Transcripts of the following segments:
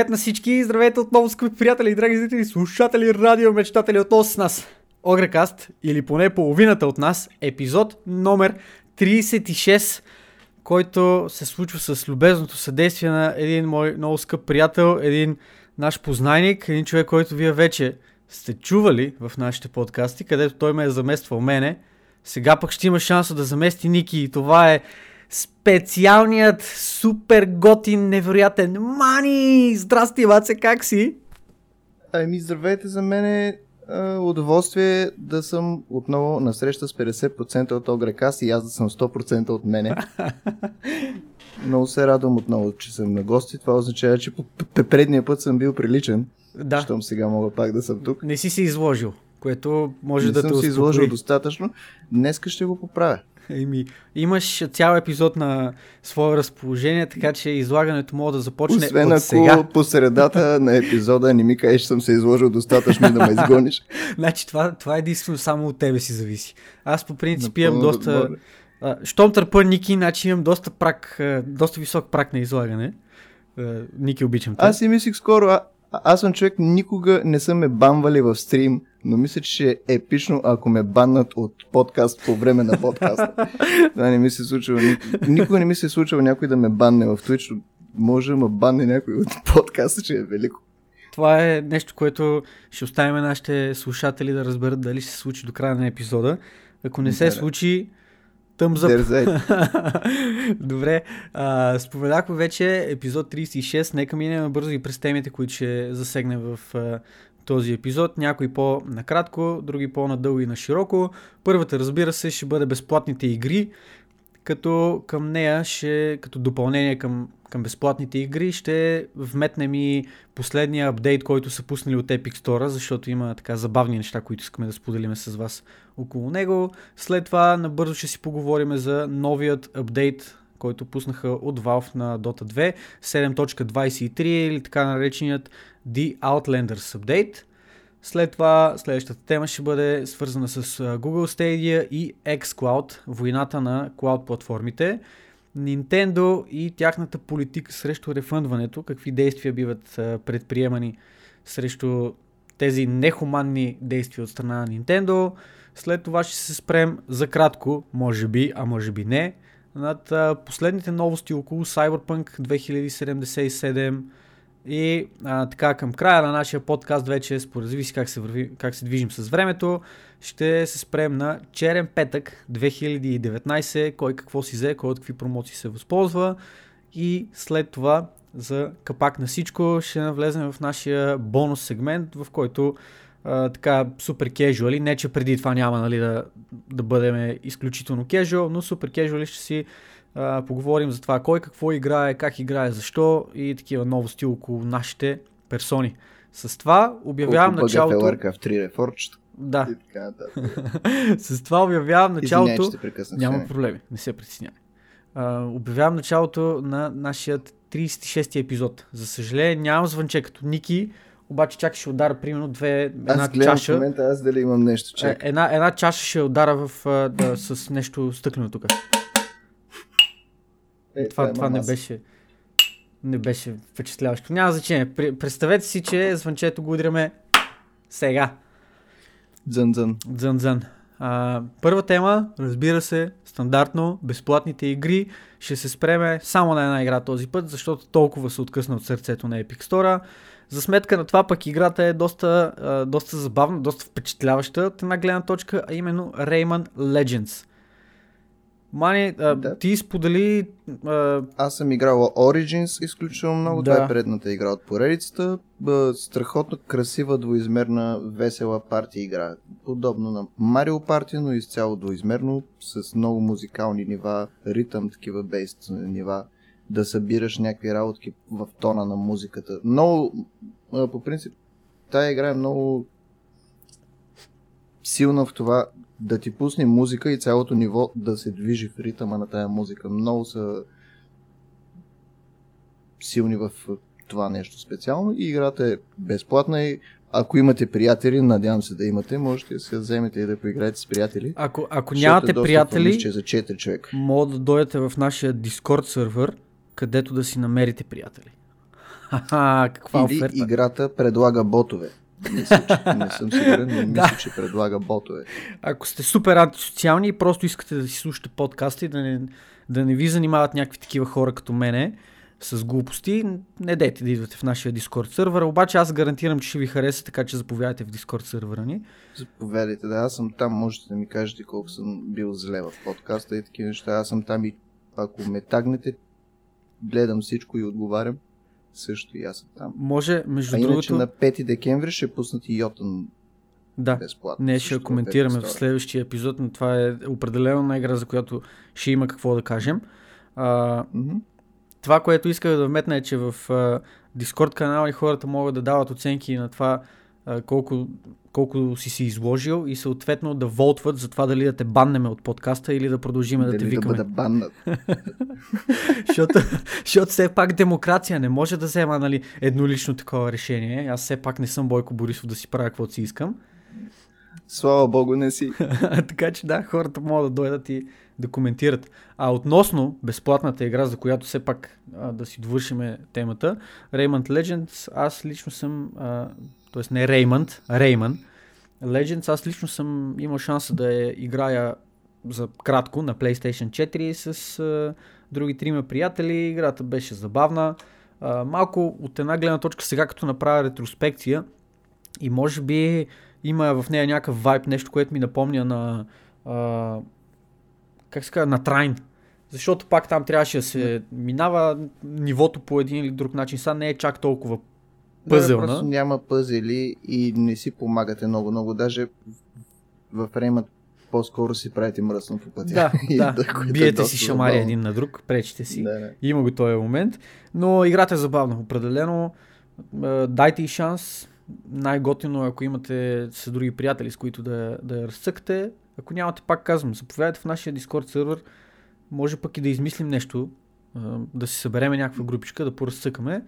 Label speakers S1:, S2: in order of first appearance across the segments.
S1: Привет на всички! Здравейте отново, скъпи приятели и драги зрители, слушатели, радио, мечтатели отново с нас. Огрекаст, или поне половината от нас, епизод номер 36, който се случва с любезното съдействие на един мой много скъп приятел, един наш познайник, един човек, който вие вече сте чували в нашите подкасти, където той ме е замествал мене. Сега пък ще има шанса да замести Ники и това е специалният супер готин, невероятен Мани! Здрасти, Ваце, как си?
S2: Ами, здравейте за мен е удоволствие да съм отново на среща с 50% от Огрекас и аз да съм 100% от мене. Много се радвам отново, че съм на гости. Това означава, че по предния път съм бил приличен. Да. Щом сега мога пак да съм тук.
S1: Не си се изложил, което може
S2: Не
S1: да
S2: съм
S1: те
S2: си
S1: успокои.
S2: изложил достатъчно. Днеска ще го поправя.
S1: Еми, имаш цял епизод на свое разположение, така че излагането мога да започне
S2: Освен
S1: от
S2: ако
S1: сега.
S2: по средата на епизода не ми кажеш, че съм се изложил достатъчно да ме изгониш.
S1: Значи това, това единствено само от тебе си зависи. Аз по принцип
S2: Напълно
S1: имам доста... щом търпа Ники, значи имам доста прак, доста висок прак на излагане. Ники, обичам те.
S2: Аз си мислих скоро, а, аз съм човек, никога не са ме банвали в стрим, но мисля, че е епично, ако ме баннат от подкаст по време на подкаста. Това не ми се случва. ник- Никога не ми се е случва някой да ме банне в Twitch. Може да ме банне някой от подкаста, че е велико.
S1: Това е нещо, което ще оставим нашите слушатели да разберат дали ще се случи до края на епизода. Ако не се
S2: Да,
S1: случи, тъм за
S2: Дерзай.
S1: Добре, а, споменахме вече епизод 36, нека минем бързо и през темите, които ще засегнем в а, този епизод. Някои по-накратко, други по-надълго и на широко. Първата, разбира се, ще бъде безплатните игри, като към нея ще, като допълнение към, към безплатните игри, ще вметнем и последния апдейт, който са пуснали от Epic Store, защото има така забавни неща, които искаме да споделиме с вас около него. След това набързо ще си поговорим за новият апдейт, който пуснаха от Valve на Dota 2, 7.23 или така нареченият The Outlanders Update. След това следващата тема ще бъде свързана с Google Stadia и xCloud, войната на клауд платформите. Nintendo и тяхната политика срещу рефъндването, какви действия биват предприемани срещу тези нехуманни действия от страна на Nintendo. След това ще се спрем за кратко, може би, а може би не, над последните новости около Cyberpunk 2077 и а, така към края на нашия подкаст вече, според зависи как се, върви, как се движим с времето, ще се спрем на черен петък 2019, кой какво си взе, кой от какви промоции се възползва. И след това за капак на всичко ще навлезем в нашия бонус сегмент, в който а, така супер кежуали, не че преди това няма нали, да, да бъдем изключително кежуал, но супер кежуали ще си а, поговорим за това кой какво играе, как играе, защо и такива новости около нашите персони. С това обявявам
S2: Колко
S1: началото...
S2: бъга в 3 Reforged.
S1: Да,
S2: И така нататък.
S1: с това обявявам началото...
S2: прекъснах.
S1: Няма
S2: Сене.
S1: проблеми, не се притеснявай. Обявявам началото на нашия 36-ти епизод. За съжаление нямам звънче като Ники, обаче чак ще удара примерно две, една
S2: Аз гледам в
S1: чаша.
S2: момента аз дали имам нещо.
S1: Е,
S2: Чак.
S1: една, една чаша ще удара в, да, с нещо стъклено тук.
S2: Е,
S1: Това,
S2: е
S1: това не беше не беше впечатляващо. Няма значение. Представете си, че звънчето го удряме сега.
S2: Дзън-дзън.
S1: Дзън-дзън. А, първа тема, разбира се, стандартно, безплатните игри. Ще се спреме само на една игра този път, защото толкова се откъсна от сърцето на Epic Store. За сметка на това пък играта е доста, а, доста забавна, доста впечатляваща от една гледна точка, а именно Rayman Legends. Мани, а,
S2: Да.
S1: ти сподели а,
S2: Аз съм играл Origins изключително много.
S1: Да.
S2: Това е предната игра от поредицата. Страхотно красива, двоизмерна, весела партия игра. Подобно на Mario Party, но изцяло двоизмерно, с много музикални нива, ритъм, такива бейст нива, да събираш някакви работки в тона на музиката. Много, по принцип, тая игра е много силна в това да ти пусне музика и цялото ниво да се движи в ритъма на тая музика. Много са силни в това нещо специално и играта е безплатна и ако имате приятели, надявам се да имате, можете да се вземете и да поиграете с приятели.
S1: ако, ако нямате
S2: е
S1: приятели,
S2: за 4 човека.
S1: Мога да дойдете в нашия Discord сервер, където да си намерите приятели. Ха, каква
S2: Или
S1: оферта?
S2: играта предлага ботове. Мисля, че, не съм сигурен, но мисля,
S1: Да.
S2: че предлага ботове.
S1: Ако сте супер антисоциални и просто искате да си слушате подкаста и да не, да не ви занимават някакви такива хора като мене с глупости, не дейте да идвате в нашия Discord сервер, обаче аз гарантирам, че ще ви хареса, така че заповядайте в Discord сервера ни.
S2: Заповядайте, да, аз съм там, можете да ми кажете колко съм бил зле в подкаста и такива неща. Аз съм там и ако ме тагнете, гледам всичко и отговарям. Също и аз съм там.
S1: Може, между
S2: А иначе
S1: другото,
S2: на 5 декември ще пуснат и Йотън
S1: да,
S2: безплатно.
S1: не ще коментираме в следващия епизод, но това е определено на игра, за която ще има какво да кажем. А,
S2: Мгм.
S1: това, което исках да вметна е, че в а, Discord канала и хората могат да дават оценки на това колко, колко си си изложил и съответно да волтват за това дали да те баннеме от подкаста или да продължиме да те
S2: Дали да
S1: викаме.
S2: бъда баннат.
S1: защото, защото все пак демокрация не може да взема нали, еднолично такова решение. Аз все пак не съм Бойко Борисов да си правя каквото си искам.
S2: Слава богу, не си.
S1: така че да, хората могат да дойдат и да коментират. А относно безплатната игра, за която все пак а, да си довършиме темата, Rayman Legends, аз лично съм, а, т.е. не Raymond, а Rayman Legends, аз лично съм имал шанса да я играя за кратко на PlayStation 4 с а, други трима приятели. Играта беше забавна. А, малко от една гледна точка сега, като направя ретроспекция и може би има в нея някакъв вайб, нещо, което ми напомня на а, как се казва, на Трайн. Защото пак там трябваше да се минава нивото по един или друг начин. Сега не е чак толкова пъзелна.
S2: Да, просто няма пъзели и не си помагате много-много. Даже в Реймът по-скоро си правите мръсно по пътя.
S1: Да,
S2: И
S1: да.
S2: е
S1: Биете си шамари
S2: забавно.
S1: един на друг, пречите си.
S2: Да, да.
S1: Има го този момент. Но играта е забавна. Определено а, дайте и шанс. Най-готино е, ако имате с други приятели, с които да, да я разцъкате. Ако нямате, пак казвам, заповядайте в нашия Discord сервер. Може пък и да измислим нещо. а, Да си събереме някаква групичка, да поразцъкаме.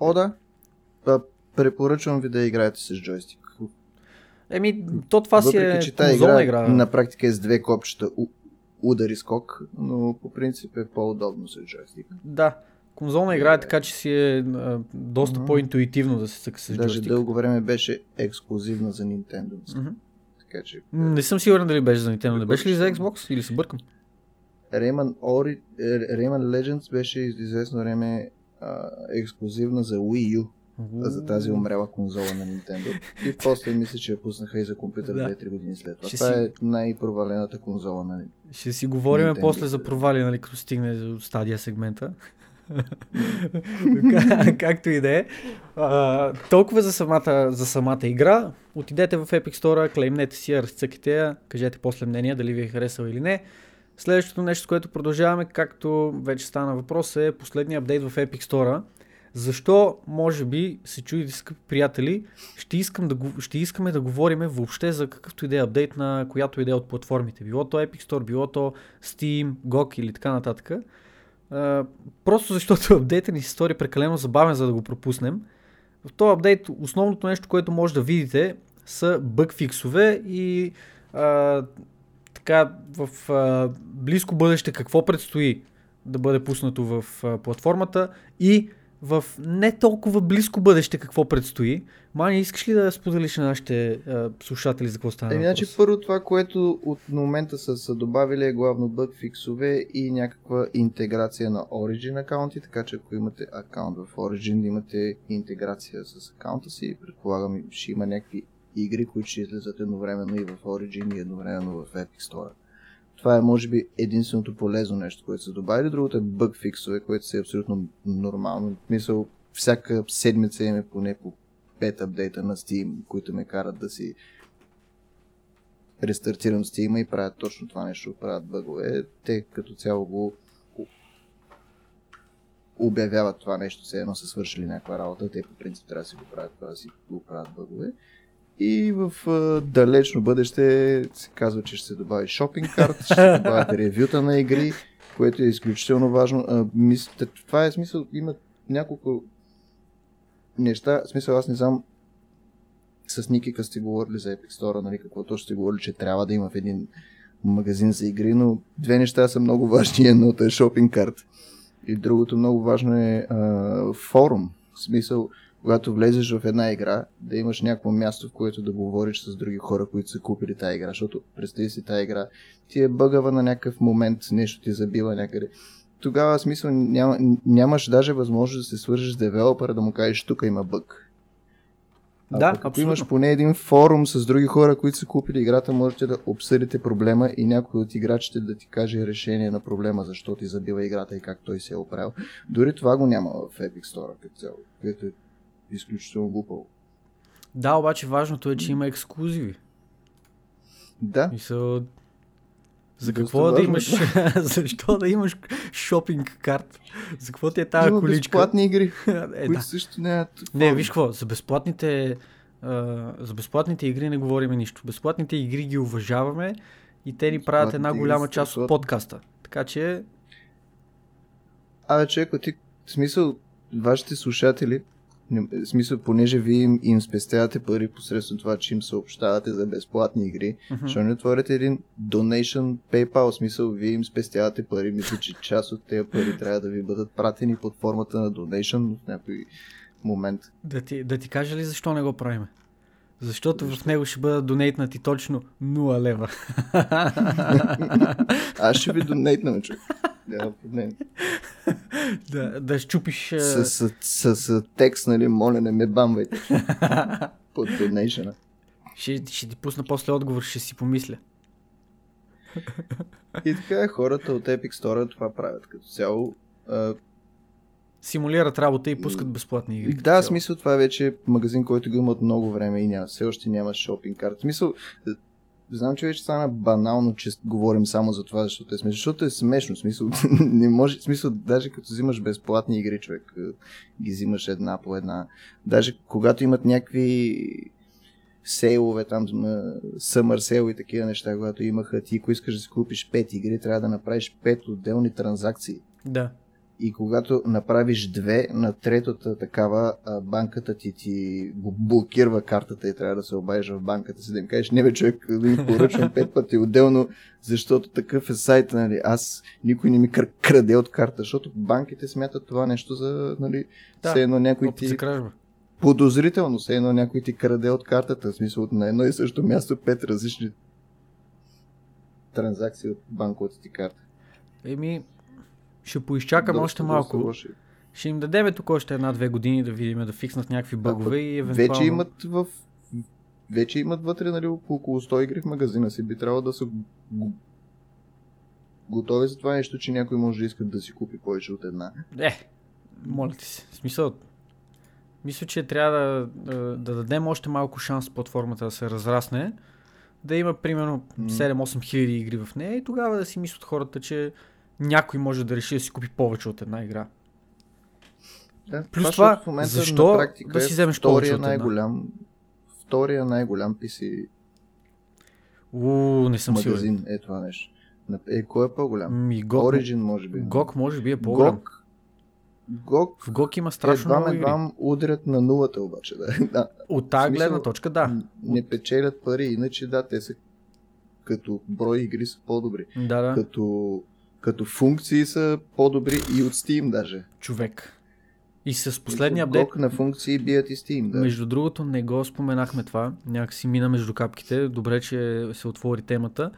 S2: О, да. Препоръчвам ви да играете с джойстик.
S1: Еми, то това си
S2: Въпреки,
S1: е
S2: че тази игра,
S1: игра.
S2: на практика е с две копчета у- удар и скок, но по принцип е по-удобно с джойстик.
S1: Да, конзолна игра е така, че си е а, доста
S2: Мгм.
S1: по-интуитивно да се цъка с
S2: Даже
S1: джойстик.
S2: дълго време беше ексклюзивна за Nintendo.
S1: Мгм.
S2: Така че
S1: М, Не съм сигурен дали беше за Nintendo. Не беше ли за. Xbox или се бъркам?
S2: Rayman, Ori, е, Rayman Legends беше известно време а, ексклюзивна за Wii U, за тази умрела конзола на Nintendo. И после мисля, че я пуснаха и за компютър
S1: Да.
S2: 2-3 години след това.
S1: Ще
S2: Това
S1: си-
S2: е най-провалената конзола на
S1: Ще си говорим
S2: Nintendo.
S1: после за провали, нали, като стигне до стадия сегмента. Как- Както и да е. Толкова за самата, за самата игра. Отидете в Epic Store, клеймнете си я, разцъките я, кажете после мнение дали ви е харесал или не. Следващото нещо, с което продължаваме, както вече стана въпрос, е последния апдейт в Epic Store. Защо, може би, се чудите, скъпи приятели, ще, искам да, ще искаме да говорим въобще за какъвто и да е апдейт на която и е от платформите. Било то Epic Store, било то Steam, GOG или така нататък. А, просто защото апдейта ни се стори прекалено забавен, за да го пропуснем. В този апдейт основното нещо, което може да видите, са бъг фиксове и а, така в а, близко бъдеще какво предстои да бъде пуснато в а, платформата и в не толкова близко бъдеще какво предстои. Мани, искаш ли да споделиш на нашите а, слушатели за какво става?
S2: Еми, значи първо това, което от момента са, са добавили е главно бъг фиксове и някаква интеграция на Origin акаунти, така че ако имате акаунт в Origin, имате интеграция с акаунта си, предполагам ще има някакви игри, които ще излезат едновременно и в Origin и едновременно в Epic Store. Това е може би единственото полезно нещо, което са добавили. Другото е бъг фиксове, което са абсолютно нормално. Мисъл, всяка седмица имаме поне по 5 апдейта на Steam, които ме карат да си рестартирам Steam и правят точно това нещо, правят бъгове. Те като цяло го обявяват това нещо, все едно са свършили някаква работа, те по принцип трябва да си го правят, това да си го правят бъгове. И в а, далечно бъдеще се казва, че ще се добави шопинг карт, ще се добавят ревюта на игри, което е изключително важно. А, мис... Това е смисъл, има няколко неща, смисъл аз не знам с Никика сте говорили за Epic Store, нали, какво точно сте говорили, че трябва да има в един магазин за игри, но две неща са много важни. Едното е шопинг карт и другото много важно е а, форум. В смисъл, когато влезеш в една игра, да имаш някакво място, в което да говориш с други хора, които са купили тази игра, защото представи си тази игра, ти е бъгава на някакъв момент, нещо ти е забила някъде. Тогава смисъл няма, нямаш даже възможност да се свържеш с девелопера да му кажеш, тук има бъг. А
S1: Да,
S2: ако
S1: абсолютно.
S2: имаш поне един форум с други хора, които са купили играта, можете да обсъдите проблема и някой от играчите да ти каже решение на проблема, защо ти забива играта и как той се е оправил. Дори това го няма в Epic Store като цяло, което е изключително глупаво.
S1: Да, обаче важното е, че има ексклюзиви.
S2: Да,
S1: Мисъл, за
S2: Доста
S1: какво да
S2: важно е
S1: имаш, защо да имаш шопинг карт? За какво ти е тази
S2: има
S1: количка?
S2: безплатни игри,
S1: е,
S2: които
S1: да.
S2: също нямат
S1: Не, виж какво, за безплатните, а, за безплатните игри не говорим нищо. Безплатните игри ги уважаваме и те ни правят една голяма
S2: игри
S1: част от подкаста. Така че,
S2: Абе, ако ти, в смисъл, вашите слушатели, в смисъл, понеже вие им, им спестявате пари посредством това, че им съобщавате за безплатни игри,
S1: Мгм.
S2: Защо не отворите един donation PayPal, в смисъл вие им спестявате пари, мисля, че част от тези пари трябва да ви бъдат пратени под формата на donation в някой момент.
S1: да ти, да ти кажа ли защо не го правиме? Защото в него ще бъдат донейтнати точно 0 лева.
S2: Аз ще ви донейтна, човек. Няма проблем.
S1: да, да щупиш...
S2: С, с, с, с, текст, нали, моля не ме бамвайте. Под donation.
S1: ще, ще ти пусна после отговор, ще си помисля.
S2: И така хората от Epic Store това правят като цяло.
S1: Симулират работа и пускат безплатни игри.
S2: Да,
S1: цяло.
S2: смисъл това вече е магазин, който го имат много време и няма, все още няма шопинг карта. Смисъл, е, знам, че вече стана банално, че говорим само за това, защото е смешно. Защото е смешно, смисъл, не може, смисъл, даже като взимаш безплатни игри, човек, е, ги взимаш една по една. Даже когато имат някакви сейлове, там м, съмър сейл и такива неща, когато имаха ти, ако искаш да си купиш 5 игри, трябва да направиш 5 отделни транзакции.
S1: Да.
S2: И когато направиш две, на третата такава, банката ти ти блокирва картата и трябва да се обадиш в банката си да им кажеш, не бе човек, да ми поръчвам пет пъти отделно, защото такъв е сайта, нали, аз никой не ми кр- краде от карта, защото банките смятат това нещо за, нали,
S1: Да,
S2: все едно някой ти
S1: кражба.
S2: подозрително, все едно някой ти краде от картата, в смисъл на едно и също място пет различни транзакции от банковата ти карта.
S1: Еми, ще поизчакам
S2: Доста,
S1: още малко. Ще им дадеме тук още една-две години да видим да фикснат някакви бъгове и евентуално...
S2: Вече имат в вече имат вътре нали, около 100 игри в магазина си. Би трябвало да са готови за това нещо, че някой може да иска да си купи повече от една.
S1: Е, моля ти се. Смисъл, мисля, че трябва да, да, да дадем още малко шанс платформата да се разрасне, да има примерно
S2: М.
S1: 7-8 хиляди игри в нея и тогава да си мислят хората, че някой може да реши да си купи повече от една игра.
S2: Да,
S1: Плюс това,
S2: в момента
S1: защо
S2: на практика
S1: да си
S2: е
S1: вземеш повече от една?
S2: най-голям, втория най-голям PC
S1: Уу, не съм сигурен.
S2: магазин е това нещо. Е, кой е по-голям?
S1: Ми, GOG,
S2: Origin може би.
S1: GOG може би е по-голям.
S2: GOG, GOG
S1: В GOG има страшно
S2: едва
S1: много игри.
S2: едва удрят на нулата обаче. Да. да.
S1: От тази гледна точка, да.
S2: Не печелят пари, иначе да, те са като брой игри са по-добри.
S1: Да, да.
S2: Като, като функции са по-добри и от Steam даже.
S1: Човек. И с последния апдейт,
S2: Блок на функции бият и Steam. Да.
S1: между другото, не го споменахме това. Някакси мина между капките. Добре, че се отвори темата.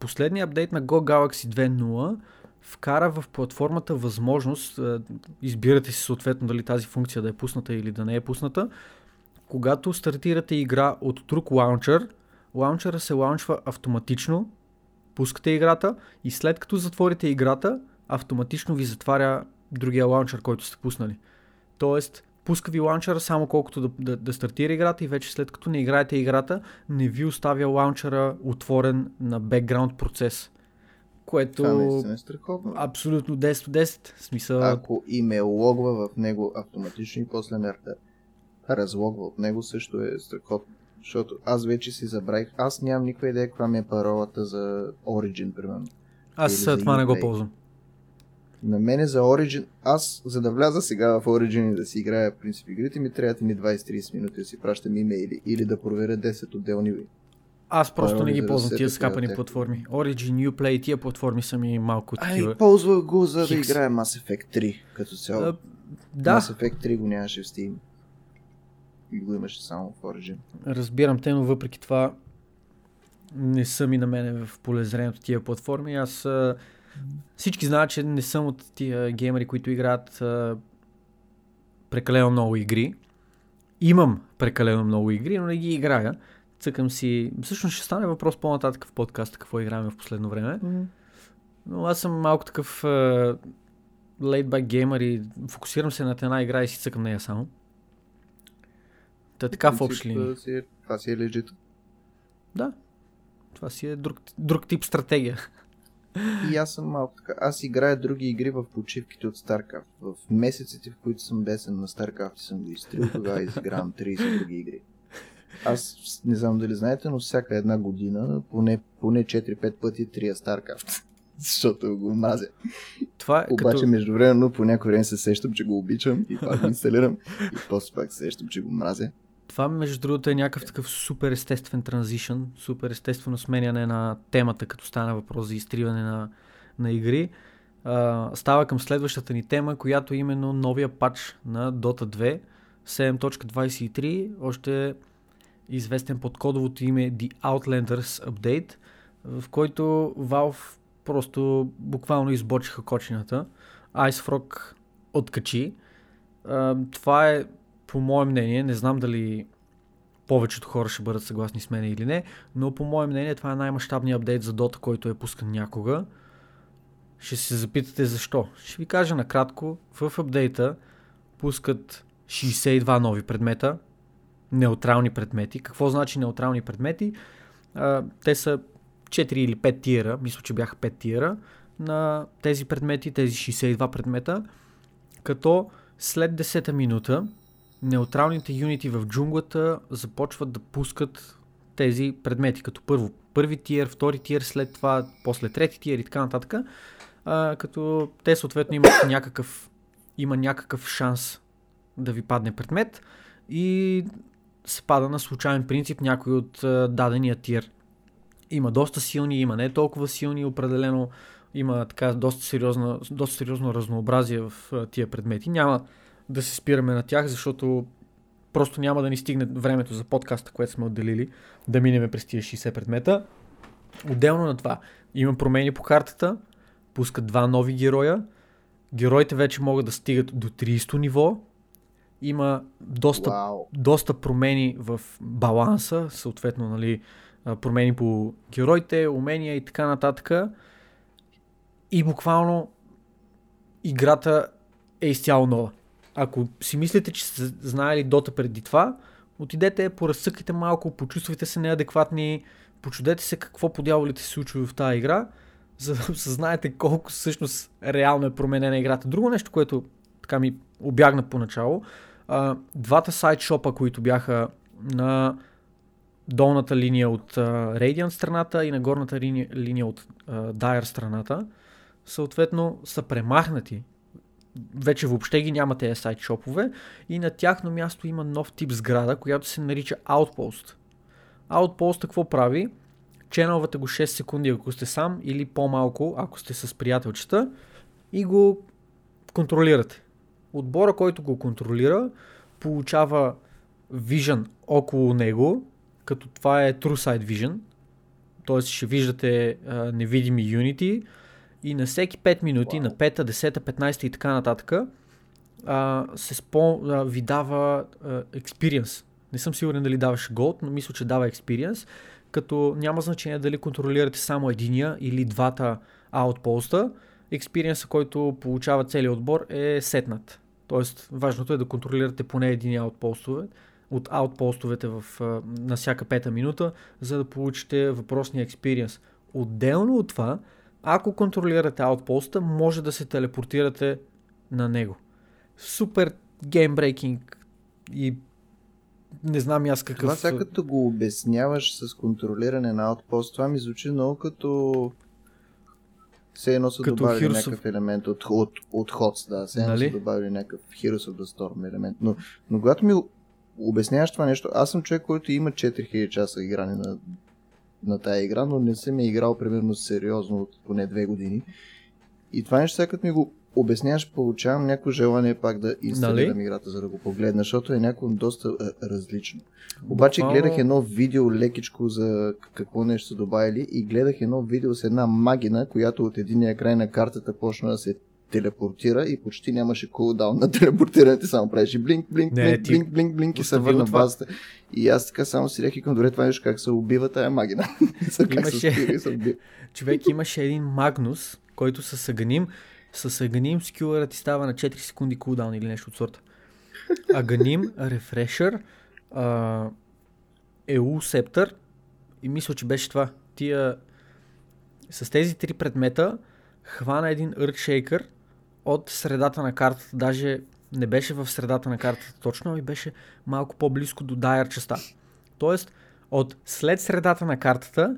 S1: Последният апдейт на Go Galaxy 2.0 вкара в платформата възможност, е, избирате си съответно дали тази функция да е пусната или да не е пусната, когато стартирате игра от друг лаунчър, лаунчъра се лаунчва автоматично, пускате играта и след като затворите играта, автоматично ви затваря другия лаунчър, който сте пуснали. Тоест, пуска ви лаунчера само колкото да, да, да стартира играта и вече след като не играете играта, не ви оставя лаунчера отворен на бекграунд процес. Което
S2: Това е
S1: абсолютно 10 от 10. В Смисъл,
S2: Ако и ме логва в него автоматично и после ме р- разлогва от него, също е страхотно. Защото аз вече си забравих. Аз нямам никаква идея каква ми е паролата за Origin, примерно.
S1: аз
S2: или
S1: това не го ползвам.
S2: На мене за Origin, аз за да вляза сега в Origin и да си играя в принцип игрите ми, трябва да ми 20-30 минути да си пращам имейли или да проверя 10 отделни
S1: Аз просто не ги ползвам тия
S2: е
S1: скапани
S2: приятел.
S1: платформи. Origin, Uplay, тия платформи са ми малко такива.
S2: Ай, ползвах го за да
S1: Хикс.
S2: играе Mass Effect 3 като цяло.
S1: А, да,
S2: Mass Effect 3 го нямаше в Steam. И го имаше само в Origin.
S1: разбирам те, но въпреки това не са ми на мене в полезрението тия платформи. Аз а, всички знаят, че не съм от тия геймери, които играят прекалено много игри. Имам прекалено много игри, но не ги играя. Цъкам си... Всъщност ще стане въпрос по-нататък в подкаста, какво играем в последно време. Но аз съм малко такъв uh, laid-back геймер и фокусирам се на една игра и си цъкам нея само. Та така в общи линии.
S2: си е- Това си е лежит.
S1: Да. Това си е друг, друг тип стратегия.
S2: И аз съм малко така. Аз играя други игри в почивките от StarCraft. В месеците, в които съм бесен на StarCraft и съм го изтрил, тогава изигравам 30 други игри. Аз не знам дали знаете, но всяка една година поне, поне 4-5 пъти трия StarCraft. Защото го мразя.
S1: Това е
S2: Обаче
S1: като...
S2: междувременно по някой време се сещам, че го обичам и пак го инсталирам. И после пак се сещам, че го мразя.
S1: Това, между другото, е някакъв такъв супер естествен транзишън, супер естествено сменяне на темата, като стана въпрос за изтриване на, на игри. А, става към следващата ни тема, която е именно новия патч на Dota 2 7.23, още известен под кодовото име The Outlanders Update, в който Valve просто буквално избочиха кочината. Ice Frog откачи. А, това е по мое мнение, не знам дали повечето хора ще бъдат съгласни с мен или не, но по мое мнение това е най-мащабният апдейт за Dota, който е пускан някога. Ще се запитате защо. Ще ви кажа накратко. В апдейта пускат 62 нови предмета, неутрални предмети. Какво значи неутрални предмети? А, те са 4 или 5 тиера, мисля, че бяха 5 тиера на тези предмети, тези 62 предмета, като след 10-та минута неутралните юнити в джунглата започват да пускат тези предмети, като първо първи тиер, втори тиер, след това после трети тиер и така нататък, а, като те съответно имат някакъв, има някакъв шанс да ви падне предмет и се пада на случайен принцип някой от а, дадения тиер. Има доста силни, има не толкова силни, определено има така доста, сериозна, доста сериозно разнообразие в а, тия предмети. Няма да се спираме на тях, защото просто няма да ни стигне времето за подкаста, което сме отделили, да минеме през тия 60 предмета. Отделно на това, има промени по картата, пускат два нови героя, героите вече могат да стигат до 30 ниво, има доста,
S2: Вау.
S1: доста промени в баланса, съответно нали, промени по героите, умения и така нататък. И буквално играта е изцяло нова. Ако си мислите, че сте знаели Дота преди това, отидете, поразсъкайте малко, почувствайте се неадекватни, почудете се какво по дяволите се случва в тази игра, за да осъзнаете колко всъщност реално е променена играта. Друго нещо, което така ми обягна поначало, а, двата сайт шопа, които бяха на долната линия от а, Radiant страната и на горната линия, линия от а, Dire страната, съответно са премахнати. Вече въобще ги няма тези сайт шопове и на тяхно място има нов тип сграда, която се нарича Outpost. Outpost какво прави? Ченалвате го 6 секунди, ако сте сам или по-малко, ако сте с приятелчета и го контролирате. Отбора, който го контролира, получава вижън около него, като това е True Side Vision, т.е. ще виждате а, невидими юнити и на всеки 5 минути,
S2: Вау.
S1: на 5, 10, 15 и така нататък, а, се спо, а, ви дава а, experience. Не съм сигурен дали даваше Gold, но мисля, че дава experience, като няма значение дали контролирате само единия или двата аутпоста, експириенса, който получава целият отбор е сетнат. Тоест, важното е да контролирате поне един аутпостове, от аутпостовете в, на всяка пета минута, за да получите въпросния експириенс. Отделно от това, ако контролирате аутпоста, може да се телепортирате на него. Супер геймбрейкинг и не знам аз какъв...
S2: Това сега като го обясняваш с контролиране на аутпост, това ми звучи много като... Все едно са
S1: Като
S2: добавили
S1: Heroes
S2: някакъв елемент от, от, от HOTS, да. Все едно
S1: Нали?
S2: са добавили някакъв Heroes of the Storm елемент. Но, но когато ми обясняваш това нещо, аз съм човек, който има 4000 часа игране на на тая игра, но не съм я играл примерно сериозно от поне две години. И това нещо, като ми го обясняваш, получавам някакво желание пак да инсталирам нали? играта, за да го погледна, защото е някакво доста е, различно. Обаче Буквално... гледах едно видео лекичко за какво нещо са добавили и гледах едно видео с една магина, която от единия край на картата почна да се телепортира и почти нямаше кулдаун на телепортирането, само правеше блинк, блинк, не, блинк, ти... блинк, блинк, блинк и се върна в базата. И аз така само си реких към добре това нещо как се убива тая магина.
S1: имаше... Човек имаше един Магнус, който с Аганим, с Аганим скюлера ти става на 4 секунди кулдаун или нещо от сорта. Аганим, рефрешър, Еу Септър и мисля, че беше това. Тия с тези три предмета хвана един Earthshaker от средата на картата, даже не беше в средата на картата точно, и беше малко по-близко до дайер частта. Тоест, от след средата на картата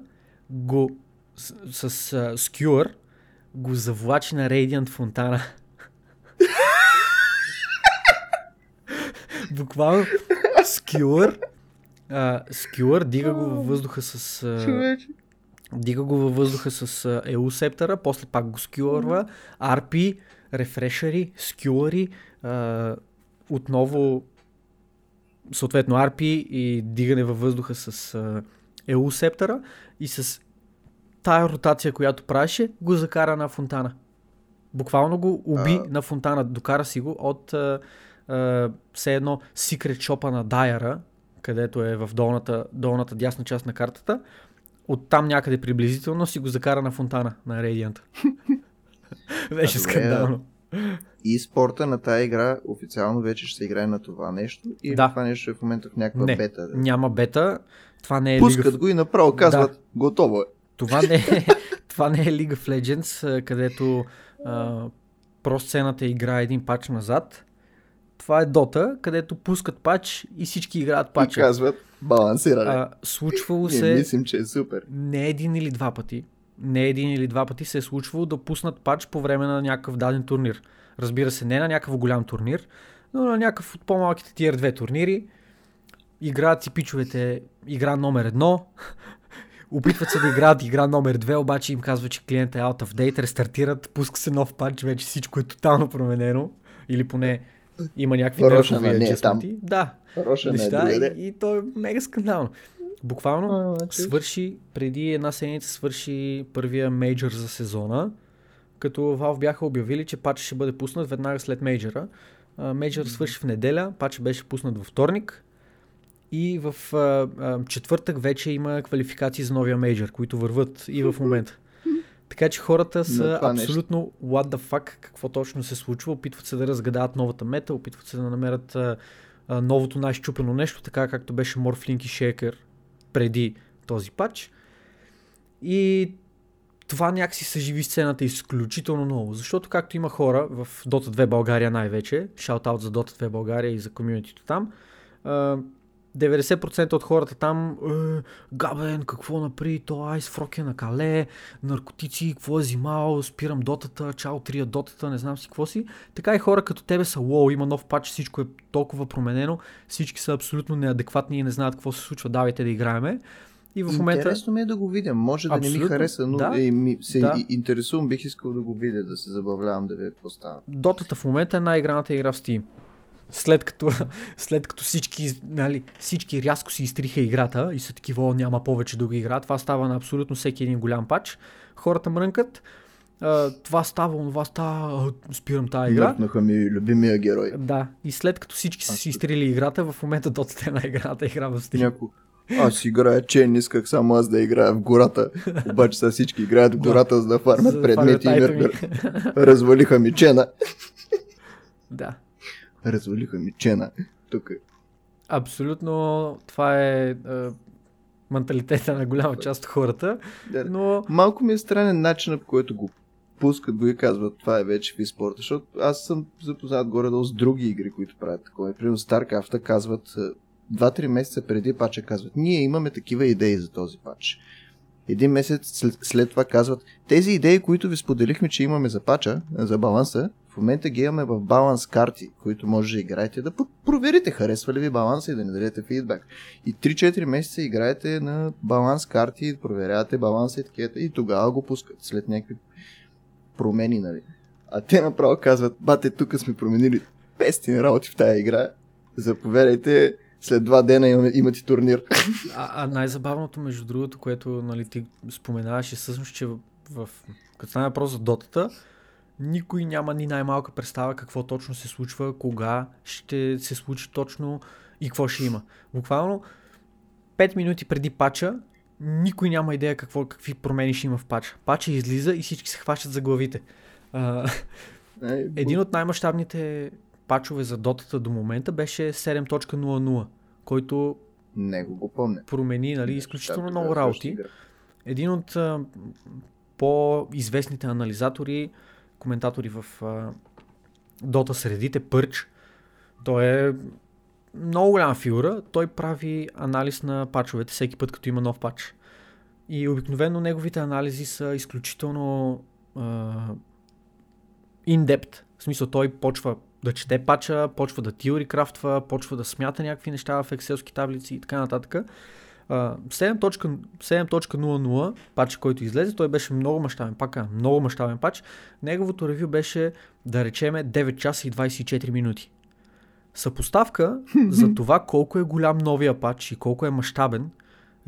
S1: го с, с uh, скюър го завлачи на Radiant фонтана. Буквално скюър скюър дига го във въздуха с uh, дига го във въздуха с Еу септъра, после пак го скюърва, RP рефрешери, скюари, а, отново съответно RP и дигане във въздуха с а, EU септъра и с тая ротация, която правеше, го закара на фонтана. Буквално го уби а... на фонтана, докара си го от а, а, все едно секрет шопа на Дайера, където е в долната, долната дясна част на картата. От там някъде приблизително си го закара на фонтана на Radiant. Беше скандално.
S2: И спорта на тази игра официално вече ще се играе на това нещо и да. това нещо е в момента в някаква
S1: не,
S2: бета. Да.
S1: Няма бета. Това не е
S2: Пускат League го и направо казват, да. готово е.
S1: Това не е, това не е League of Legends, където а, про сцената играе един пач назад. Това е Дота, където пускат пач и всички играят пача.
S2: И казват балансиране. А,
S1: случвало се...
S2: мислим, че е супер.
S1: Не един или два пъти не един или два пъти се е случвало да пуснат пач по време на някакъв даден турнир. Разбира се, не на някакъв голям турнир, но на някакъв от по-малките Tier 2 турнири. Играят си пичовете игра номер едно, опитват се да играят игра номер 2, обаче им казва, че клиентът е out of date, рестартират, пуска се нов пач, вече всичко е тотално променено. Или поне има някакви
S2: нервови не е там.
S1: Да,
S2: Роша
S1: неща
S2: не
S1: е и, и то е мега скандално. Буквално а, значи... свърши, преди една седмица свърши първия мейджор за сезона, като Valve бяха обявили, че пач ще бъде пуснат веднага след мейджора. Мейджор свърши в неделя, пач беше пуснат във вторник и в а, а, четвъртък вече има квалификации за новия мейджор, които върват и в момента. Така че хората са абсолютно нещо. what the fuck, какво точно се случва, опитват се да разгадават новата мета, опитват се да намерят а, а, новото най-щупено нещо, така както беше Morphlink и Shaker преди този пач. И това някакси съживи сцената изключително много, защото както има хора в Dota 2 България най-вече, шаут-аут за Dota 2 България и за комьюнитито там, 90% от хората там, е, Габен, какво напри, то айс фрок е на кале, наркотици, какво е взимал, спирам дотата, чао, трия дотата, не знам си какво си. Така и хора като тебе са, лоу, има нов пач, всичко е толкова променено, всички са абсолютно неадекватни и не знаят какво се случва, давайте да играеме.
S2: И в момента... Интересно ми е да го видя. Може да Абсолютно. не ми хареса, но да, е, ми, се да. интересувам, бих искал да го видя, да се забавлявам, да ви какво става.
S1: Дотата в момента е най-играната игра в Steam след като, след като всички, нали, всички рязко си изтриха играта и са такива, няма повече да го играят, това става на абсолютно всеки един голям пач. Хората мрънкат, това става, това става, спирам тази игра.
S2: Мъркнаха ми любимия герой.
S1: Да, и след като всички са си изтрили играта, в момента Dota е на играта игра в Steam. Няко.
S2: Аз играя чен, исках само аз да играя в гората. Обаче са всички играят в гората, за да фармят предмети и развалиха ми чена.
S1: Да
S2: развалиха ми чена. Тук.
S1: Абсолютно това е, е менталитета на голяма част от хората. Да, но...
S2: Малко ми е странен начинът, по който го пускат го и казват, това е вече в спорта, защото аз съм запознат горе-долу с други игри, които правят такова. Примерно StarCraft казват, 2-3 месеца преди пача казват, ние имаме такива идеи за този пач. Един месец след, след това казват, тези идеи, които ви споделихме, че имаме за пача, за баланса, в момента ги имаме в баланс карти, които може да играете, да проверите харесва ли ви баланса и да не дадете фидбак. И 3-4 месеца играете на баланс карти, проверявате баланса и такива, и тогава го пускат след някакви промени, нали. А те направо казват, бате, тук сме променили 500 работи в тази игра, заповядайте, след два дена има, имате турнир.
S1: А, а най-забавното, между другото, което нали, ти споменаваш е всъщност, че в, в, като стане въпрос за дотата, никой няма ни най-малка представа какво точно се случва, кога ще се случи точно и какво ще има. Буквално 5 минути преди пача никой няма идея какво, какви промени ще има в пача. Пача излиза и всички се хващат за главите. А, един от най-мащабните пачове за дотата до момента беше 7.00, който
S2: Него го помня.
S1: промени нали, изключително много работи. Един от а, по-известните анализатори, коментатори в а, Дота средите, Пърч, той е много голяма фигура. Той прави анализ на пачовете всеки път, като има нов пач. И обикновено неговите анализи са изключително in-depth. В смисъл, той почва да чете пача, почва да теори крафтва, почва да смята някакви неща в екселски таблици и така нататък. Uh, 7.00 пач, който излезе, той беше много мащабен, пак много мащабен пач. Неговото ревю беше, да речеме, 9 часа и 24 минути. Съпоставка за това колко е голям новия пач и колко е мащабен,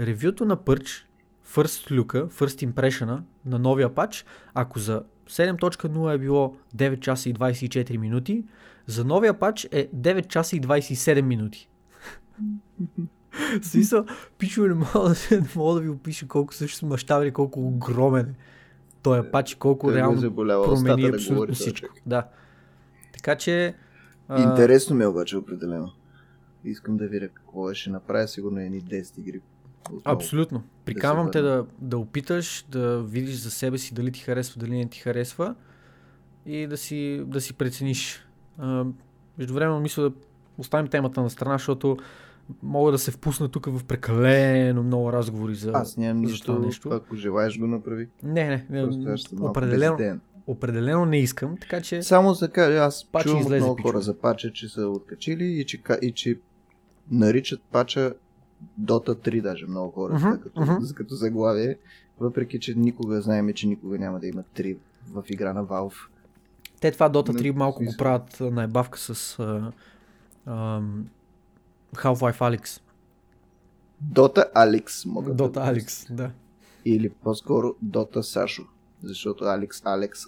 S1: ревюто на Пърч, First Look, First Impression на новия пач, ако за 7.0 е било 9 часа и 24 минути, за новия пач е 9 часа и 27 минути. Смисъл, пичове не мога, да, не мога да ви опиша колко също мащабен и колко огромен е той е пач и колко реално промени абсолютно всичко. Да. Така че...
S2: Интересно ми е обаче определено. Искам да видя какво ще направя, сигурно едни 10 игри
S1: отново. Абсолютно. Приканвам да те да, да опиташ, да видиш за себе си дали ти харесва, дали не ти харесва и да си, да си прецениш. А, време мисля да оставим темата на страна, защото мога да се впусна тук в прекалено много разговори за
S2: Аз нямам нищо, нещо. ако желаеш го направи.
S1: Не, не, не определено, определено не искам, така че...
S2: Само за кажа, аз чувам много хора за пача, че са откачили и че, и че наричат пача Dota 3 даже много хора, uh-huh, като, uh-huh. като заглавие, въпреки че никога знаеме, че никога няма да има 3 в игра на Valve.
S1: Те това Dota 3 малко го правят на ебавка с uh, uh, Half-Life Alyx.
S2: Dota Alex
S1: могат Dota да Alex, да.
S2: Или по-скоро Dota Сашо, защото Алекс Алекс.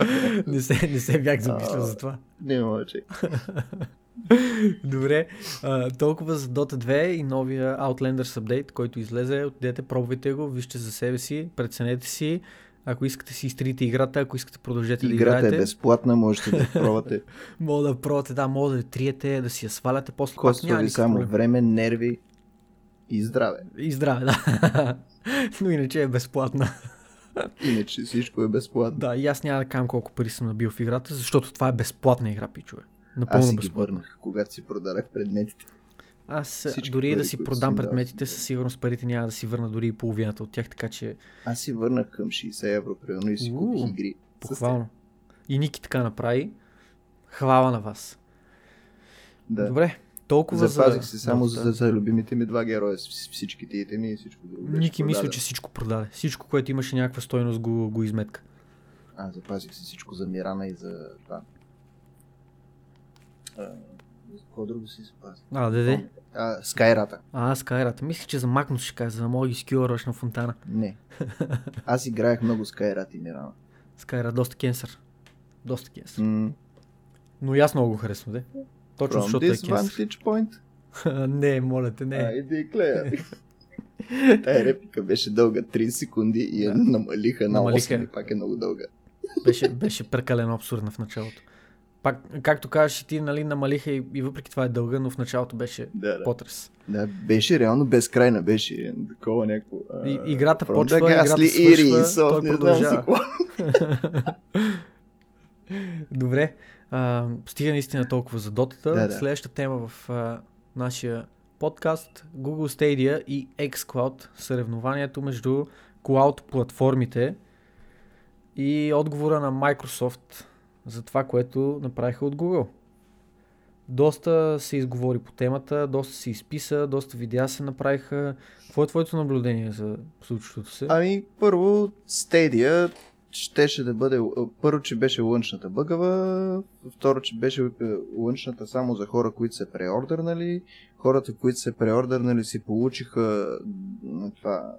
S1: не, се, не се бях замислил за това.
S2: Не мълчай.
S1: Добре, а, толкова за Dota 2 и новия Outlanders Update, който излезе. Отидете, пробвайте го, вижте за себе си, преценете си. Ако искате си изтрите играта, ако искате продължете
S2: играта
S1: да играете.
S2: Играта е безплатна, можете да пробвате.
S1: Мога да пробвате, да, мога да триете, да си я сваляте после.
S2: Коства ви само проблем. време, нерви и здраве.
S1: И здраве, да. Но иначе е безплатна.
S2: Иначе всичко е безплатно.
S1: Да, и аз няма да кажам колко пари съм набил в играта, защото това е безплатна игра, пичове.
S2: Напълно Аз си ги върнах, когато си продадах предметите.
S1: Аз Всички дори пари, да си продам предметите, със сигурност парите няма да си върна дори и половината от тях, така че...
S2: Аз си върнах към 60 евро, примерно, и си купих игри.
S1: Похвално. И Ники така направи. Хвала на вас.
S2: Да.
S1: Добре, толкова
S2: Запазих за... се само да, за, за любимите ми два героя, всичките итеми и всичко друго.
S1: Ники мисля, че всичко продаде. Всичко, което имаше някаква стойност, го, го изметка.
S2: А, запазих се всичко за Мирана и за това. Какво друго си запази?
S1: А, деде?
S2: А, Скайрата.
S1: А, Скайрата. Мислих, че за Магнус ще кажа, за да мога да на фонтана.
S2: Не. Аз играех много Скайрат и Мирана.
S1: Скайрат, доста кенсър. Доста кенсър. Mm. Но и аз много го харесвам, де. Точно From защото
S2: this е кенсър. vantage point?
S1: не, моля те, не.
S2: I declare. Тая реплика беше дълга 30 секунди и я да. намалиха на намалиха. 8 и пак е много дълга.
S1: Беше, беше прекалено абсурдна в началото. Пак, както кажеш, ти нали, намалиха и, и въпреки това е дълга, но в началото беше
S2: да, да.
S1: потрес.
S2: Да, беше реално безкрайна, беше такова някакво.
S1: И, играта почва, играта свършва, so, той продължава. Добре, а, стига наистина толкова за дотата. Да, да. Следващата тема в а, нашия подкаст, Google Stadia и xCloud, съревнованието между cloud платформите и отговора на Microsoft за това, което направиха от Google. Доста се изговори по темата, доста се изписа, доста видеа се направиха. Какво е твоето наблюдение за случващото се?
S2: Ами, първо, Stadia щеше да бъде, първо, че беше лънчната бъгава, второ, че беше лънчната само за хора, които се преордърнали. Хората, които се преордърнали, си получиха това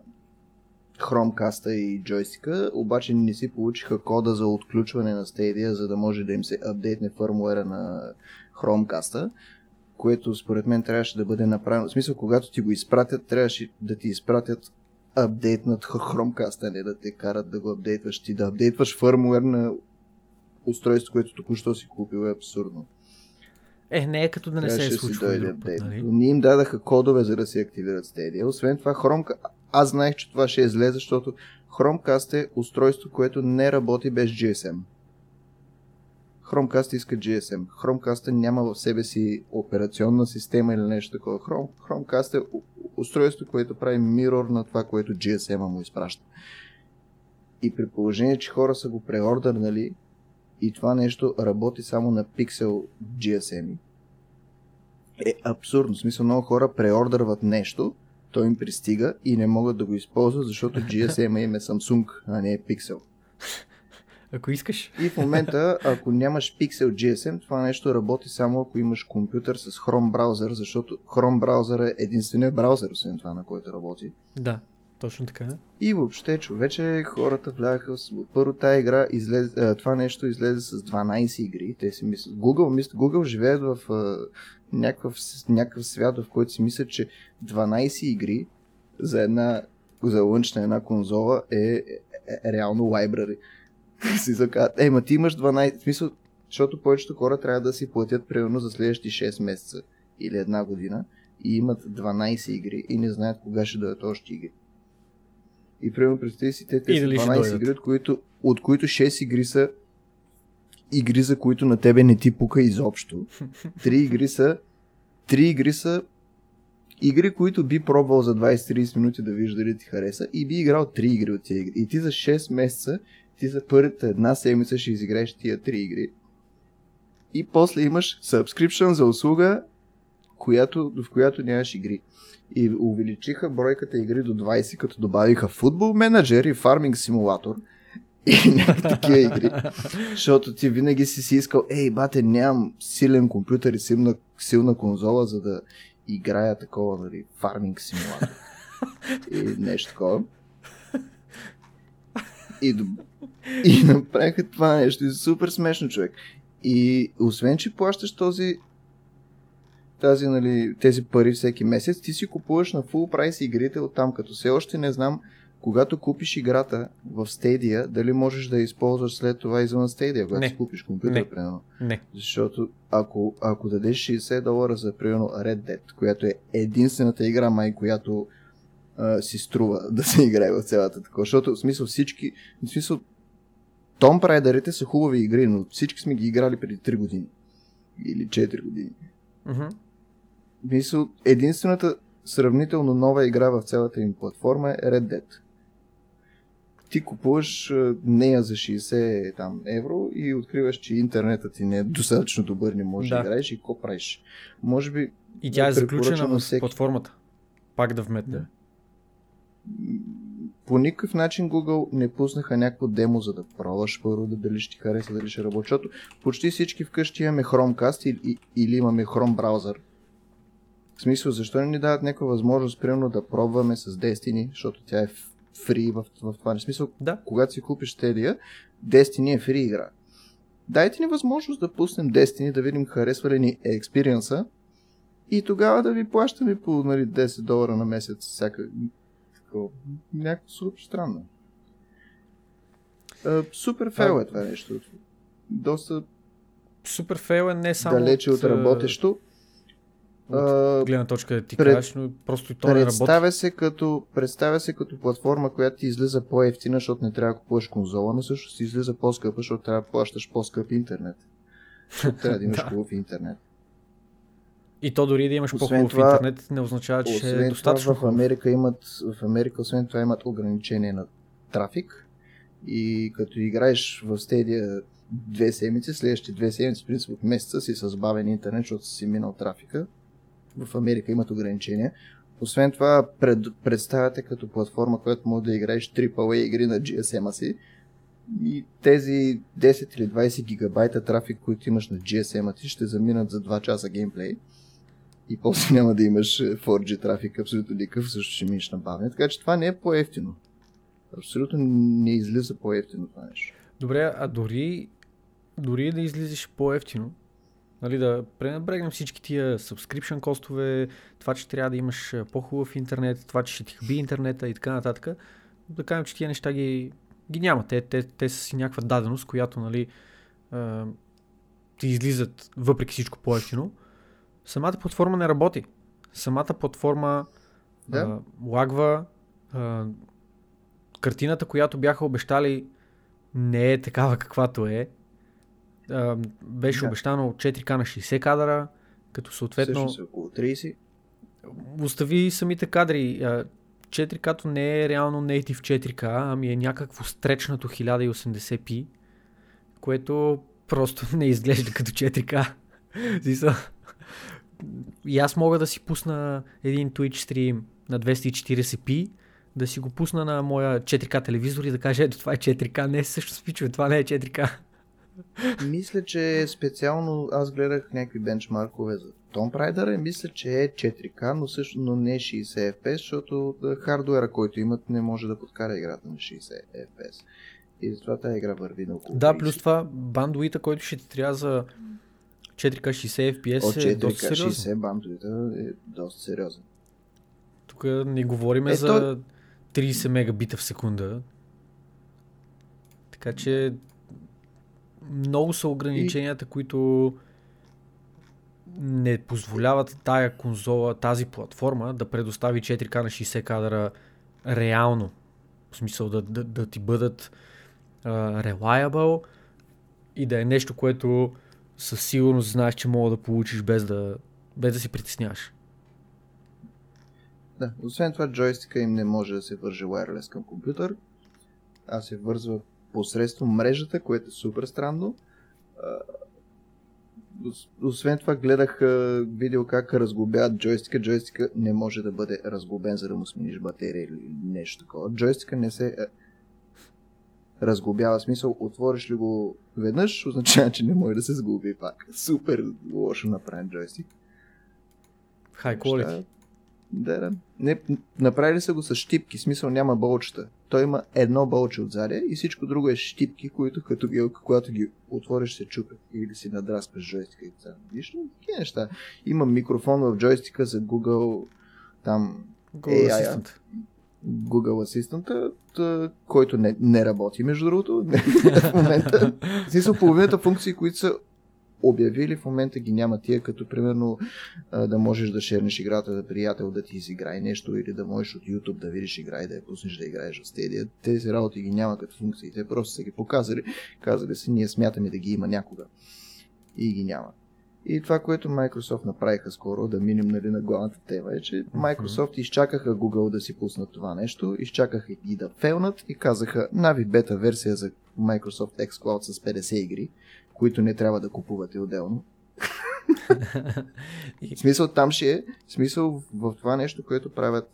S2: Chromecast и джойстика, обаче не си получиха кода за отключване на Stadia, за да може да им се апдейтне фърмуера на Chromecast, което според мен трябваше да бъде направено. В смисъл, когато ти го изпратят, трябваше да ти изпратят апдейтнат Chromecast, а не да те карат да го апдейтваш. Ти да апдейтваш фърмуер на устройство, което току-що си купил е абсурдно.
S1: Е, не е като да не се е случило. Нали?
S2: Ние им дадаха кодове, за да се активират Stadia. Освен това, Chromecast, аз знаех, че това ще излезе, защото Chromecast е устройство, което не работи без GSM. Chromecast иска GSM. Chromecast няма в себе си операционна система или нещо такова. Chrome, Chromecast е устройство, което прави мирор на това, което GSM му изпраща. И при положение, че хора са го преордърнали и това нещо работи само на пиксел GSM, е абсурдно. В смисъл, много хора преордърват нещо, той им пристига и не могат да го използват, защото GSM им е Samsung, а не е Pixel.
S1: Ако искаш.
S2: И в момента, ако нямаш Pixel GSM, това нещо работи само ако имаш компютър с Chrome браузър, защото Chrome браузър е единствения браузър, освен това, на който работи.
S1: Да, точно така.
S2: И въобще, човече, хората влягаха с... Първо тази игра излезе, това нещо излезе с 12 игри. Те си мислят. Google, мисля, Google живеят в някакъв, някакъв свят, в който си мислят, че 12 игри за една за лънч на една конзола е, е, е реално library. си заказват, е, ма ти имаш 12, в смисъл, защото повечето хора трябва да си платят примерно за следващи 6 месеца или една година и имат 12 игри и не знаят кога ще дойдат още игри. И примерно представи си, те, те са 12 игри, от които, от които 6 игри са игри, за които на тебе не ти пука изобщо. Три игри са три игри са игри, които би пробвал за 20-30 минути да вижда дали ти хареса и би играл три игри от тези игри. И ти за 6 месеца, ти за първата една седмица ще изиграеш тия три игри. И после имаш subscription за услуга, която, в която нямаш игри. И увеличиха бройката игри до 20, като добавиха футбол менеджер и фарминг симулатор – и някакви такива игри. Защото ти винаги си си искал, ей, бате, нямам силен компютър и силна, силна конзола, за да играя такова, нали, фарминг симулатор. И нещо такова. И, и направиха това нещо. И супер смешно, човек. И освен, че плащаш този тази, нали, тези пари всеки месец, ти си купуваш на full прайс игрите от там, като все още не знам когато купиш играта в Stadia, дали можеш да я използваш след това извън Stadia, когато си купиш компютър,
S1: не.
S2: примерно.
S1: Не.
S2: Защото ако, ако дадеш 60 долара за, примерно, Red Dead, която е единствената игра, май, която а, си струва да се играе в цялата такова, защото в смисъл всички, в смисъл Том Райдерите са хубави игри, но всички сме ги играли преди 3 години. Или 4 години.
S1: Mm-hmm.
S2: Мисъл, единствената сравнително нова игра в цялата им платформа е Red Dead ти купуваш нея за 60 там, евро и откриваш, че интернетът ти не е достатъчно добър, не можеш да, да играеш и какво правиш. Може би.
S1: И тя е заключена в всеки... платформата. Пак да вметне.
S2: По никакъв начин Google не пуснаха някакво демо, за да пробваш първо да дали ще ти хареса, дали ще работи. Защото почти всички вкъщи имаме Chromecast или, или имаме Chrome браузър. В смисъл, защо не ни дават някаква възможност, примерно, да пробваме с Destiny, защото тя е фри в, в това смисъл.
S1: Да.
S2: Когато си купиш Stadia, Destiny е фри игра. Дайте ни възможност да пуснем Destiny, да видим харесва ли ни експириенса и тогава да ви плащаме по нали, 10 долара на месец всяка някакво супер странно. Uh, супер фейл е това нещо. Доста
S1: супер фейл е не само
S2: далече от, от работещо
S1: от гледна точка да ти пред... кажеш, но просто и то не
S2: работи. Се като, представя се като платформа, която ти излиза по-ефтина, защото не трябва да купуваш конзола, но също си излиза по-скъпа, защото трябва да плащаш по-скъп интернет. трябва да имаш хубав интернет.
S1: И то дори да имаш по-хубав това, интернет, не означава, че е достатъчно
S2: това, в Америка имат, в Америка освен това имат ограничение на трафик и като играеш в Stadia две седмици, следващите две седмици, в принцип от месеца си с бавен интернет, защото си минал трафика. В Америка имат ограничения. Освен това, пред, представяте като платформа, която може да играеш AAA игри на GSM-а си. И тези 10 или 20 гигабайта трафик, които имаш на GSM-а ти, ще заминат за 2 часа геймплей. И после няма да имаш 4G трафик, абсолютно никакъв, също ще минеш на бавен. Така че това не е по-ефтино. Абсолютно не излиза по-ефтино това нещо.
S1: Добре, а дори, дори да излизаш по-ефтино, Нали, да пренебрегнем всички тия subscription костове, това, че трябва да имаш по-хубав интернет, това, че ще ти хаби интернета и така нататък. Да кажем, че тия неща ги, ги няма. Те, те, те са си някаква даденост, която нали, а, ти излизат въпреки всичко по-ефтино. Самата платформа не работи. Самата платформа да. а, лагва. А, картината, която бяха обещали, не е такава каквато е а, беше да. обещано 4К на 60 кадъра, като съответно...
S2: Също около 30.
S1: Остави самите кадри. 4К не е реално native 4K, ами е някакво стречнато 1080p, което просто не изглежда като 4K. И аз мога да си пусна един Twitch стрим на 240p, да си го пусна на моя 4K телевизор и да кажа, ето това е 4K. Не, също спичове, това не е 4K.
S2: Мисля, че специално аз гледах някакви бенчмаркове за Tomb Raider и мисля, че е 4K, но също но не 60 FPS, защото хардуера, който имат, не може да подкара играта на 60 FPS. И затова тази игра върви на около.
S1: Да, плюс това бандуита, който ще ти трябва за 4K 60 FPS О, 4K, е доста сериозен.
S2: 60 бандуита е доста сериозен.
S1: Тук не говорим е, за 30 мегабита в секунда. Така че много са ограниченията, и... които не позволяват тая конзола, тази платформа да предостави 4К на 60 кадра реално. В смисъл да, да, да ти бъдат uh, reliable и да е нещо, което със сигурност знаеш, че мога да получиш без да, без да си притесняваш.
S2: Да, освен това джойстика им не може да се върже wireless към компютър, а се вързва посредством мрежата, което е супер странно. Освен това гледах видео как разглобяват джойстика. Джойстика не може да бъде разглобен, за да му смениш батерия или нещо такова. Джойстика не се разглобява. Смисъл, отвориш ли го веднъж, означава, че не може да се сглоби пак. Супер лошо направен джойстик.
S1: High quality.
S2: Да, да. Не, направили са го с щипки, смисъл няма болчета. Той има едно болче отзади и всичко друго е щипки, които като ги, когато ги отвориш се чупят или си надраскаш джойстика и така. Виж такива неща. Има микрофон в джойстика за Google там
S1: Google AI, Assistant.
S2: Google Assistant, който не, не работи, между другото, в момента. В смисъл, половината функции, които са обявили, в момента ги няма тия, като примерно да можеш да шернеш играта за приятел да ти изиграе нещо или да можеш от YouTube да видиш игра и да я пуснеш да играеш в Stadia. Тези работи ги няма като функции, те просто са ги показали, казали се, ние смятаме да ги има някога. И ги няма. И това, което Microsoft направиха скоро, да минем нали, на главната тема, е, че Microsoft изчакаха Google да си пуснат това нещо, изчакаха ги да фейлнат и казаха Navi бета версия за Microsoft xCloud с 50 игри които не трябва да купувате отделно. В смисъл там ще е, смисъл в това нещо, което правят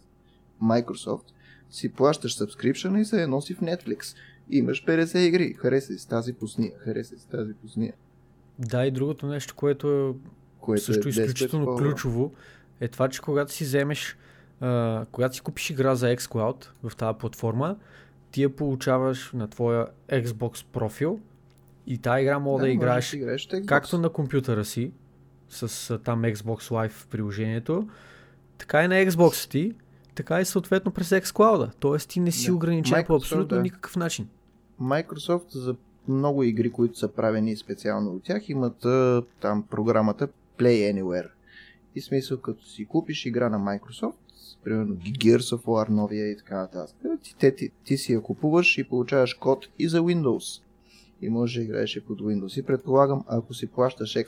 S2: Microsoft, си плащаш subscription и се я носи в Netflix. Имаш 50 игри, хареса си тази пусния, хареса си тази пусния.
S1: Да, и другото нещо, което е което също е изключително ключово, е това, че когато си вземеш, а, когато си купиш игра за xCloud в тази платформа, ти я получаваш на твоя Xbox профил и тази игра мога да, да играеш да играеш както на компютъра си, с там Xbox Live приложението, така и на Xbox ти, така и съответно през xCloud. Тоест ти не си да. ограничен Microsoft, по абсолютно да. никакъв начин.
S2: Microsoft за много игри, които са правени специално от тях, имат там програмата Play Anywhere. И смисъл, като си купиш игра на Microsoft, примерно Gears of War новия и така нататък, ти, ти, ти, ти си я купуваш и получаваш код и за Windows и може да играеш и под Windows. И предполагам, ако си плащаш е,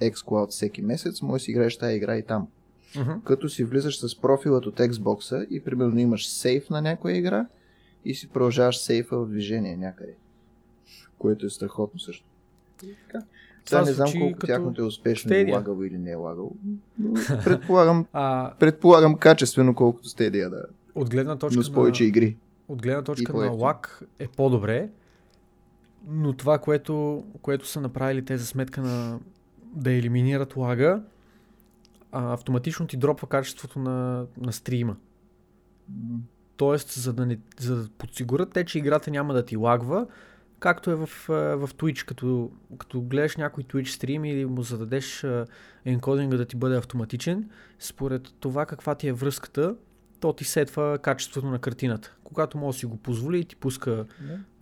S2: xCloud всеки месец, може да си играеш тази игра и там.
S1: Мгм.
S2: Като си влизаш с профилът от Xbox и примерно имаш сейф на някоя игра и си продължаваш сейфа в движение някъде. Което е страхотно също. Така. Сега не знам колко
S1: като
S2: тяхното е успешно
S1: Stadia.
S2: и лагало или не е лагало. Предполагам,
S1: А,
S2: предполагам качествено колкото Stadia да
S1: от гледна точка
S2: но с повече
S1: на...
S2: игри.
S1: от гледна точка на лак е по-добре, но това, което, което са направили те за сметка на да елиминират лага, а, автоматично ти дропва качеството на, на стрима. Тоест, за да, не, за да подсигурят те, че играта няма да ти лагва, както е в, а, в Twitch, като, като гледаш някой Twitch стрим или му зададеш а, енкодинга да ти бъде автоматичен, според това каква ти е връзката, то ти сетва качеството на картината. Когато може да си го позволи, ти пуска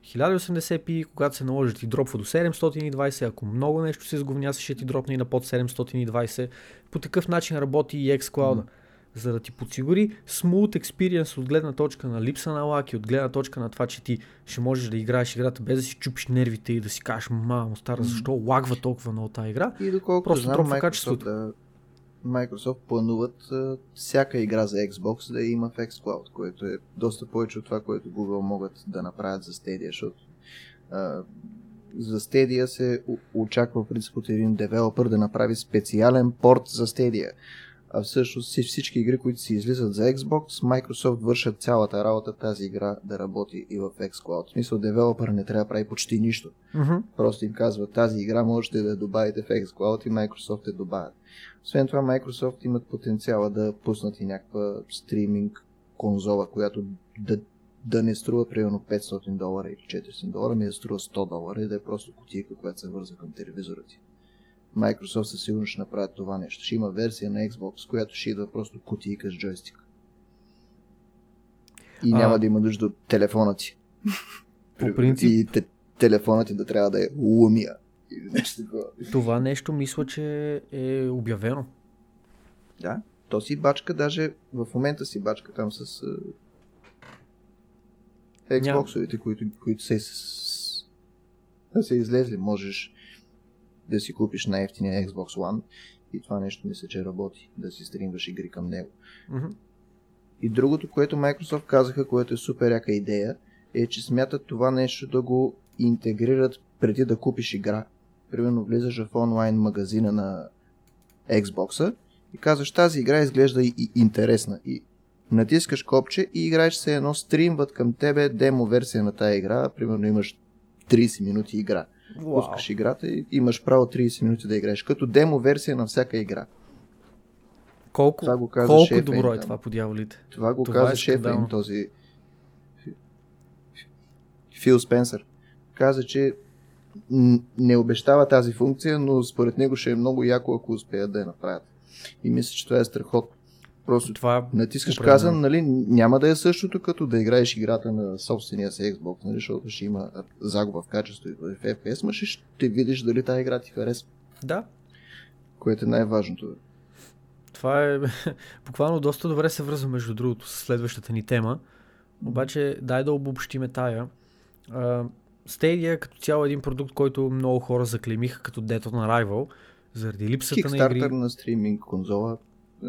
S1: 1080p, когато се наложи ти дропва до 720, ако много нещо се сговняса, ще ти дропне и на под 720. По такъв начин работи и xCloud. За да ти подсигури smooth experience от гледна точка на липса на лак и от гледна точка на това, че ти ще можеш да играеш играта без да си чупиш нервите и да си кажеш, мамо, стара, защо лагва толкова много тази игра?
S2: И доколкото
S1: Просто
S2: знам, Microsoft,
S1: качеството.
S2: да, Microsoft плануват а, всяка игра за Xbox да има в xCloud, което е доста повече от това, което Google могат да направят за Stadia, защото а, за Stadia се очаква в принцип от един девелопър да направи специален порт за Stadia. А всъщност си- всички игри, които си излизат за Xbox, Microsoft вършат цялата работа тази игра да работи и в xCloud. В смисъл, девелопър не трябва да прави почти нищо.
S1: Мгм.
S2: Просто им казват, тази игра можете да добавите в xCloud и Microsoft я добавят. Освен това, Microsoft имат потенциала да пуснат и някаква стриминг конзола, която да, да не струва примерно 500 долара или 400 долара, ми да струва 100 долара и да е просто кутийка, която се върза към телевизора ти. Microsoft със сигурност ще направят това нещо. Ще има версия на Xbox, която ще идва просто кутийка с джойстик. И
S1: А.
S2: няма да има нужда от телефона ти.
S1: По принцип-
S2: И те, телефонът ти да трябва да е нещо такова.
S1: Това нещо мисля, че е обявено.
S2: Да, то си бачка, даже в момента си бачка там с Xbox-овите, които, които са, са излезли. Можеш да си купиш най-ефтиния Xbox One и това нещо мисля, че работи, да си стримваш игри към него.
S1: Мгм.
S2: И другото, което Microsoft казаха, което е супер яка идея, е, че смятат това нещо да го интегрират преди да купиш игра. Примерно влизаш в онлайн магазина на Xbox и казваш тази игра изглежда и, и интересна. И натискаш копче и играеш се едно стримват към тебе демо версия на тази игра. Примерно имаш 30 минути игра.
S1: Вау.
S2: Пускаш играта и имаш право 30 минути да играеш. Като демо версия на всяка игра.
S1: Колко,
S2: Това го каза
S1: колко
S2: шефа
S1: добро
S2: им
S1: е това по дяволите?
S2: Това го
S1: Това е
S2: каза шефа
S1: скандално.
S2: им този Фил Спенсър. Каза, че не обещава тази функция, но според него ще е много яко, ако успеят да я направят. И мисля, че това е страхотно. Просто
S1: Това
S2: натискаш
S1: определено.
S2: каза, нали, няма да е същото като да играеш играта на собствения си Xbox, нали, защото ще има загуба в качество и в FPS, но ще, ще видиш дали тази игра ти харесва,
S1: Да,
S2: което е най-важното.
S1: това е буквално доста добре се връзва между другото с следващата ни тема. Обаче дай да обобщиме тая. Stadia е като цяло един продукт, който много хора заклемиха като Dead on Arrival, заради липсата на игри.
S2: На стриминг конзола, е,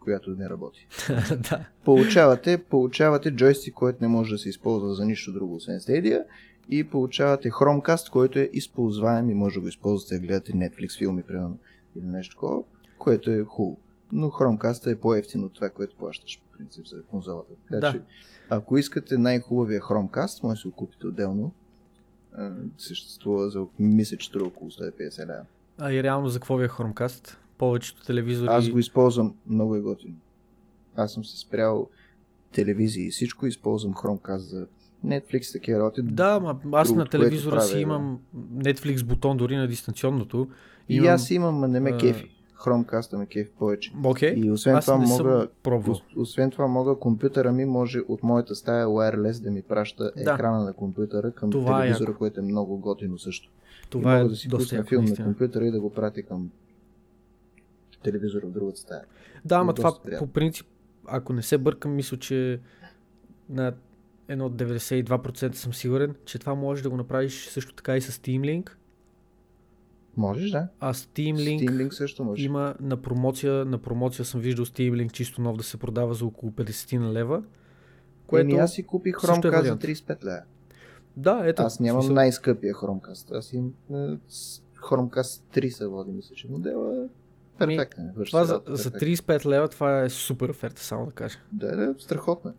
S2: която не работи.
S1: да.
S2: получавате, получавате джойстик, който не може да се използва за нищо друго, освен Stadia, и получавате Chromecast, който е използваем и може да го използвате да гледате Netflix филми, примерно, или нещо такова, което е хубаво. Но Chromecast е по-ефтин от това, което плащаш, по принцип, за конзолата. Така
S1: Да.
S2: че, ако искате най-хубавия Chromecast, може да си го купите отделно. Съществува за, мисля, че струва около 150 лева.
S1: А и реално за какво ви е Chromecast? Повечето телевизори...
S2: Аз го използвам, много е готино. Аз съм се спрял телевизии и всичко, използвам Chromecast за Netflix, такива работи.
S1: Да, ма аз
S2: Другото,
S1: на телевизора си
S2: правя,
S1: имам Netflix бутон дори на дистанционното.
S2: И
S1: Имам-
S2: аз имам, не ме
S1: а,
S2: кефи. Chromecast ме кефи повече.
S1: Окей,
S2: И освен
S1: аз
S2: това мога, освен това мога, компютъра ми може от моята стая wireless да ми праща
S1: Да.
S2: екрана на компютъра към
S1: Това е
S2: телевизора,
S1: яко.
S2: което е много готино също.
S1: Това
S2: и
S1: е
S2: мога да си
S1: доста
S2: пусна филм на компютъра и да го пратя към телевизора в другата стая.
S1: Да, ама това
S2: приятно.
S1: по принцип, ако не се бъркам, мисля, че на едно 92% съм сигурен, че това можеш да го направиш също така и с Steam Link.
S2: Можеш, да.
S1: А Steam Link,
S2: Steam Link също може.
S1: има на промоция, на промоция съм виждал Steam Link чисто нов да се продава за около 50 на лева.
S2: Което... Еми аз си купих
S1: също е
S2: за
S1: вариант.
S2: 35 лева.
S1: Да, ето.
S2: Аз нямам
S1: смисъл-
S2: най-скъпия Chromecast. Аз имам е, Chromecast 3 се води, мисля, че модела перфектен. върши
S1: Това за, за
S2: перфектно.
S1: 35 лева това е супер оферта, само да кажа.
S2: Да, да, страхотно. е.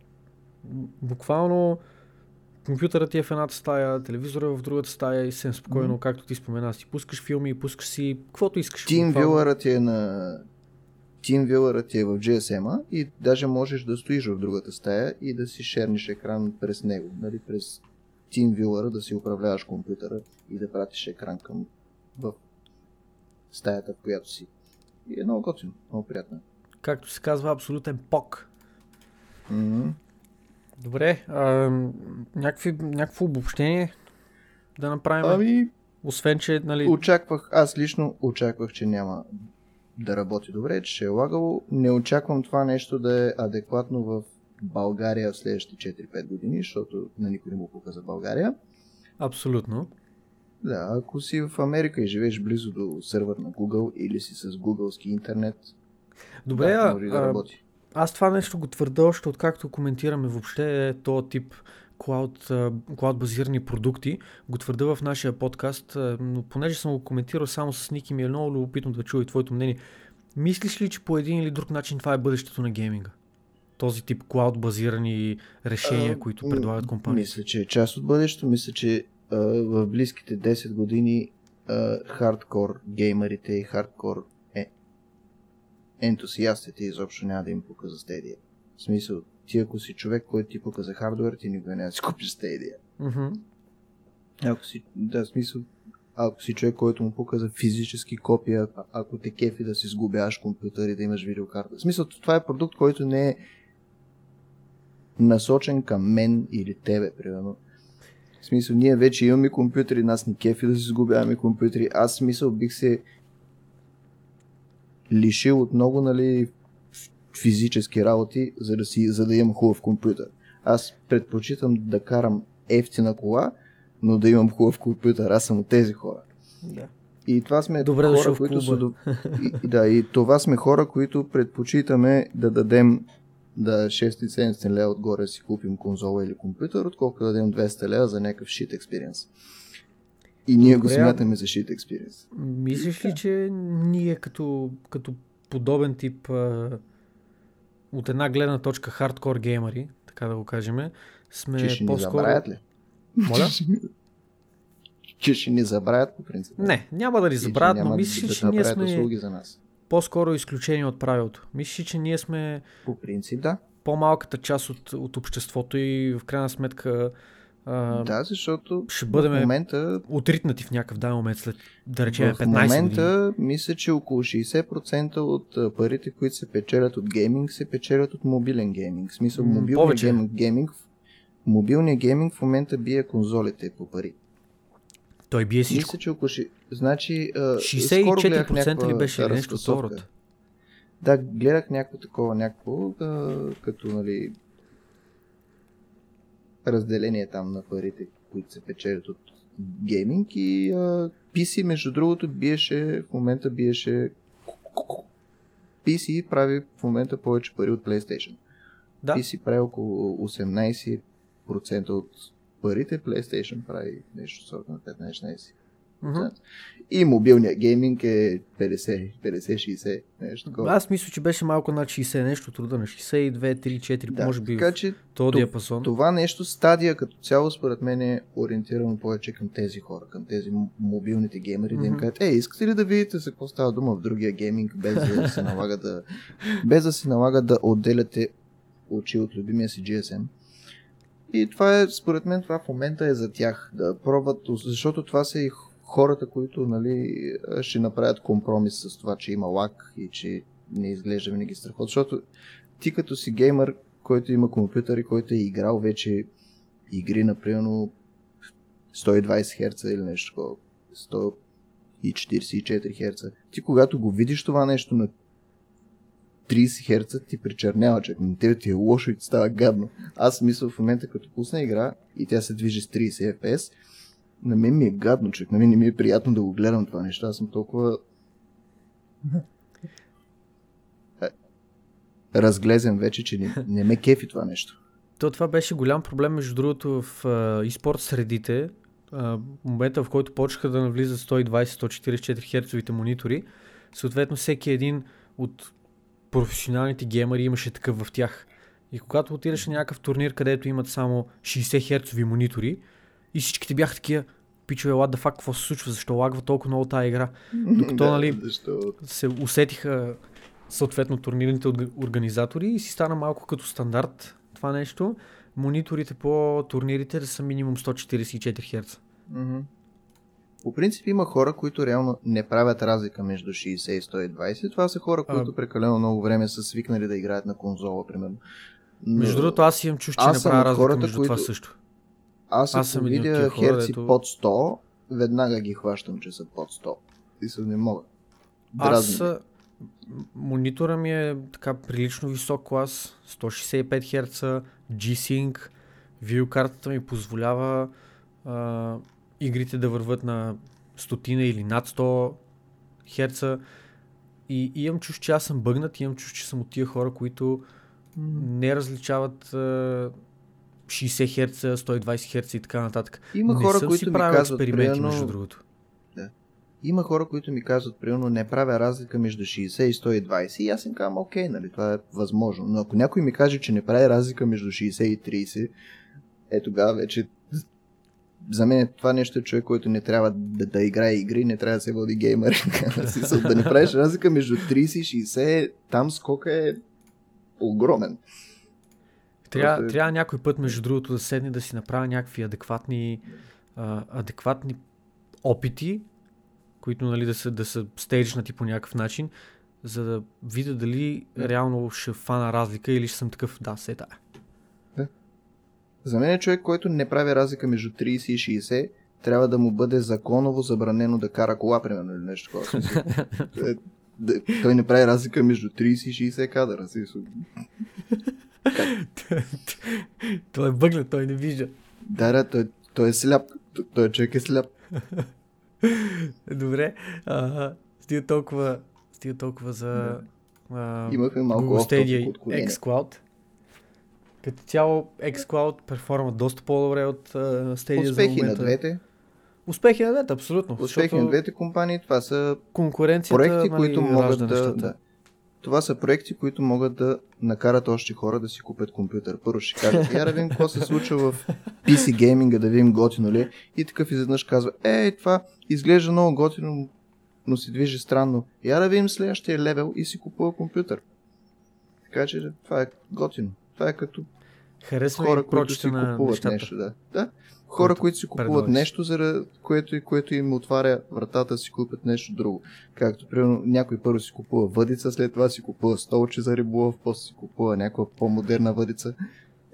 S1: Буквално компютърът ти е в едната стая, телевизора е в другата стая и съвсем спокойно,
S2: Мгм.
S1: както ти спомена, си пускаш филми, пускаш си каквото искаш.
S2: Team
S1: Буквално.
S2: Viewer ти е на TeamViewer ти е в GSM-а и даже можеш да стоиш в другата стая и да си шерниш екран през него, нали, през TeamViewer да си управляваш компютъра и да пратиш екран към в стаята, в която си. И е много готино, много приятно.
S1: Както се казва, абсолютен пок.
S2: М-м.
S1: Добре, а, някакви, някакво обобщение да направим.
S2: Ами,
S1: Освен, че, нали,
S2: очаквах, аз лично очаквах, че няма да работи добре, че ще е лагало. Не очаквам това нещо да е адекватно в България в следващите 4-5 години, защото на никой не му пука за България.
S1: абсолютно.
S2: Да, ако си в Америка и живееш близо до сървър на Google или си с гугълски интернет,
S1: Добре,
S2: да,
S1: а,
S2: може да
S1: а,
S2: работи.
S1: аз това нещо го твърда още откакто коментираме въобще е този тип клауд базирани продукти, го твърда в нашия подкаст, но понеже съм го коментирал само с Ники, ми е много любопитно да чуя и твоето мнение. Мислиш ли, че по един или друг начин това е бъдещето на гейминга? Този тип клауд базирани решения,
S2: А,
S1: които предлагат компании.
S2: Мисля, че е част от бъдещето. Мисля, че в близките 10 години хардкор геймерите и хардкор е, ентусиастите изобщо няма да им пука за Stadia. В смисъл, ти ако си човек, който ти пука за хардвер, ти никога няма да си купиш Stadia.
S1: Мгм.
S2: Ако си, да, в смисъл, ако си човек, който му пука за физически копия, а- ако те кефи да си сгубяваш компютър и да имаш видеокарта. В смисъл, това е продукт, който не е насочен към мен или тебе, примерно. В смисъл, ние вече имаме компютри, нас ни кефи да си сгубяваме компютри. Аз в смисъл бих се лишил от много, нали, физически работи, за да, си, за да имам хубав компютър. Аз предпочитам да карам ефтина кола, но да имам хубав компютър. Аз съм от тези хора.
S1: Да.
S2: И това сме
S1: Добре
S2: хора, които са... и да, и това сме хора, които предпочитаме да дадем да 6-7 лева отгоре си купим конзола или компютър, отколкото да дадем 200 лева за някакъв shit experience. И ние го
S1: Добре, а-
S2: смятаме за shit experience.
S1: Мислиш ли, че ние като, като подобен тип а, от една гледна точка хардкор геймери, така да го кажем, сме
S2: Че ще ни
S1: по-скоро...
S2: забравят ли?
S1: Моля?
S2: Че ще ни забравят по принцип.
S1: Не, няма да ни забравят, но мислиш ли,
S2: да
S1: че ние сме
S2: услуги за нас.
S1: По-скоро изключение от правилото? Мислиш ли, че ние сме
S2: По принцип, да.
S1: по-малката част от, от обществото и в крайна сметка а,
S2: да, защото
S1: ще
S2: в
S1: бъдем
S2: момента
S1: отритнати в някакъв даден момент след, да речем,
S2: в
S1: 15 години.
S2: момента мисля, че около 60% от парите, които се печелят от гейминг, се печелят от мобилен гейминг. В смисъл, мобилният
S1: повече.
S2: гейминг, гейминг, мобилният гейминг в момента бие конзолите по пари.
S1: Той бие всичко.
S2: Мисля, че около... Значи, а, скоро гледах
S1: 64% ли беше нещо хората?
S2: Да, гледах някакво такова, някакво, а, като, нали, разделение там на парите, които се печелят от гейминг и а, PC, между другото, биеше, в момента биеше PC прави в момента повече пари от PlayStation.
S1: Да.
S2: PC прави около 18% от парите, PlayStation прави нещо сорта на 15-16%.
S1: Мгм.
S2: И мобилният гейминг е 50, 50-60, нещо такова.
S1: Аз мисля, че беше малко над 60 нещо, труда на 62, 3, 4,
S2: Да,
S1: може би
S2: така че то-
S1: диапазон.
S2: това нещо, стадия като цяло, според мен е ориентирано повече към тези хора, към тези мобилните геймери, да им кажат, е, искате ли да видите за какво става дума в другия гейминг, без да се налага да, без да се налага да отделяте очи от любимия си GSM. И това е, според мен, това в момента е за тях, да пробват, защото това са и хората, които нали, ще направят компромис с това, че има лак и че не изглежда винаги страхот. Защото ти като си геймър, който има компютър и който е играл вече игри, например, 120 Hz или нещо такова, 144 Hz, ти когато го видиш това нещо на 30 Hz, ти причернява, че на тебе ти е лошо и ти става гадно. Аз мисля в момента, като пусна игра и тя се движи с 30 FPS, на мен ми е гадно, човек. На мен не ми е приятно да го гледам това нещо. Аз съм толкова разглезен вече, че не, не ме кефи това нещо.
S1: То това беше голям проблем, между другото, в спорт средите. А, момента, в който почнаха да навлизат 120-144 Hz монитори, съответно всеки един от професионалните геймери имаше такъв в тях. И когато отидеш на някакъв турнир, където имат само 60 Hz монитори, и всичките бяха такива, пичове, what the fuck, какво се случва, защо лагва толкова много тази игра. Докато, нали, се усетиха съответно турнирните организатори и си стана малко като стандарт това нещо. Мониторите по турнирите да са минимум 144 Hz.
S2: Mm-hmm. По принцип има хора, които реално не правят разлика между 60 и 120. Това са хора, които а... прекалено много време са свикнали да играят на конзола, примерно.
S1: Но... Между другото, аз имам чуш, че не правя разлика хората, между които... това също.
S2: Аз, аз съм видя херци дето... под 100, веднага ги хващам, че са под 100. И се не мога.
S1: Дразни. Аз, монитора ми е така прилично висок клас, 165 Hz, G-Sync, видеокартата ми позволява а, игрите да върват на стотина или над 100 Hz. И, и имам чуш, че аз съм бъгнат, имам чуш, че съм от тия хора, които не различават а, 60 Hz, 120 Hz и така нататък.
S2: Има не хора, които
S1: си
S2: казват,
S1: експерименти, примерно... между другото.
S2: Да. Има хора, които ми казват, примерно, не правя разлика между 60 и 120 и аз им казвам, окей, нали, това е възможно. Но ако някой ми каже, че не прави разлика между 60 и 30, е тогава вече за мен това нещо е човек, който не трябва да, да играе игри, не трябва да се води геймър. да не правиш разлика между 30 и 60, там скока е огромен.
S1: Трябва, Просто... трябва някой път, между другото, да седне да си направя някакви адекватни, а, адекватни опити, които нали, да, са, да са стейджнати по някакъв начин, за да видя дали реално ще фана разлика или ще съм такъв, да, се.
S2: Да. За мен е човек, който не прави разлика между 30 и 60, трябва да му бъде законово забранено да кара кола, примерно, или нещо такова. Е, той не прави разлика между 30 и 60 кадъра.
S1: той е бъглед, той не вижда.
S2: Да, да, той, той е сляп. Той човек е сляп.
S1: Добре. А, стига толкова, стига толкова за
S2: а, Имахме малко
S1: Google Stadia и xCloud. Като цяло xCloud перформа доста по-добре от uh, Stadia
S2: Успехи за момента. на двете.
S1: Успехи на двете, абсолютно.
S2: Успехи на двете компании, това са
S1: конкуренцията,
S2: проекти, нали, които могат да, да, това са проекти, които могат да накарат още хора да си купят компютър. Първо ще кажат, я да видим какво се случва в PC гейминга, да видим готино ли. Е. И такъв изведнъж казва, ей, това изглежда много готино, но се движи странно. Я да видим следващия левел и си купува компютър. Така че това е готино. Това е като
S1: Харесва хора, които си купуват нещата.
S2: нещо. Да. да хора, които си купуват предлагаш. нещо, заради което, което им отваря вратата си купят нещо друго. Както, примерно, някой първо си купува въдица, след това си купува столче за риболов, после си купува някаква по-модерна въдица.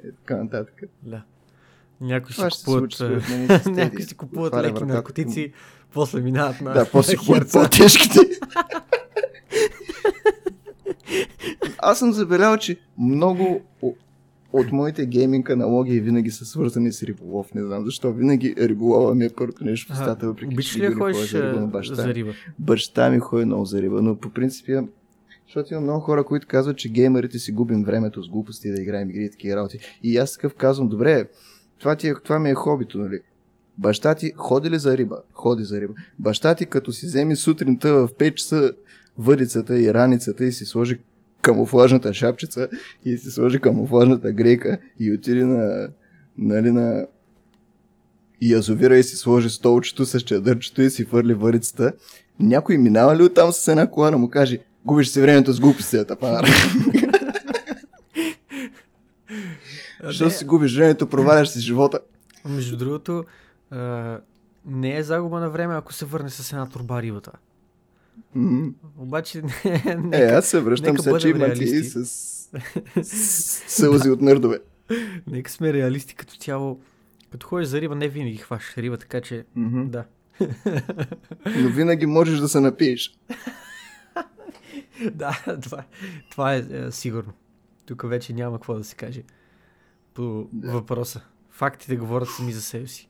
S2: Е, така нататък.
S1: Да. Някои си купуват, някои си купуват леки наркотици, после минават на
S2: Да, после купуват по-тежките. Аз съм забелял, че много от моите гейминг аналогии винаги са свързани с риболов. Не знам защо. Винаги риболова ми е първото нещо в стата, въпреки
S1: че ли ходиш за риба, баща. за риба?
S2: Баща ми ходи много за риба, но по принцип защото има много хора, които казват, че геймерите си губим времето с глупости да играем игри и такива работи. И аз такъв казвам, добре, това, ти е, това ми е хобито, нали? Баща ти ходи ли за риба? Ходи за риба. Баща ти, като си вземи сутринта в 5 часа въдицата и раницата и си сложи камуфлажната шапчица и си сложи камуфлажната грейка и отиде на, нали, на язовира и си сложи столчето с чадърчето и си фърли върицата. Някой минава ли оттам с една кола да му каже, губиш си времето с глупостията, панар. Що си губиш времето, проваляш си живота.
S1: Между другото, а, не е загуба на време, ако се върне с една турба рибата.
S2: Mm-hmm.
S1: Обаче,
S2: не, е, аз се връщам с ачивмати и с, сълзи от нърдове.
S1: Нека сме реалисти като цяло. Като ходиш за риба, не винаги хващаш риба, така че
S2: mm-hmm.
S1: да.
S2: Но винаги можеш да се напиеш.
S1: да, това, това е, е сигурно. Тук вече няма какво да се каже по да. въпроса. Фактите говорят сами за себе си.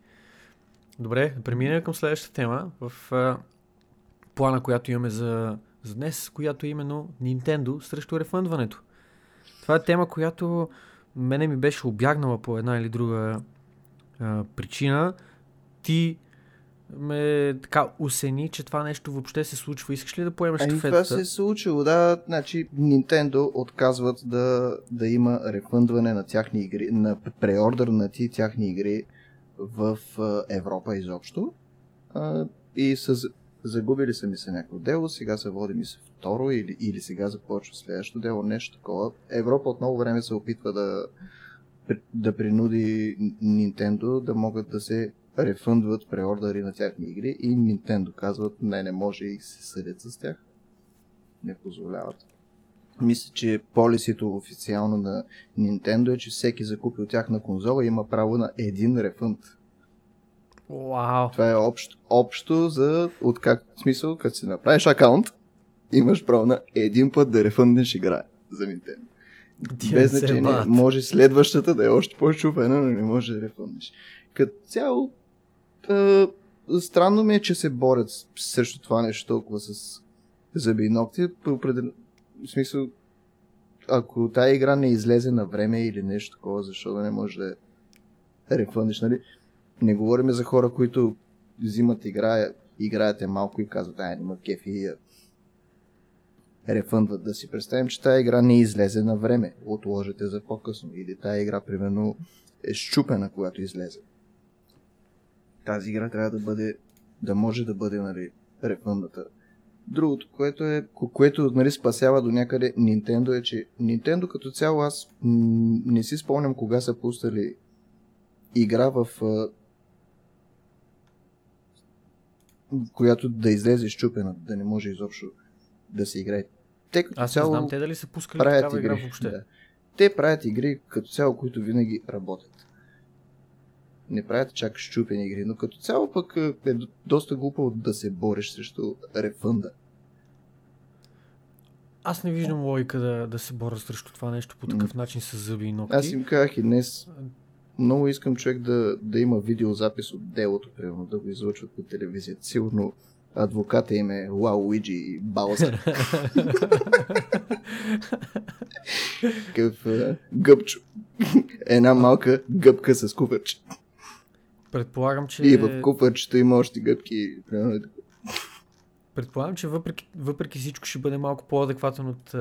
S1: Добре, преминем към следващата тема в плана, която имаме за, за днес, която е именно Nintendo срещу рефъндването. Това е тема, която мене ми беше обягнала по една или друга а, причина. Ти ме така усени, че това нещо въобще се случва. Искаш ли да поемаш
S2: Ами
S1: щафетата?
S2: това се е случило, да. Значи Nintendo отказват да, да има рефъндване на тяхни игри, на преордър на ти тяхни игри в Европа изобщо. А, и за- загубили са ми се някакво дело, сега се води ми се второ или, или сега започва следващото дело, нещо такова. Европа от много време се опитва да, да принуди Nintendo да могат да се рефъндват преордъри на тяхни игри и Nintendo казват не, не може и се съдят с тях. Не позволяват. Мисля, че полисито официално на Nintendo е, че всеки закупил тяхна конзола има право на един рефънд.
S1: Вау!
S2: Това е общо, общо за от как смисъл, като си направиш акаунт, имаш право на един път да рефънднеш игра за Nintendo. Без
S1: се
S2: значение. Може следващата да е още по-чупена, но не може да рефънднеш. Като цяло, а, странно ми е, че се борят срещу това нещо толкова с зъби и ногти. По определен... Смисъл, ако тази игра не излезе на време или нещо такова, защо да не може да рефъндиш, нали? Не говорим за хора, които взимат игра, играят е малко и казват, ай, няма кефи и рефъндват. Да си представим, че тази игра не излезе на време. Отложите за по-късно. Или тази игра, примерно, е щупена, когато излезе. Тази игра трябва да бъде, да може да бъде, нали, рефъндата. Другото, което е, ко- което, нали, спасява до някъде Nintendo е, че Nintendo като цяло аз м, не си спомням кога са пуснали игра в а, която да излезе щупена, да не може изобщо да се играе. Те като
S1: Аз не
S2: цяло
S1: знам те дали са пускали
S2: правят
S1: такава
S2: игри.
S1: игра въобще.
S2: Да. Те правят игри като цяло, които винаги работят. Не правят чак щупени игри, но като цяло пък е до- доста глупо да се бориш срещу рефънда.
S1: Аз не виждам логика да, да се боря срещу това нещо по такъв начин с зъби и ногти.
S2: Аз им казах и днес, много искам човек да, да има видеозапис от делото, примерно, да го излъчват по телевизията. Сигурно адвоката им е Лауиджи и Баузър. Какъв гъбчо. Една малка гъбка с купърче.
S1: Предполагам, че...
S2: И в купърчето има още гъбки.
S1: Предполагам, че въпреки, въпреки всичко ще бъде малко по-адекватен от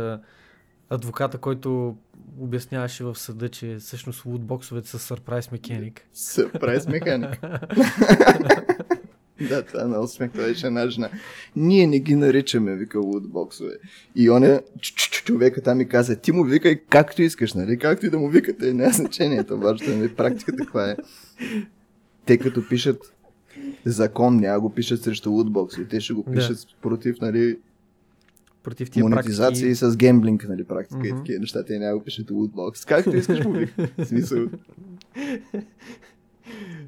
S1: адвоката, който обясняваше в съда, че всъщност лутбоксовете са сърпрайз механик.
S2: Сърпрайз механик. да, това е много смех, това беше една жена. Ние не ги наричаме, вика, лутбоксове. И он е, човека там ми каза, ти му викай както искаш, нали? Както и да му викате, няма значението. Важното е практиката каква е. Те като пишат закон, няма го пишат срещу лутбоксове. Те ще го
S1: Да.
S2: пишат против, нали,
S1: Против тия
S2: монетизация
S1: практики.
S2: и с гемблинг, нали, практика и
S1: Мгм.
S2: такива неща. Те няма го пишат лутбокс. Както искаш. В смисъл,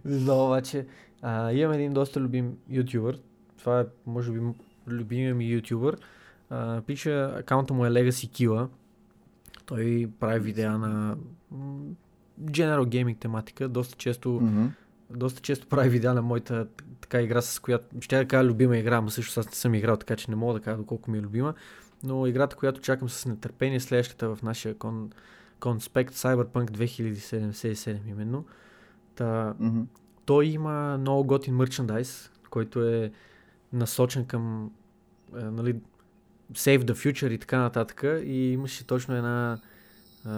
S1: Не знам, обаче. А, имам един доста любим ютубър. Това е, може би, любимия ми ютубър. А, пиша, акаунта му е Legacy Killa. Той прави видеа на General Gaming тематика. Доста често,
S2: мгм.
S1: Доста често прави видеа на моята така игра, с която ще да кажа любима игра, но също аз не съм играл, така че не мога да кажа доколко ми е любима. Но играта, която чакам с нетърпение, следващата в нашия кон, конспект Cyberpunk 2077 именно. Та,
S2: Мгм.
S1: той има много готин мерчендайз, който е насочен към е, нали, Save the Future и така нататък. И имаше точно една, е,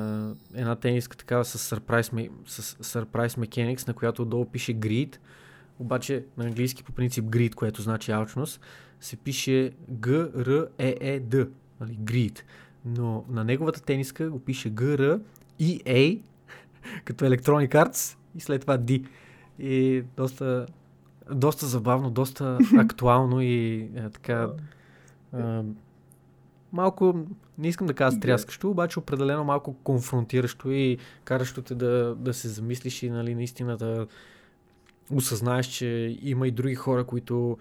S1: една тениска такава с Surprise, с Surprise Mechanics, на която отдолу пише Greed. Обаче на английски по принцип Greed, което значи алчност, се пише G-R-E-E-D. Нали, Greed. Но на неговата тениска го пише G-R-E-A като Electronic Arts и след това D. И доста, доста забавно, доста актуално и е, така е, малко, не искам да кажа стряскащо, обаче определено малко конфронтиращо и каращо те да, да се замислиш и нали, наистина да осъзнаеш, че има и други хора, които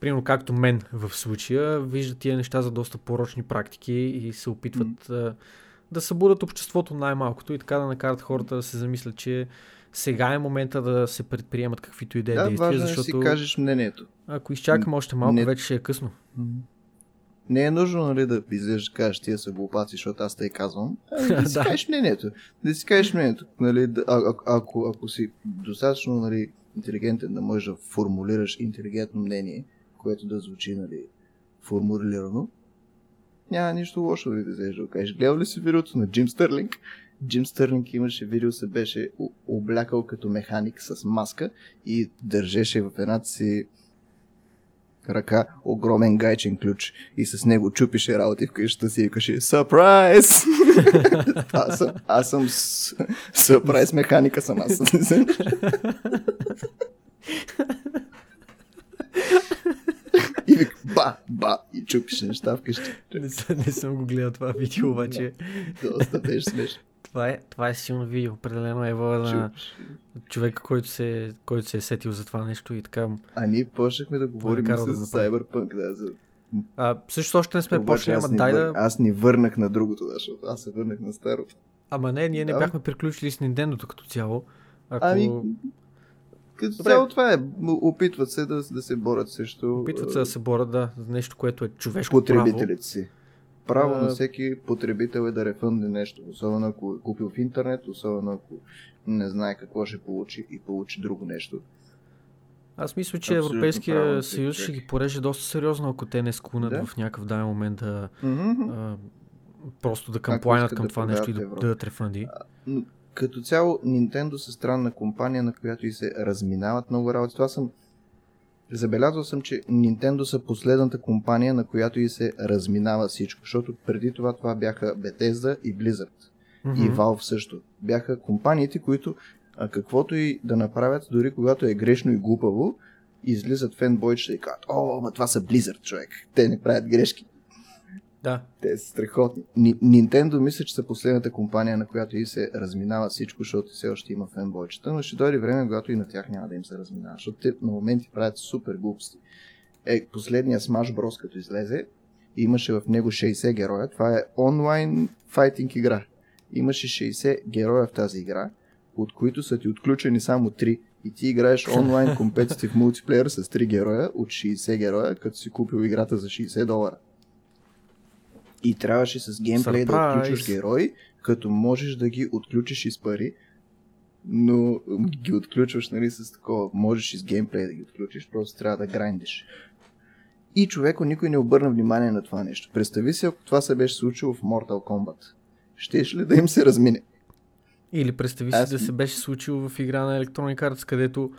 S1: примерно както мен в случая, виждат тия неща за доста порочни практики и се опитват mm. да, да събудат обществото най-малкото и така да накарат хората да се замислят, че сега е момента да се предприемат каквито и да е
S2: Да,
S1: действия,
S2: важно е да
S1: защото
S2: си кажеш мнението.
S1: ако изчакаме още малко,
S2: Не-
S1: вече ще е късно.
S2: Не е нужно, нали, да излезеш да кажеш тия са глупаци, защото аз те казвам. Ами, да си кажеш мнението. Да си кажеш мнението. Нали, да, а, а, ако, ако си достатъчно нали, интелигентен да можеш да формулираш интелигентно мнение, което да звучи нали, формулирано, няма нищо лошо да излезеш да кажеш. Гледал ли си видеото на Джим Стърлинг? Джим Стърлинг имаше видео, се беше облякал като механик с маска и държеше в едната си ръка огромен гайчен ключ и с него чупише работи в къщата си и викаше Сърпрайз! аз съм, аз съм сърпрайз механика съм аз. и вика ба, ба и чупише неща вкъщи.
S1: Не, не съм го гледал това видео, обаче
S2: Доста беше смешно.
S1: Това е, това е силно видео. Определено е воля на човека, който се, който се е сетил за това нещо и така.
S2: А ние почнахме да говорим
S1: да направи.
S2: Cyberpunk, да, за...
S1: А, също още не сме
S2: Обаче
S1: почнали,
S2: аз,
S1: ама дай да...
S2: аз ни върнах на другото, защото аз се върнах на старото.
S1: Ама не, ние не
S2: Да.
S1: бяхме приключили с Nintendo като цяло. Ако...
S2: Ами, като
S1: Добре.
S2: цяло това е. Опитват се да, да се борят срещу
S1: Опитват се да се борят, да, за нещо, което е човешко право.
S2: потребителите си. Право
S1: А,
S2: на всеки потребител е да рефънде нещо, особено ако е купил в интернет, особено ако не знае какво ще получи и получи друго нещо.
S1: Аз мисля, че
S2: Абсолютно
S1: Европейския съюз ще ги пореже доста сериозно, ако те не склонят
S2: Да.
S1: в някакъв даден момент да
S2: Мгм.
S1: а, просто да камплайнат към
S2: да
S1: това нещо и да
S2: Европа.
S1: дадат рефанди.
S2: Като цяло Nintendo са странна компания, на която и се разминават много работи. Това съм Забелязал съм, че Nintendo са последната компания, на която и се разминава всичко, защото преди това това бяха Bethesda и Blizzard. и
S1: Мгм.
S2: Valve също. Бяха компаниите, които а, каквото и да направят, дори когато е грешно и глупаво, излизат фенбойчета и казват, о, ма това са Blizzard, човек. Те не правят грешки.
S1: Да.
S2: Те са страхотни. Ни- Nintendo мисля, че са последната компания, на която и се разминава всичко, защото все още има фенбойчета, но ще дойде време, когато и на тях няма да им се разминава, защото те на моменти правят супер глупости. Е, последния Smash Bros. като излезе, имаше в него 60 героя. Това е онлайн файтинг игра. Имаше 60 героя в тази игра, от които са ти отключени само 3. И ти играеш онлайн компетитив мултиплеер с 3 героя от 60 героя, като си купил играта за 60 долара. И трябваше с геймплей да
S1: Surprise!
S2: отключваш герои, като можеш да ги отключиш и с пари, но ги отключваш нали, с такова. Можеш и с геймплей да ги отключиш, просто трябва да грайндиш. И човеко никой не обърна внимание на това нещо. Представи си, ако това се беше случило в Mortal Kombat. Щеш ли да им се размине?
S1: Или представи си
S2: Аз-
S1: да се беше случило в игра на Electronic Arts, където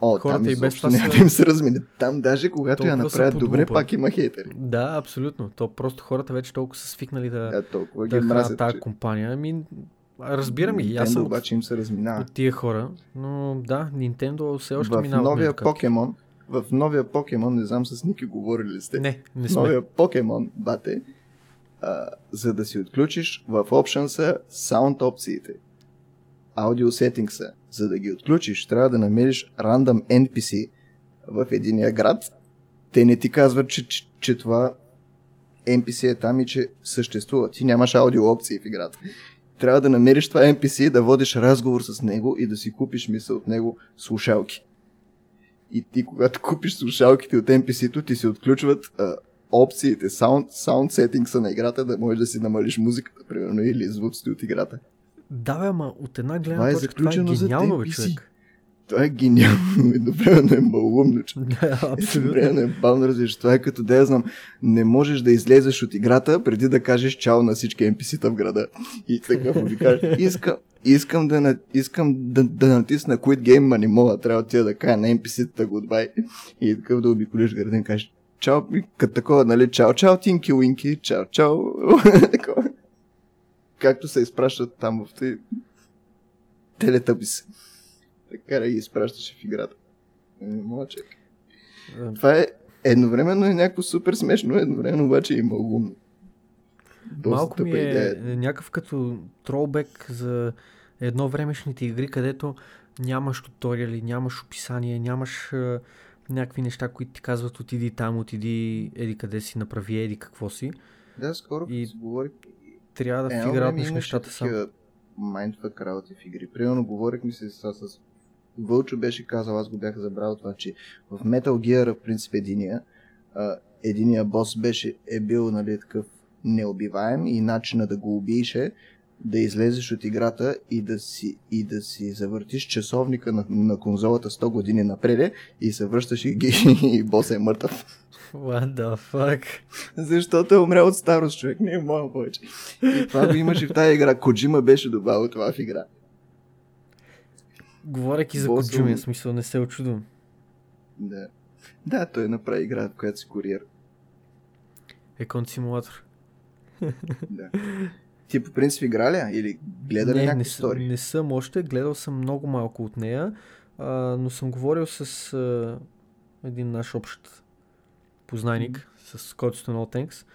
S2: О,
S1: Хората и без това са-
S2: да им се размине. Там даже когато я направят добре, пак има хейтери.
S1: да, абсолютно. То просто хората вече толкова са свикнали да,
S2: Да, толкова
S1: да
S2: ги мразят.
S1: тази
S2: че-
S1: компания. Ами, разбирам ги. Аз съм
S2: обаче им се разминава.
S1: от тия хора, но да, Nintendo все още
S2: В
S1: минава.
S2: новия покемон, в новия покемон, не знам с Ники говорили ли сте.
S1: Не, не сме.
S2: новия покемон, бате, а, за да си отключиш в Option са саунд опциите. Аудио settings. За да ги отключиш, трябва да намериш рандъм NPC в единия град. Те не ти казват, че, че, че това NPC е там и че съществува. Ти нямаш аудио опции в играта. Трябва да намериш това NPC, да водиш разговор с него и да си купиш мисъл от него слушалки. И ти, когато купиш слушалките от NPC-то, ти се отключват а, опциите, sound, sound settings на играта, да можеш да си намалиш музиката, примерно, или звуците от играта.
S1: Да, бе, ама от една гледна
S2: Това е
S1: точка това е гениално, бе, човек.
S2: Това е гениално, едновременно е малумно, че
S1: Да, абсолютно.
S2: Едновременно е бавно развиваш. Това е като да я знам, не можеш да излезеш от играта преди да кажеш чао на всички NPC-та в града. И така ви кажеш, искам, искам, да, на- искам да, да натисна Quit Game, ма не мога, трябва тия да кажа на NPC-та goodbye. И така да обиколиш града и кажеш, чао, и като такова, нали, чао, чао, Тинки Уинки, чао, чао. Както се изпращат там в тези телетъбис. Така да ги изпращаше в играта. Не мога чак.
S1: А,
S2: Това е едновременно е някакво супер смешно, едновременно обаче и малумно. Доста
S1: Малко ми е някакъв като тролбек за едно времешните игри, където нямаш туториали, нямаш описание, нямаш а, някакви неща, които ти казват отиди там, отиди еди къде си, направи еди какво си.
S2: Да, скоро
S1: И-
S2: и... се говори
S1: трябва да
S2: Е,
S1: фигурираш
S2: имаше
S1: нещата сам.
S2: такива майндфък работи в игри. Примерно говорихме се с, с Вълчо беше казал, аз го бях забрал това, че в Metal Gear, в принцип, единия, а, единия бос беше, е бил, нали, такъв неубиваем и начина да го убиеш е да излезеш от играта и да си, и да си завъртиш часовника на, на конзолата 100 години напред и се връщаш и, ги, и босът е мъртъв.
S1: What the fuck?
S2: Защото е умрял от старост човек, не е моя повече. И това го имаше в тази игра. Коджима беше добавил това в игра.
S1: Говорейки за Коджуми, в смисъл не се очудвам.
S2: Да. Да, той направи игра, в която си куриер.
S1: Екон симулатор.
S2: Да. Ти по принцип игра ли? Или гледа ли някакви
S1: не,
S2: истории?
S1: не съм още, гледал съм много малко от нея, а, но съм говорил с а, един наш общ познайник, с който сте No Thanks.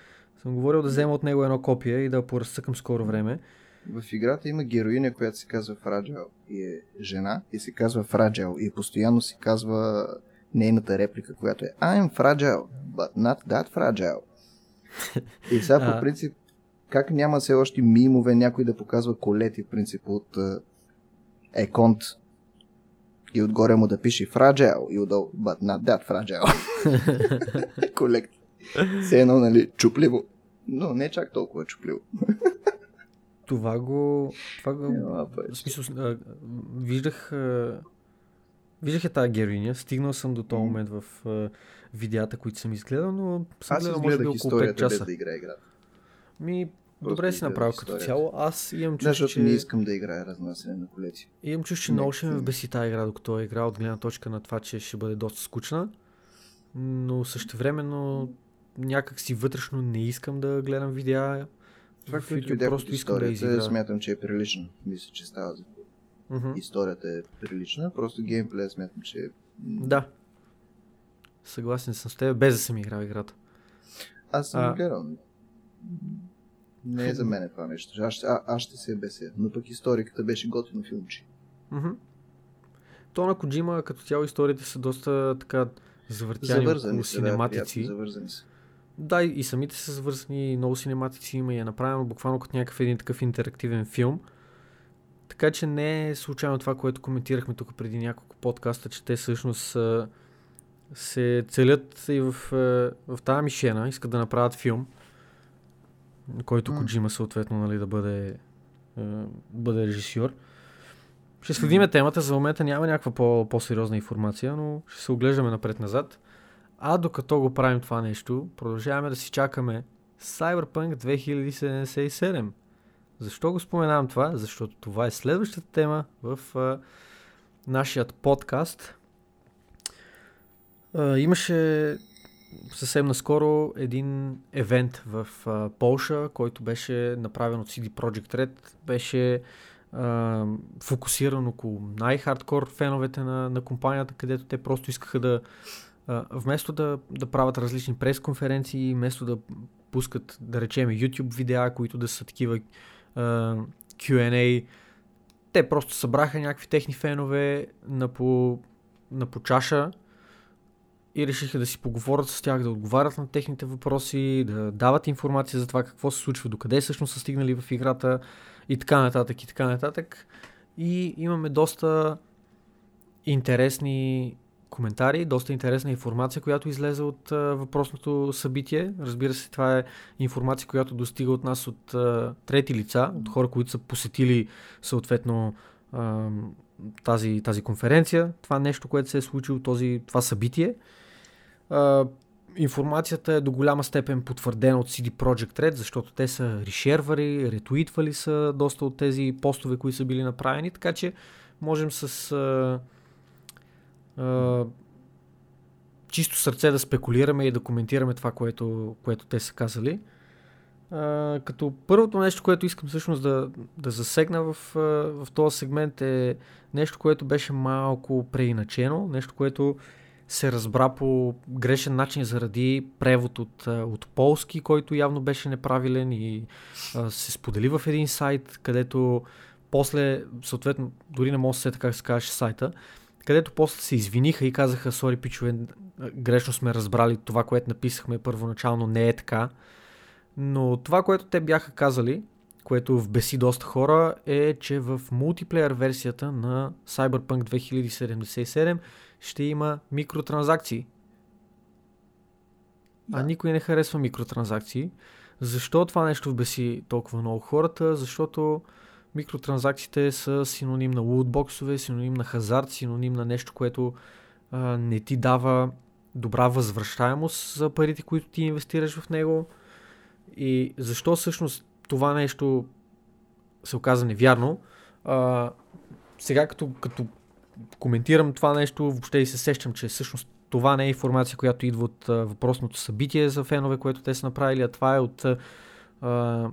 S1: Съм говорил да взема от него едно копие и да я поразцъкам скоро време.
S2: В играта има героиня, която се казва Фраджел и е жена и се казва Фраджел и постоянно се казва нейната реплика, която е I'm fragile, but not that fragile. И сега по принцип, как няма все още мимове някой да показва колети в принцип от Еконт и отгоре му да пише Fragile и отдолу but not that fragile. Колект. Все едно, нали, чупливо. Но не чак толкова чупливо.
S1: Това го... Това го
S2: Няма
S1: в смисъл, а, виждах... А, виждах я тази героиня, стигнал съм до този момент в а, видеята, които съм изгледал, но съм
S2: Аз
S1: гледал може би около 5
S2: историята без
S1: часа.
S2: да играя играта.
S1: Ми, добре си направил като
S2: историята.
S1: цяло. Аз имам чувство,
S2: защото
S1: че...
S2: не искам да играя разнасяне на колети.
S1: Имам чувство, че много ще ме вбеси тази игра, докато я игра от гледна точка на това, че ще бъде доста скучна. Но същевременно някак си вътрешно не искам да гледам видеа.
S2: Това,
S1: в YouTube просто искам да изигра.
S2: смятам, че е прилично. Мисля, че става за...
S1: Мгм.
S2: Историята е прилична, просто геймплея смятам, че е...
S1: Да. Съгласен съм с теб, без да съм играл играта.
S2: Аз съм
S1: А.
S2: гледал. Не е за мен това нещо. Аз, а, аз ще се беся. Но пък историката беше готино филмче.
S1: То на Коджима като цяло историите са доста така завъртяни
S2: Завързани са, да,
S1: синематици.
S2: приятно, завързани са.
S1: Да, и самите са свързани, много синематици има и е направено буквално като някакъв един такъв интерактивен филм. Така че не е случайно това, което коментирахме тук преди няколко подкаста, че те всъщност се целят и в, в тази мишена, искат да направят филм, който
S2: М.
S1: Коджима съответно нали, да бъде, а, бъде режисьор. Ще следиме темата, за момента няма някаква по- по-сериозна информация, но ще се оглеждаме напред-назад. А докато го правим това нещо, продължаваме да си чакаме Cyberpunk 2077. Защо го споменавам това? Защото това е следващата тема в а, нашият подкаст. А, имаше съвсем наскоро един евент в а, Полша, който беше направен от CD Projekt Red. Беше а, фокусиран около най-хардкор феновете на, на компанията, където те просто искаха да а, вместо да, да правят различни пресконференции, вместо да пускат, да речем, YouTube видеа, които да са такива а, Q&A, те просто събраха някакви техни фенове на по, на по чаша и решиха да си поговорят с тях, да отговарят на техните въпроси, да дават информация за това какво се случва, докъде всъщност са стигнали в играта и така нататък и така нататък. И имаме доста интересни коментари, доста интересна информация, която излезе от а, въпросното събитие. Разбира се, това е информация, която достига от нас от а, трети лица, от хора, които са посетили съответно а, тази, тази конференция, това нещо, което се е случило, този, това събитие. Информацията е до голяма степен потвърдена от CD Projekt Red, защото те са решервали, ретуитвали са доста от тези постове, които са били направени, така че можем с а, а, чисто сърце да спекулираме и да коментираме това, което, което те са казали. А, като първото нещо, което искам всъщност да, да засегна в, в този сегмент е нещо, което беше малко преиначено, нещо, което се разбра по грешен начин заради превод от, от полски, който явно беше неправилен и а, се сподели в един сайт, където после, съответно, дори не мога да се сета как се казваше сайта, където после се извиниха и казаха, сори пичове, грешно сме разбрали това, което написахме първоначално не е така. Но това, което те бяха казали, което вбеси доста хора, е, че в мултиплеер версията на Cyberpunk 2077 ще има микротранзакции. Да. А никой не харесва микротранзакции. Защо това нещо вбеси толкова много хората? Защото микротранзакциите са синоним на лутбоксове, синоним на хазарт, синоним на нещо, което а, не ти дава добра възвръщаемост за парите, които ти инвестираш в него. И защо всъщност това нещо се оказа невярно? А, сега като, като коментирам това нещо, въобще и се сещам, че всъщност това не е информация, която идва от а, въпросното събитие за фенове, което те са направили, а това е от а,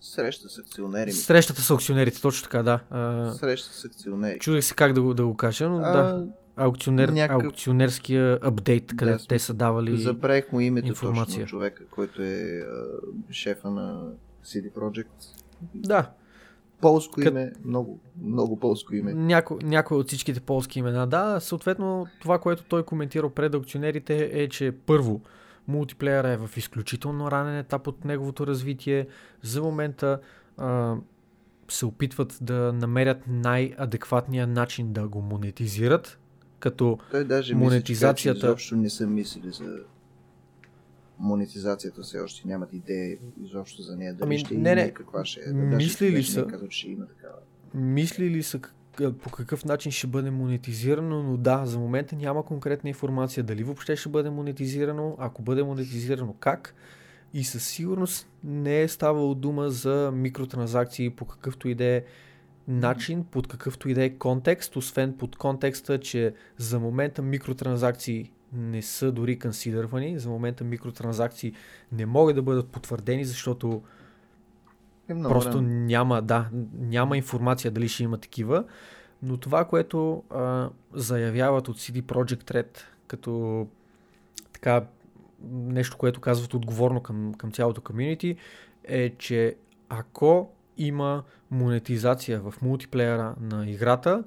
S2: Среща с акционери.
S1: Срещата с акционерите, точно така, да. А,
S2: Среща с акционери.
S1: Чудех се как да го, да го кажа, но а, да. Аукционер, някакъв... Аукционерския апдейт, където те са давали
S2: Забравих му името информация. точно човека, който е а, шефа на CD Projekt.
S1: Да.
S2: Полско Кът... име, много, много полско име.
S1: Няко, някой от всичките полски имена, да. Съответно, това, което той коментира пред аукционерите е, че първо, мултиплеера е в изключително ранен етап от неговото развитие. За момента а, се опитват да намерят най-адекватния начин да го монетизират, като
S2: Той даже монетизацията... Мисля, че изобщо не са мислили за монетизацията все още нямат идея изобщо за нея. Дали ами, ще не, има не. каква ще е.
S1: Мислили са.
S2: Казал, че има такава.
S1: Мислили са по какъв начин ще бъде монетизирано, но да, за момента няма конкретна информация дали въобще ще бъде монетизирано, ако бъде монетизирано как. И със сигурност не е ставало дума за микротранзакции по какъвто и да е начин, под какъвто и да е контекст, освен под контекста, че за момента микротранзакции не са дори консидървани, за момента микротранзакции не могат да бъдат потвърдени, защото е просто няма, да, няма информация дали ще има такива. Но това, което а, заявяват от CD Projekt Red, като така нещо, което казват отговорно към, към цялото комьюнити, е, че ако има монетизация в мултиплеера на играта,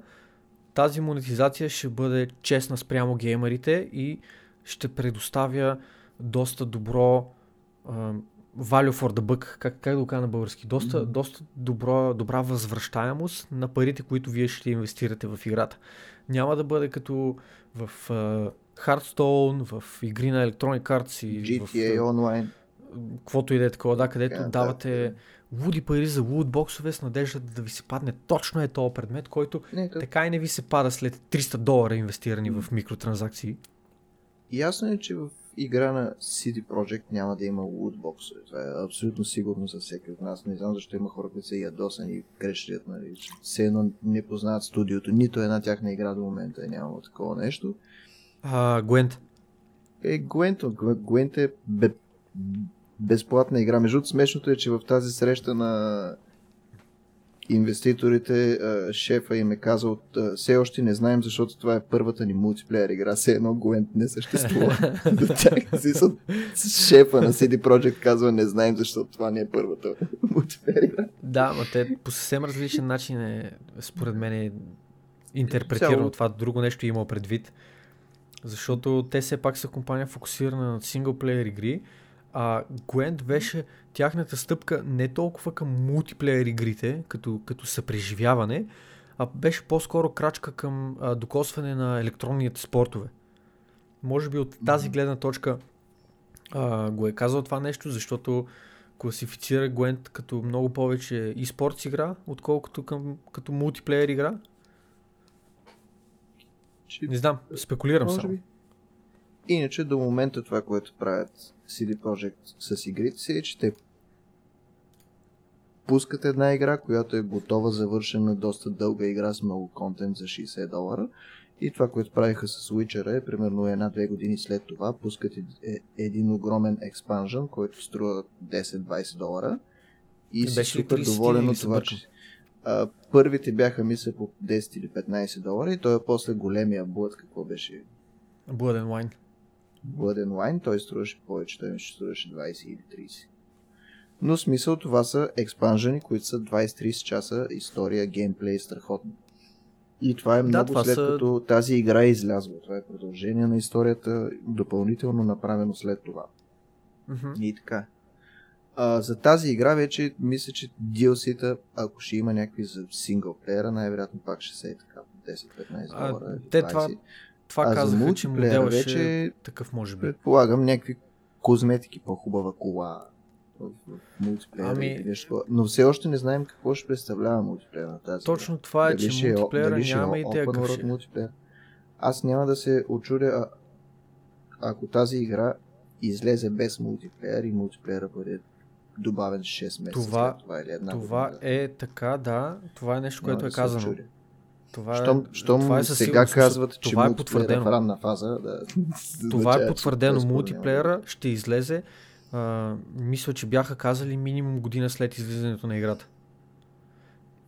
S1: тази монетизация ще бъде честна спрямо геймерите и ще предоставя доста добро uh, value for the buck, как, как да го кажа на български, доста, mm-hmm. доста добро, добра възвръщаемост на парите, които вие ще инвестирате в играта. Няма да бъде като в uh, Hearthstone, в игри на Electronic Arts
S2: и GTA в, Online.
S1: Каквото и да е такова, да, където yeah, давате да. Луди пари за лутбоксове с надежда да ви се падне точно е този предмет, който не, то... така и не ви се пада след 300 долара инвестирани mm. в микротранзакции.
S2: Ясно е, че в игра на CD Projekt няма да има лутбоксове. Това е абсолютно сигурно за всеки от нас. Не знам защо има хора, които са ядосани и крещят, нали, все едно не познават студиото. Нито една тяхна игра до момента е нямало такова нещо.
S1: А, Gwent.
S2: Е, Gwent, Gwent е бе, безплатна игра. Между смешното е, че в тази среща на инвеститорите, шефа им е казал, все още не знаем, защото това е първата ни мултиплеер игра, все едно Gwent не съществува. До тях шефа на CD Projekt казва, не знаем, защото това не е първата мултиплеер игра.
S1: Да, но те по съвсем различен начин е, според мен е интерпретирано това. Друго нещо е имал предвид. Защото те все пак са компания фокусирана на синглплеер игри, а Gwent беше тяхната стъпка не толкова към мултиплеер игрите, като, като съпреживяване, а беше по-скоро крачка към а, докосване на електронните спортове. Може би от тази гледна точка а, го е казал това нещо, защото класифицира Gwent като много повече и спортс игра, отколкото към, като мултиплеер игра. Не знам, спекулирам Може само. Би.
S2: Иначе до момента това, което правят CD Projekt с игрите си е, че те пускат една игра, която е готова, завършена, доста дълга игра с много контент за 60 долара. И това, което правиха с Witcher е, примерно една-две години след това, пускат е, един огромен експанжен, който струва 10-20 долара. И си супер доволен от това, че а, първите бяха, мисля, по 10 или 15 долара и той е после големия блъд, какво беше?
S1: Blood and Wine.
S2: And Wine, той струваше повече, той ще струваше 20 или 30. Но смисъл това са експанжени, които са 20-30 часа история, геймплей, страхотно. И това е много да, след са... като тази игра е излязла. Това е продължение на историята, допълнително направено след това.
S1: Mm-hmm.
S2: И така. А, за тази игра вече мисля, че DLC-та, ако ще има някакви за синглплеера, най-вероятно пак ще се е така 10-15 долара.
S1: Те това, това
S2: а
S1: казаха, че модел
S2: вече,
S1: ще такъв може би.
S2: Предполагам някакви козметики, по-хубава кола мултиплеера
S1: Ами-
S2: или нещо. Но все още не знаем какво ще представлява мултиплеер на тази
S1: Точно това е,
S2: Дали
S1: че
S2: е-
S1: мултиплеера
S2: е
S1: няма идея
S2: open
S1: какъв
S2: world
S1: ще е.
S2: мултиплеер. Аз няма да се очудя, ако тази игра излезе без мултиплеер и мултиплеера бъде добавен 6 месеца
S1: Това-
S2: след това или една
S1: Това
S2: година.
S1: е така, да. Това е нещо,
S2: Няма
S1: което е
S2: да
S1: казано.
S2: очудя.
S1: Това е,
S2: Щом, щом
S1: това е
S2: сега казват, че
S1: това е потвърдено.
S2: в ранна фаза, да,
S1: Това е потвърдено. Мултиплеера ще излезе. А, мисля, че бяха казали минимум година след излизането на играта.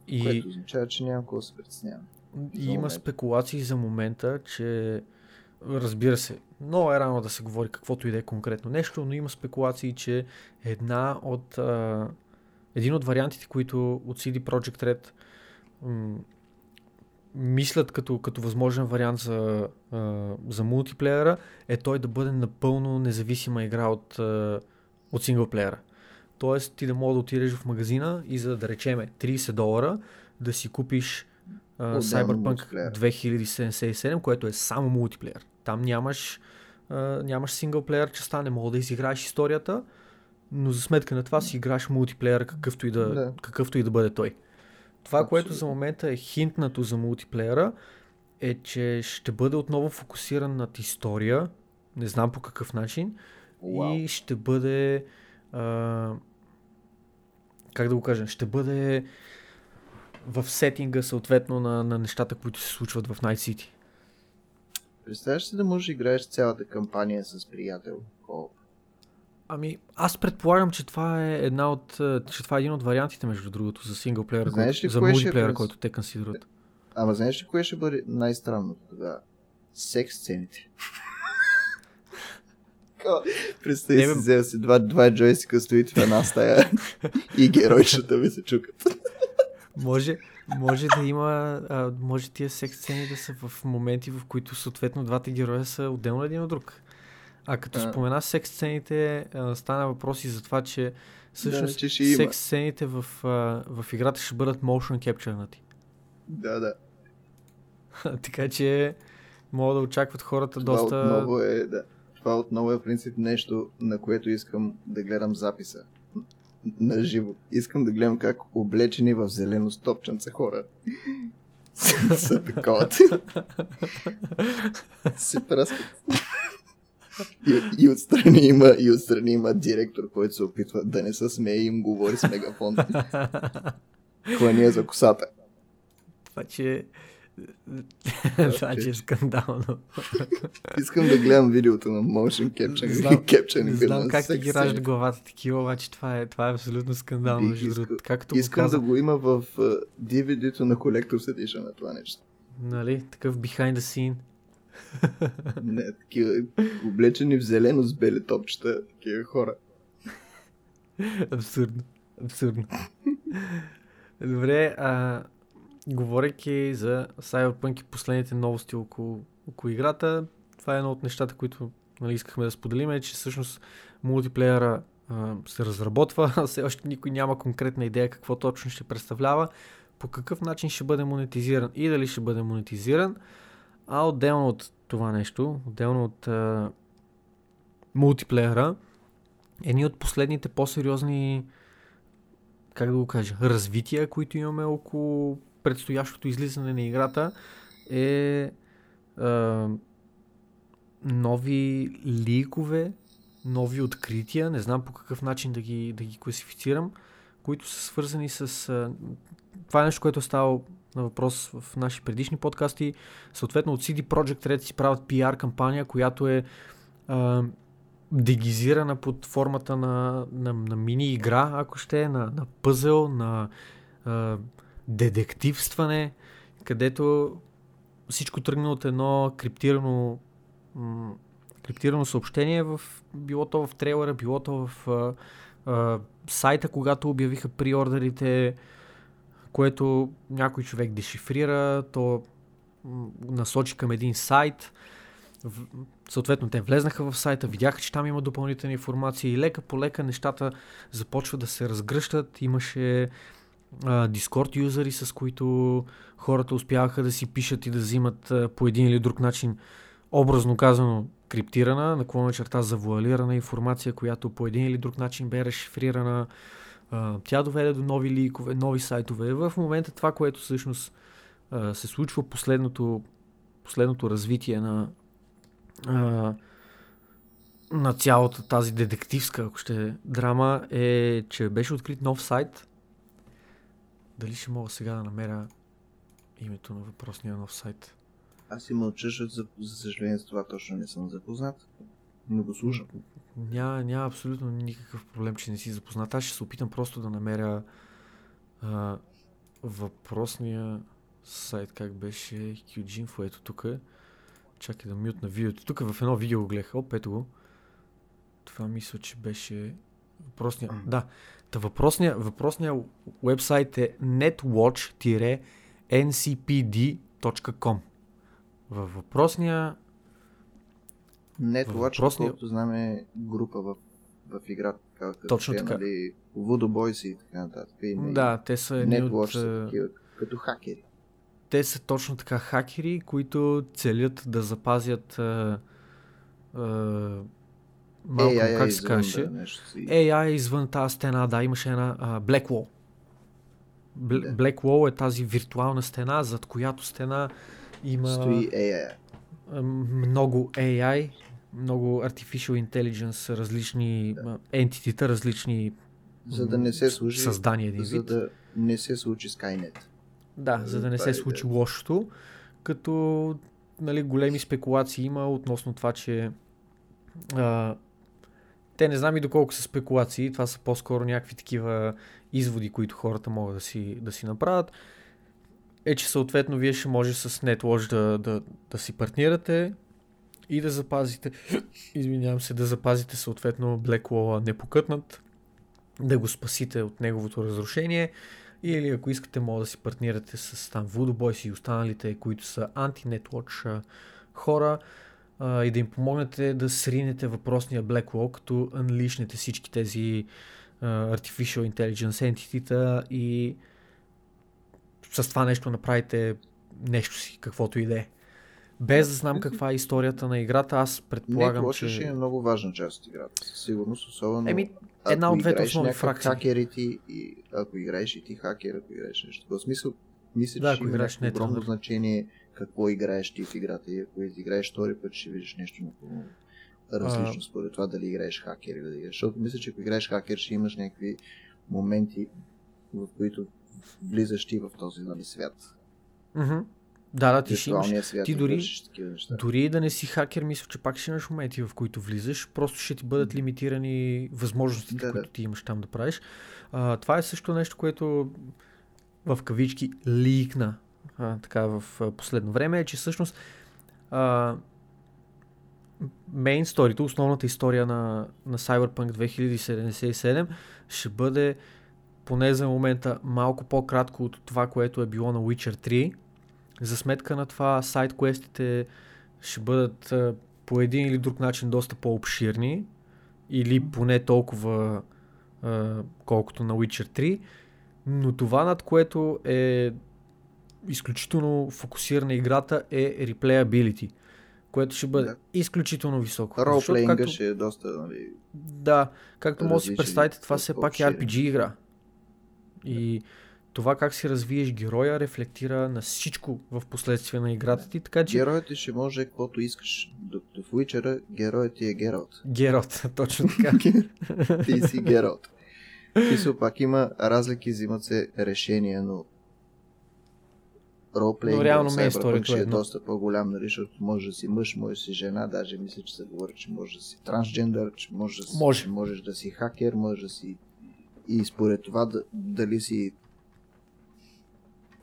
S1: И,
S2: Което означава, че няма какво да се притеснява.
S1: и има спекулации за момента, че разбира се, много е рано да се говори каквото и да е конкретно нещо, но има спекулации, че една от, а, един от вариантите, които от CD Projekt Red мислят като, като възможен вариант за, а, за мултиплеера, е той да бъде напълно независима игра от, а, от синглплеера. Тоест ти да мога да отидеш в магазина и за да речеме 30 долара да си купиш а, Cyberpunk
S2: мултиплеер.
S1: 2077, което е само мултиплеер. Там нямаш, а, нямаш синглплеер частта, не мога да изиграеш историята, но за сметка на това си играеш мултиплеер, какъвто и да,
S2: Да.
S1: какъвто и да бъде той. Това, което за
S2: Абсолютно.
S1: момента е хинтнато за мултиплеера, е, че ще бъде отново фокусиран над история, не знам по какъв начин,
S2: Уау.
S1: и ще бъде. А, как да го кажа? Ще бъде в сетинга съответно на, на нещата, които се случват в Night City.
S2: Представяш си да можеш да играеш цялата кампания с приятел? О,
S1: Ами, аз предполагам, че това е една от. а, че това е един от вариантите, между другото, за синглплеера,
S2: Знаеш
S1: който,
S2: ли
S1: за
S2: ще е
S1: мултиплеера,
S2: през-
S1: който те консидерат.
S2: Ама знаеш ли кое ще бъде най-странното тогава? Секс сцените. Представи
S1: Не,
S2: си, взел си два, два джойстика, стоите в една стая и геройчета ви се чукат.
S1: Може, може да има. А, може тия секс сцени да са в моменти, в които съответно двата героя са отделно един от друг. А като
S2: А.
S1: спомена секс сцените, стана въпрос и за това, че всъщност
S2: че има.
S1: секс сцените в, в играта ще бъдат motion capture
S2: Да, да.
S1: така че могат да очакват хората
S2: Това
S1: доста...
S2: отново е, да. Това отново е в принцип нещо, на което искам да гледам записа. На живо. Искам да гледам как облечени в зелено стопченце хора са такова. се пръскат. И, и, отстрани има, и отстрани има директор, който се опитва да не се смее и им говори с мегафон. Клания за косата.
S1: Това, че... Това, че е скандално.
S2: Искам да гледам видеото на motion capture.
S1: Знам-
S2: capture
S1: Не знам как ти ги ражда главата такива, обаче това е, това е абсолютно скандално.
S2: Бих
S1: другото. Както го
S2: Искам
S1: каза,
S2: да го има в DVD-то на Collector's Edition на това нещо.
S1: нали, такъв behind the scene.
S2: Не, такива облечени в зелено с бели топчета, такива хора.
S1: Абсурдно. Абсурдно. Добре, а, говорейки за Cyberpunk и последните новости около, около играта, това е едно от нещата, които нали, искахме да споделим, е, че всъщност мултиплеера а, се разработва, все още никой няма конкретна идея какво точно ще представлява, по какъв начин ще бъде монетизиран и дали ще бъде монетизиран, а отделно от това нещо, отделно от а, мултиплеера, едни от последните по-сериозни как да го кажа, развития, които имаме около предстоящото излизане на играта е а, нови ликове, нови открития, не знам по какъв начин да ги, да ги класифицирам, които са свързани с... А, това е нещо, което е ставало на въпрос в наши предишни подкасти. Съответно от CD Projekt Red си правят PR кампания, която е а, дегизирана под формата на, на, на мини игра, ако ще на, на пъзел, на а, детективстване, където всичко тръгна от едно криптирано, м- криптирано съобщение, в, било то в трейлера, било то в а, а, сайта, когато обявиха приордерите, което някой човек дешифрира, то насочи към един сайт съответно те влезнаха в сайта, видяха, че там има допълнителна информация и лека по лека нещата започват да се разгръщат. Имаше Discord юзери, с които хората успяваха да си пишат и да взимат а, по един или друг начин, образно казано, криптирана, наклона черта завуалирана информация, която по един или друг начин бе разшифрирана. Тя доведе до нови ликове, нови сайтове. В момента това, което всъщност а, се случва последното, последното развитие на а, на цялата тази детективска, ако ще драма, е, че беше открит нов сайт. Дали ще мога сега да намеря името на въпросния нов сайт?
S2: Аз и мълча, за, за съжаление с това точно не съм запознат. Но го слушам.
S1: Няма, няма абсолютно никакъв проблем, че не си запознат. Аз ще се опитам просто да намеря а, въпросния сайт, как беше QGINFO, ето тук. Чакай да мютна видеото. Тук в едно видео го гледах. Оп, ето го. Това мисля, че беше въпросния. Да. Та въпросния, въпросния вебсайт е netwatch-ncpd.com Във въпросния
S2: Netwatch, въпросния... колкото знам е група в, в играта. Като
S1: Точно така.
S2: Нали, Boys и така нататък.
S1: да, те са едни
S2: от... Са такива, като хакери
S1: те са точно така хакери, които целят да запазят а, а, малко, AI как се каже, да, си... AI извън тази стена, да, имаше една а, Black Wall. Бл- да. Black Wall е тази виртуална стена, зад която стена има
S2: Стои AI.
S1: много AI, много Artificial Intelligence, различни да. ентитита, различни
S2: за да не се служи,
S1: създания един
S2: за да не се случи Skynet.
S1: Да, за да не се случи лошото, като нали, големи спекулации има относно това, че а, те не знам и доколко са спекулации, това са по-скоро някакви такива изводи, които хората могат да си, да си направят. Е, че съответно вие ще може с NetWatch да, да, да си партнирате и да запазите, извинявам се, да запазите съответно Blackwall непокътнат, да го спасите от неговото разрушение или ако искате, може да си партнирате с там Voodoo и останалите, които са анти-netwatch хора а, и да им помогнете да сринете въпросния Black Wall, като анлишнете всички тези а, Artificial Intelligence entity и с това нещо направите нещо си, каквото и да е. Без да знам каква е историята на играта, аз предполагам,
S2: Не,
S1: че...
S2: ще е много важна част от играта. Със сигурност, особено
S1: Еми, една от двете основни фракции.
S2: хакерите и ако играеш и ти хакер, ако играеш нещо. В смисъл, мисля,
S1: да,
S2: че
S1: ако играеш
S2: има огромно значение какво играеш ти в играта и ако играеш втори път, ще видиш нещо много различно а... според това дали играеш хакер или да играеш. Защото мисля, че ако играеш хакер, ще имаш някакви моменти, в които влизаш ти в този нали, свят.
S1: Mm-hmm. Да, да, ти ще имаш.
S2: Свят,
S1: ти дори, дори да не си хакер, мисля, че пак ще имаш моменти, в които влизаш. Просто ще ти бъдат лимитирани възможностите, да, които да. ти имаш там да правиш. А, това е също нещо, което в кавички ликна а, така в а, последно време, е, че всъщност мейн сторито, основната история на, на Cyberpunk 2077 ще бъде поне за момента малко по-кратко от това, което е било на Witcher 3 за сметка на това сайт-квестите ще бъдат а, по един или друг начин доста по-обширни или поне толкова а, колкото на Witcher 3, но това над което е изключително фокусирана играта е replayability, което ще бъде да. изключително високо.
S2: Ролплейнга както... ще е доста, нали...
S1: Да, както може да си представите, това все пак е RPG игра. И това как си развиеш героя рефлектира на всичко в последствие на играта ти, така че...
S2: Героят ти ще може каквото искаш. Докато в Witcher героят ти е Гералт.
S1: Гералт, точно така.
S2: ти си Гералт. И пак има разлики, взимат се решения, но ролплейнг но реално ме е ще е доста по-голям, нали, защото може да си мъж, може да си жена, даже мисля, че се говори, че може да си трансджендър, че може да си, може. можеш да си хакер, може да си и според това дали си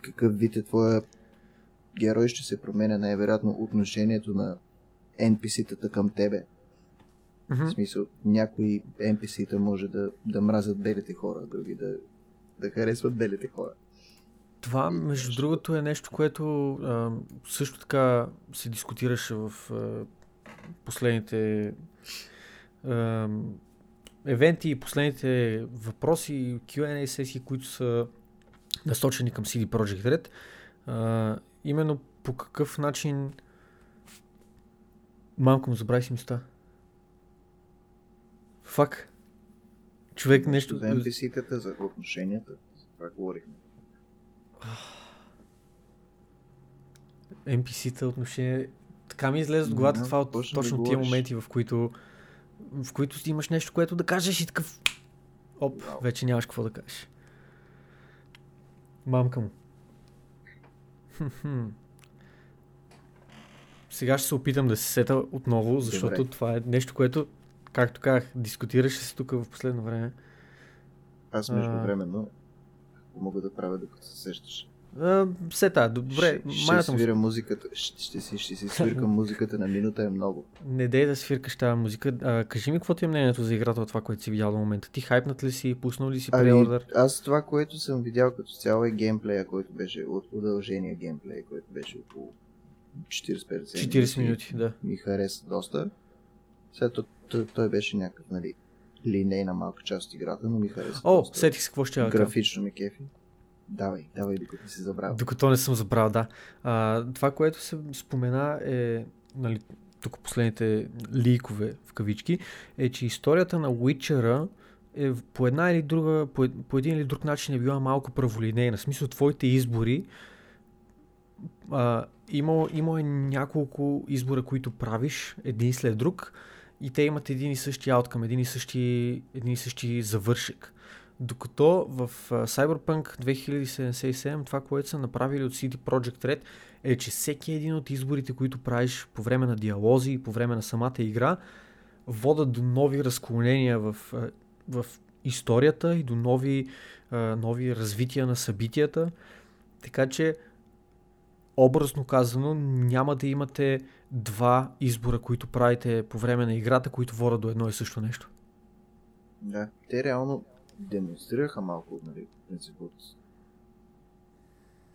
S2: какъв вид е твоя герой, ще се променя най-вероятно отношението на NPC-тата към тебе. Mm-hmm. В смисъл, някои NPC-та може да, да мразят белите хора, други да, да харесват белите хора.
S1: Това, между другото, е нещо, което а, също така се дискутираше в а, последните а, евенти и последните въпроси, Q&A сесии, които са насочени към CD Projekt Red. А, именно по какъв начин Малко му забрави си места. Фак. Човек нещо...
S2: За NPC-тата, за отношенията, за това говорихме.
S1: NPC-та отношения... Така ми излезе от главата това от точно, точно тия моменти, в които в които имаш нещо, което да кажеш и такъв... Оп, wow. вече нямаш какво да кажеш. Мамка му. Сега ще се опитам да се сета отново, защото Добре. това е нещо, което, както казах, дискутираше се тук в последно време.
S2: Аз между времено мога да правя докато се сещаш.
S1: Сета, добре.
S2: Ще, ще свира музиката, ще, ще, си, ще си свиркам музиката на минута е много.
S1: Не дей да свиркаш тази музика. А, кажи ми какво ти е мнението за играта от това, което си видял до момента. Ти хайпнат ли си, пуснал ли си ами, преордър?
S2: Аз това, което съм видял като цяло е геймплея, който беше от удължение геймплея, който беше около 40-50
S1: 40 минути, да.
S2: Ми хареса доста. След това той, той беше някакъв, нали, линейна малка част от играта, но ми хареса.
S1: О, сетих се какво ще
S2: Графично ми кефи. Давай, давай, докато си забрал.
S1: Докато не съм забрал, да. А, това, което се спомена е, нали, тук последните ликове в кавички, е, че историята на Witcher е по една или друга, по, по един или друг начин е била малко праволинейна. В смисъл, твоите избори а, има, има е няколко избора, които правиш един след друг и те имат един и същи ауткъм, един и същи, един и същи завършек. Докато в Cyberpunk 2077 това, което са направили от CD Projekt Red е, че всеки един от изборите, които правиш по време на диалози и по време на самата игра, водат до нови разклонения в, в историята и до нови, нови развития на събитията. Така че образно казано, няма да имате два избора, които правите по време на играта, които водят до едно и също нещо.
S2: Да, те реално демонстрираха малко, нали, принцип от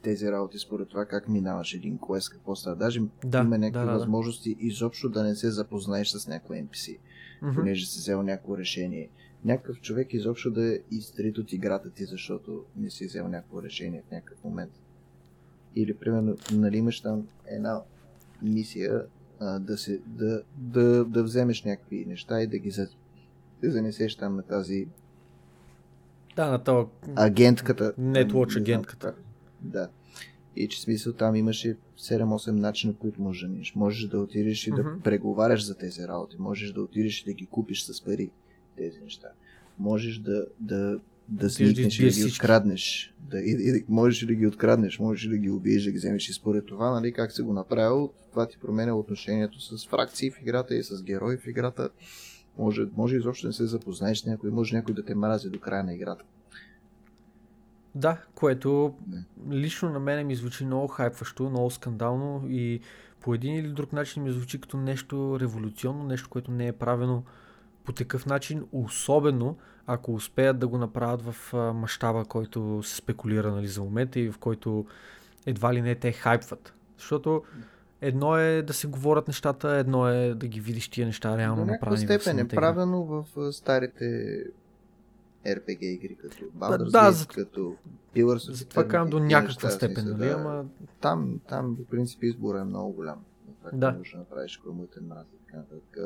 S2: тези работи според това как минаваш един квест, какво става. Даже да, има някакви да, да, възможности изобщо да не се запознаеш с някой NPC, mm-hmm. понеже си взел някакво решение. Някакъв човек изобщо да е изтрит от играта ти, защото не си взел някакво решение в някакъв момент. Или, примерно, нали имаш там една мисия а, да, се, да, да, да вземеш някакви неща и да ги занесеш там на тази
S1: да, на това
S2: агентката.
S1: Netwatch агентката.
S2: Да. И че смисъл там имаше 7-8 начина, които можеш да минеш. Можеш да отидеш и mm-hmm. да преговаряш за тези работи. Можеш да отидеш и да ги купиш с пари тези неща. Можеш да, да да сникнеш и да ги откраднеш. Да, и, и, можеш да ги откраднеш, можеш да ги убиеш, да ги вземеш и според това, нали, как си го направил, това ти променя отношението с фракции в играта и с герои в играта. Може, може изобщо не се запознаеш с някой, може някой да те мрази до края на играта.
S1: Да, което не. лично на мен ми звучи много хайпващо, много скандално и по един или друг начин ми звучи като нещо революционно, нещо, което не е правено по такъв начин, особено ако успеят да го направят в мащаба, който се спекулира нали, за момента и в който едва ли не те хайпват. Защото едно е да се говорят нещата, едно е да ги видиш тия неща реално
S2: До
S1: направени.
S2: До степен е правено в старите RPG игри, като Baldur's да, Gate, за... като Pillars
S1: of Това казвам до някаква степен, нали? Да, ама...
S2: Там, там, в принцип, избора е много голям. да. можеш да направиш кромутен мраз и така нататък.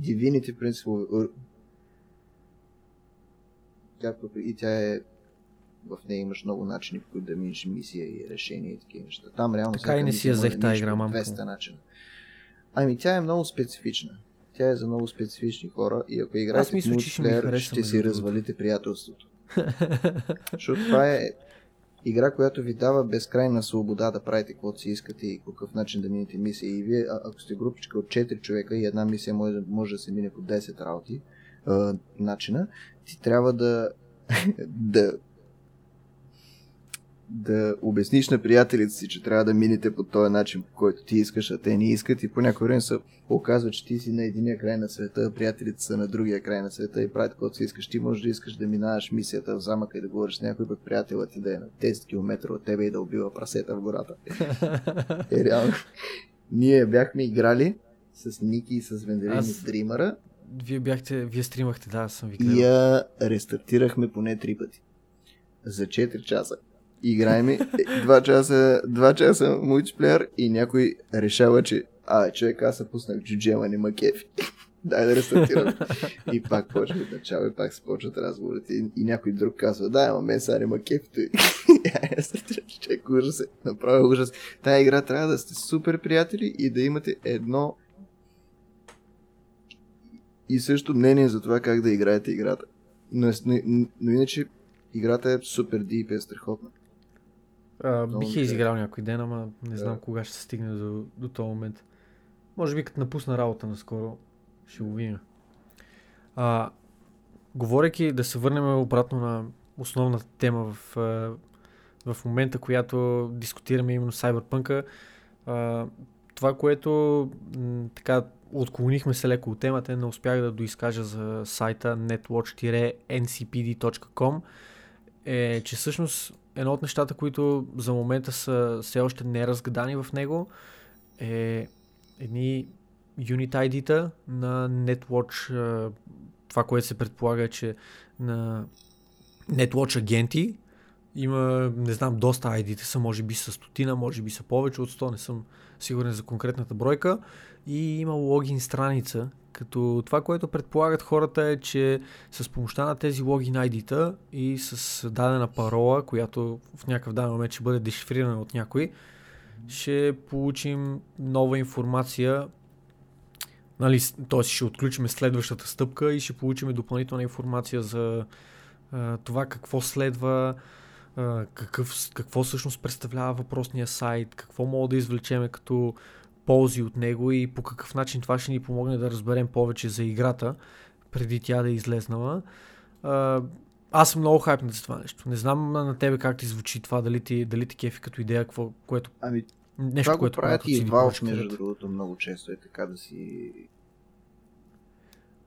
S2: Divinity, в принцип, и тя е в нея имаш много начини, в които да минеш мисия и решения и такива неща. Там реално
S1: така и не си я взех тази игра, мамка. 200
S2: начина. Ами тя е много специфична. Тя е за много специфични хора и ако играете в мултиплеер, ще, ще си развалите приятелството. Защото това е игра, която ви дава безкрайна свобода да правите каквото си искате и по какъв начин да минете мисия. И вие, ако сте групичка от 4 човека и една мисия може, може да се мине по 10 работи, начина, ти трябва да, да да обясниш на приятелите си, че трябва да минете по този начин, по който ти искаш, а те не искат и по някой време се оказва, че ти си на единия край на света, а приятелите са на другия край на света и правят каквото си искаш. Ти можеш да искаш да минаваш мисията в замъка и да говориш с някой пък приятелът ти да е на 10 км от тебе и да убива прасета в гората. е реално. Ние бяхме играли с Ники и с Венделин
S1: Аз-
S2: и стримера
S1: Вие бяхте, вие стримахте, да, съм ви
S2: и
S1: гледал.
S2: я рестартирахме поне три пъти. За 4 часа. Играеме 2 часа, 2 часа мултиплеер и някой решава, че а, човек, аз се пуснах джуджема, не ма кефи. Дай да рестартирам. и пак почва от начало и пак се почват разговорите. И, и някой друг казва, да, ама мен сега не ма кефи. Той. Я рестартирам, човек, ужас е. Направо ужас. Тая игра трябва да сте супер приятели и да имате едно и също мнение за това как да играете играта. Но, но, но иначе играта е супер дип и е страхотна.
S1: А, бих
S2: е.
S1: изиграл някой ден, ама не знам
S2: Да.
S1: кога ще се стигне до, до този момент. Може би като напусна работа наскоро, ще го видим. А, говорейки да се върнем обратно на основната тема в, в момента, която дискутираме именно Cyberpunk, това, което така отклонихме се леко от темата, не успях да доизкажа за сайта netwatch-ncpd.com е, че всъщност едно от нещата, които за момента са все още неразгадани в него е едни Unit ID-та на Netwatch, това, което се предполага че на Netwatch агенти има, не знам, доста ID-та са, може би са стотина, може би са повече от 100, не съм сигурен за конкретната бройка. И има логин страница, като това, което предполагат хората е, че с помощта на тези логин ID-та и с дадена парола, която в някакъв даден момент ще бъде дешифрирана от някой, ще получим нова информация, нали, т.е. ще отключим следващата стъпка и ще получим допълнителна информация за а, това какво следва, а, какъв, какво всъщност представлява въпросния сайт, какво мога да извлечеме като ползи от него и по какъв начин това ще ни помогне да разберем повече за играта, преди тя да е излезнала. А, аз съм много хайпнат за това нещо. Не знам на тебе как ти звучи това, дали ти, дали ти кефи като идея, какво, което,
S2: Ами,
S1: нещо,
S2: това го
S1: което
S2: правят
S1: правят
S2: и
S1: Projekt
S2: между другото, много често е така да си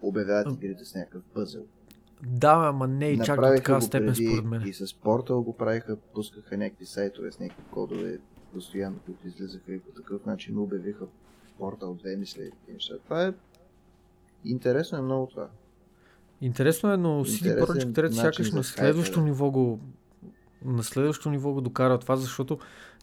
S2: обявяват игрите с някакъв пъзел.
S1: Да, ама не и чак до
S2: го
S1: степен според мен.
S2: И с Portal го правиха, пускаха някакви сайтове с някакви кодове, постоянно, които излизаха и по такъв начин обявиха Portal 2, мисля, и неща. Това е интересно е много това.
S1: Интересно е, но CD Projekt Red сякаш на следващо
S2: да.
S1: ниво го на следващо ниво го докара това, защото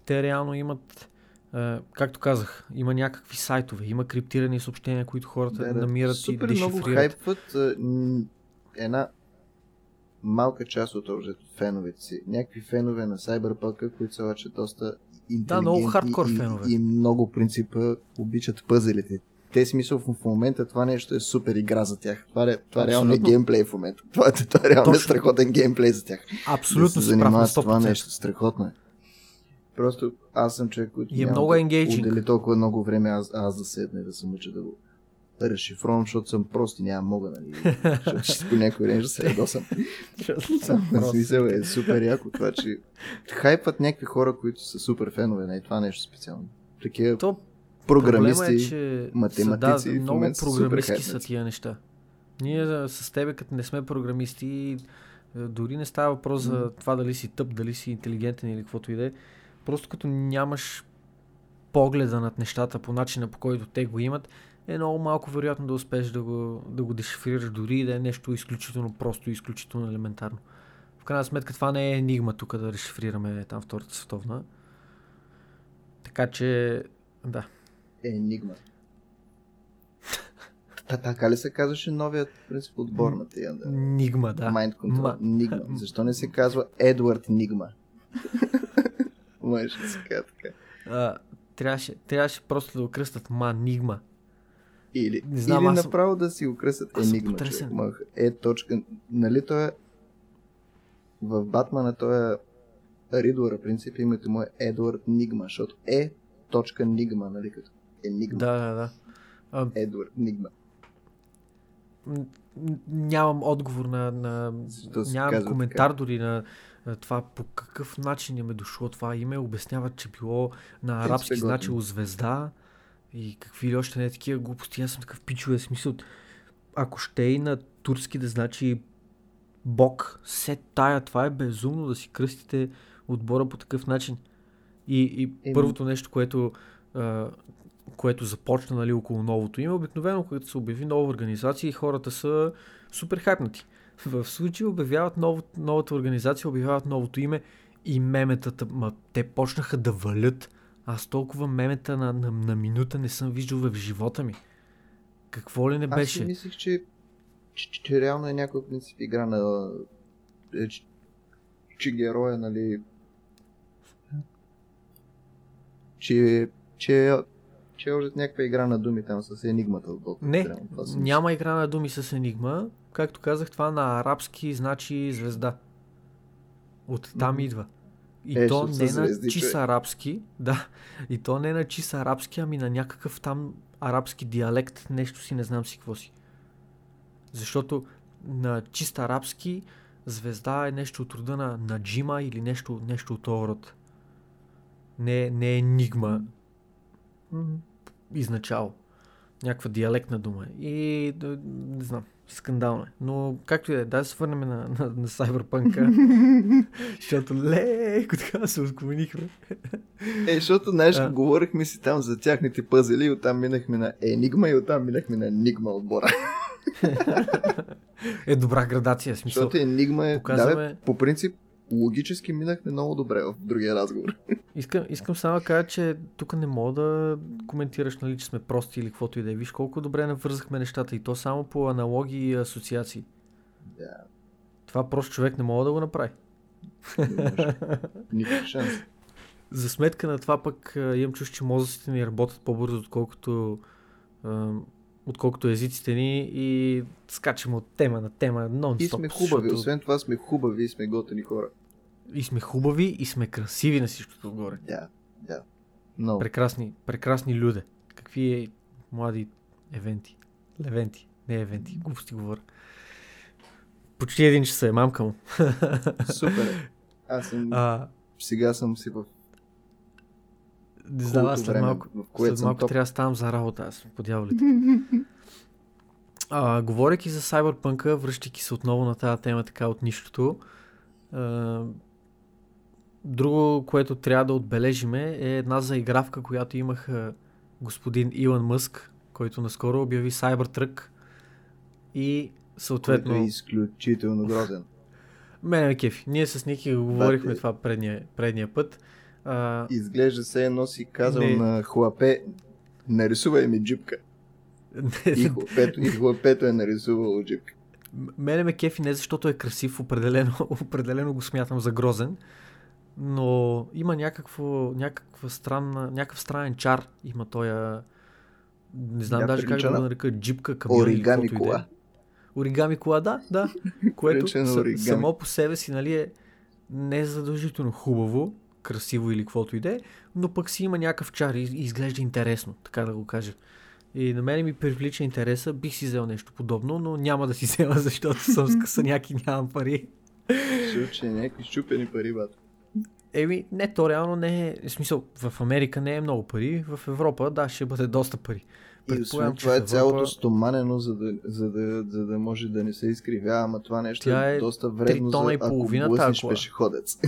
S1: те реално имат е, както казах, има някакви сайтове, има криптирани съобщения, които хората
S2: Да, да.
S1: намират
S2: Супер
S1: и
S2: много
S1: дешифрират.
S2: хайпват а, м, една малка част от феновете си. Някакви фенове на Cyberpunk, които са обаче доста интелигентни
S1: много хардкор
S2: и,
S1: фенове.
S2: И, много принципа обичат пъзелите. Те смисъл в, момента това нещо е супер игра за тях. Това, е, това реално е геймплей в момента. Това, е- това реално е
S1: Точно.
S2: страхотен геймплей за тях.
S1: Абсолютно
S2: да се занимават с това
S1: 100%.
S2: нещо. Страхотно е. Просто аз съм човек, който
S1: И е много
S2: да
S1: engaging.
S2: отдели толкова много време аз, аз да седна и да се мъча да го разшифровам, защото съм прост и няма мога, нали? защото ще по някой ще се ядосам. На смисъл е супер яко това, че хайпват някакви хора, които са супер фенове на и това нещо специално. Такива
S1: То
S2: програмисти.
S1: Е, че
S2: математици
S1: да, много
S2: са
S1: програмистки са тия неща. Ние с тебе, като не сме програмисти, дори не става въпрос за това дали си тъп, дали си интелигентен или каквото и да е. Просто като нямаш погледа над нещата по начина по който те го имат, е много малко вероятно да успееш да го, да го дешифрираш, дори и да е нещо изключително просто и изключително елементарно. В крайна сметка това не е енигма тук да решифрираме там Втората световна. Така че, да.
S2: Е, енигма. Та, така ли се казваше новият принцип отбор на тия? Да?
S1: Нигма, да.
S2: Mind Control.
S1: Ма-
S2: Нигма. Защо не се казва Едвард Нигма? Може да се казва така.
S1: А, трябваше, трябваше просто да го кръстат Манигма.
S2: Или,
S1: Не знам,
S2: или
S1: аз съм-
S2: направо да си
S1: съм
S2: Енигма. човек. Е точка. Нали той е в Батмана той е Ридуара принцип, името му е Едвард Нигма, защото е точка Нигма, нали като Енигма.
S1: Да, да, да. А,
S2: Едвард Нигма.
S1: нямам отговор на... на нямам коментар
S2: така?
S1: дори на, това по какъв начин им е дошло това име. Обясняват, че било на
S2: е
S1: арабски значило звезда и какви ли още не такива глупости. Аз съм такъв пичове смисъл. Ако ще и на турски да значи Бог, се тая, това е безумно да си кръстите отбора по такъв начин. И, и
S2: Еми.
S1: първото нещо, което, а, което започна нали, около новото име. Обикновено, когато се обяви нова организация, хората са супер хайпнати. В случай обявяват ново, новата организация, обявяват новото име и меметата, ма, те почнаха да валят. Аз толкова мемета на, на, на минута не съм виждал в живота ми. Какво ли не беше?
S2: Аз мислих, че, че, че, че реално е някой принцип игра на... Е, че, че героя, нали... Че, че, че е още някаква игра на думи там с енигмата.
S1: Не,
S2: си
S1: няма игра на думи с енигма. Както казах, това на арабски значи звезда. От там
S2: Мгм.
S1: идва. И
S2: Е,
S1: то не на
S2: звезди,
S1: чист
S2: човек.
S1: арабски, да. И то не на чист арабски, ами на някакъв там арабски диалект, нещо си, не знам си какво си. Защото на чист арабски звезда е нещо от рода на, на джима или нещо, нещо от този род. Не, не е енигма
S2: Мгм.
S1: изначало. Някаква диалектна дума. И да, не знам, скандално е. Но както и да е, да се върнем на, на, на Cyberpunk, защото леко така се отклонихме.
S2: Е, защото, знаеш,
S1: А.
S2: говорихме си там за тяхните пъзели и оттам минахме на Енигма и оттам минахме на Енигма отбора.
S1: Е добра градация, смисъл.
S2: Защото Енигма е...
S1: показваме-
S2: Да, бе, по принцип, логически минахме много добре в другия разговор.
S1: Искам, искам само да кажа, че тук не мога да коментираш, нали, че сме прости или каквото и да е. Виж колко добре навързахме нещата и то само по аналогии и асоциации.
S2: Да,
S1: Това просто човек не мога да го направи.
S2: Никакъв шанс.
S1: За сметка на това пък имам чувство, че мозъците ни работят по-бързо, отколкото, отколкото езиците ни и скачаме от тема на тема нон-стоп.
S2: И сме хубави,
S1: защото-
S2: освен това сме хубави и сме готини хора.
S1: И сме хубави и сме красиви на всичкото отгоре.
S2: Да, да. Много.
S1: Прекрасни, прекрасни люде. Какви е млади евенти? Левенти, не евенти, глупости говоря. Почти един час е, мамка му.
S2: Супер. Аз съм...
S1: А,
S2: Сега съм си в
S1: не знам, аз след
S2: време,
S1: малко,
S2: в което
S1: След малко
S2: топ.
S1: трябва да ставам за работа, аз по дяволите. А, говорейки за Cyberpunk, връщайки се отново на тази тема така от нищото, а, друго, което трябва да отбележиме е една заигравка, която имах а, господин Илон Мъск, който наскоро обяви Cybertruck и
S2: Който
S1: съответно...
S2: е изключително грозен.
S1: Мене ме кефи. Ние с Ники го говорихме това предния, предния път. А,
S2: Изглежда се едно си казал
S1: Не.
S2: на хлапе нарисувай ми джипка. И хлапето, и хлапето е нарисувало джипка.
S1: Мене ме кефи не защото е красив, определено, определено го смятам за грозен, но има някакво, някаква странна, някакъв странен чар има той, а, не знам
S2: Да,
S1: даже как да го
S2: на
S1: нарека, джипка, камион или
S2: Оригами
S1: каквото и да е.
S2: кола.
S1: Оригами кола, да, да, което само по себе си, нали, е не задължително хубаво, красиво или каквото и да е, но пък си има някакъв чар и изглежда интересно, така да го кажа. И на мен ми привлича интереса, бих си взел нещо подобно, но няма да си взема, защото съм скъсаняк и нямам пари.
S2: Ще че някакви щупени пари, бат.
S1: Еми, не, то реално не е, в смисъл, в Америка не е много пари, в Европа, да, ще бъде доста пари.
S2: И освен това е
S1: Европа-
S2: цялото стоманено, за да, за, да, за да може да не се изкривява, ама това нещо
S1: Тя
S2: е
S1: е
S2: доста вредно, за,
S1: и
S2: ако блъснеш
S1: кола.
S2: пешеходец.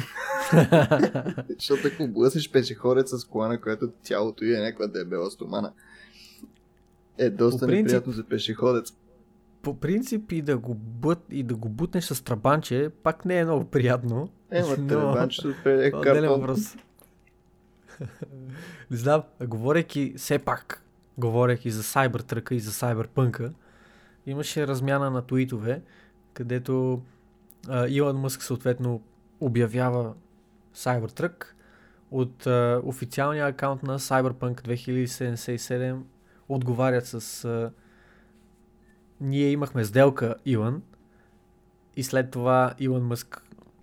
S2: Защото ако блъснеш пешеходец с кола, на която тялото й е някаква дебела стомана, е доста
S1: По принцип-
S2: неприятно за пешеходец.
S1: По принцип и да го, бут, и да го бутнеш с трабанче, пак не е много приятно.
S2: Ема,
S1: Но-
S2: требанчето е
S1: въпрос. Не знам, говорейки все пак, говорейки за Cybertruck и за Cyberpunk, имаше размяна на твитове, където а, Илон Мъск съответно обявява Cybertruck от а, официалния акаунт на Cyberpunk 2077 отговарят с а, ние имахме сделка, Илон, и след това Илон Мъск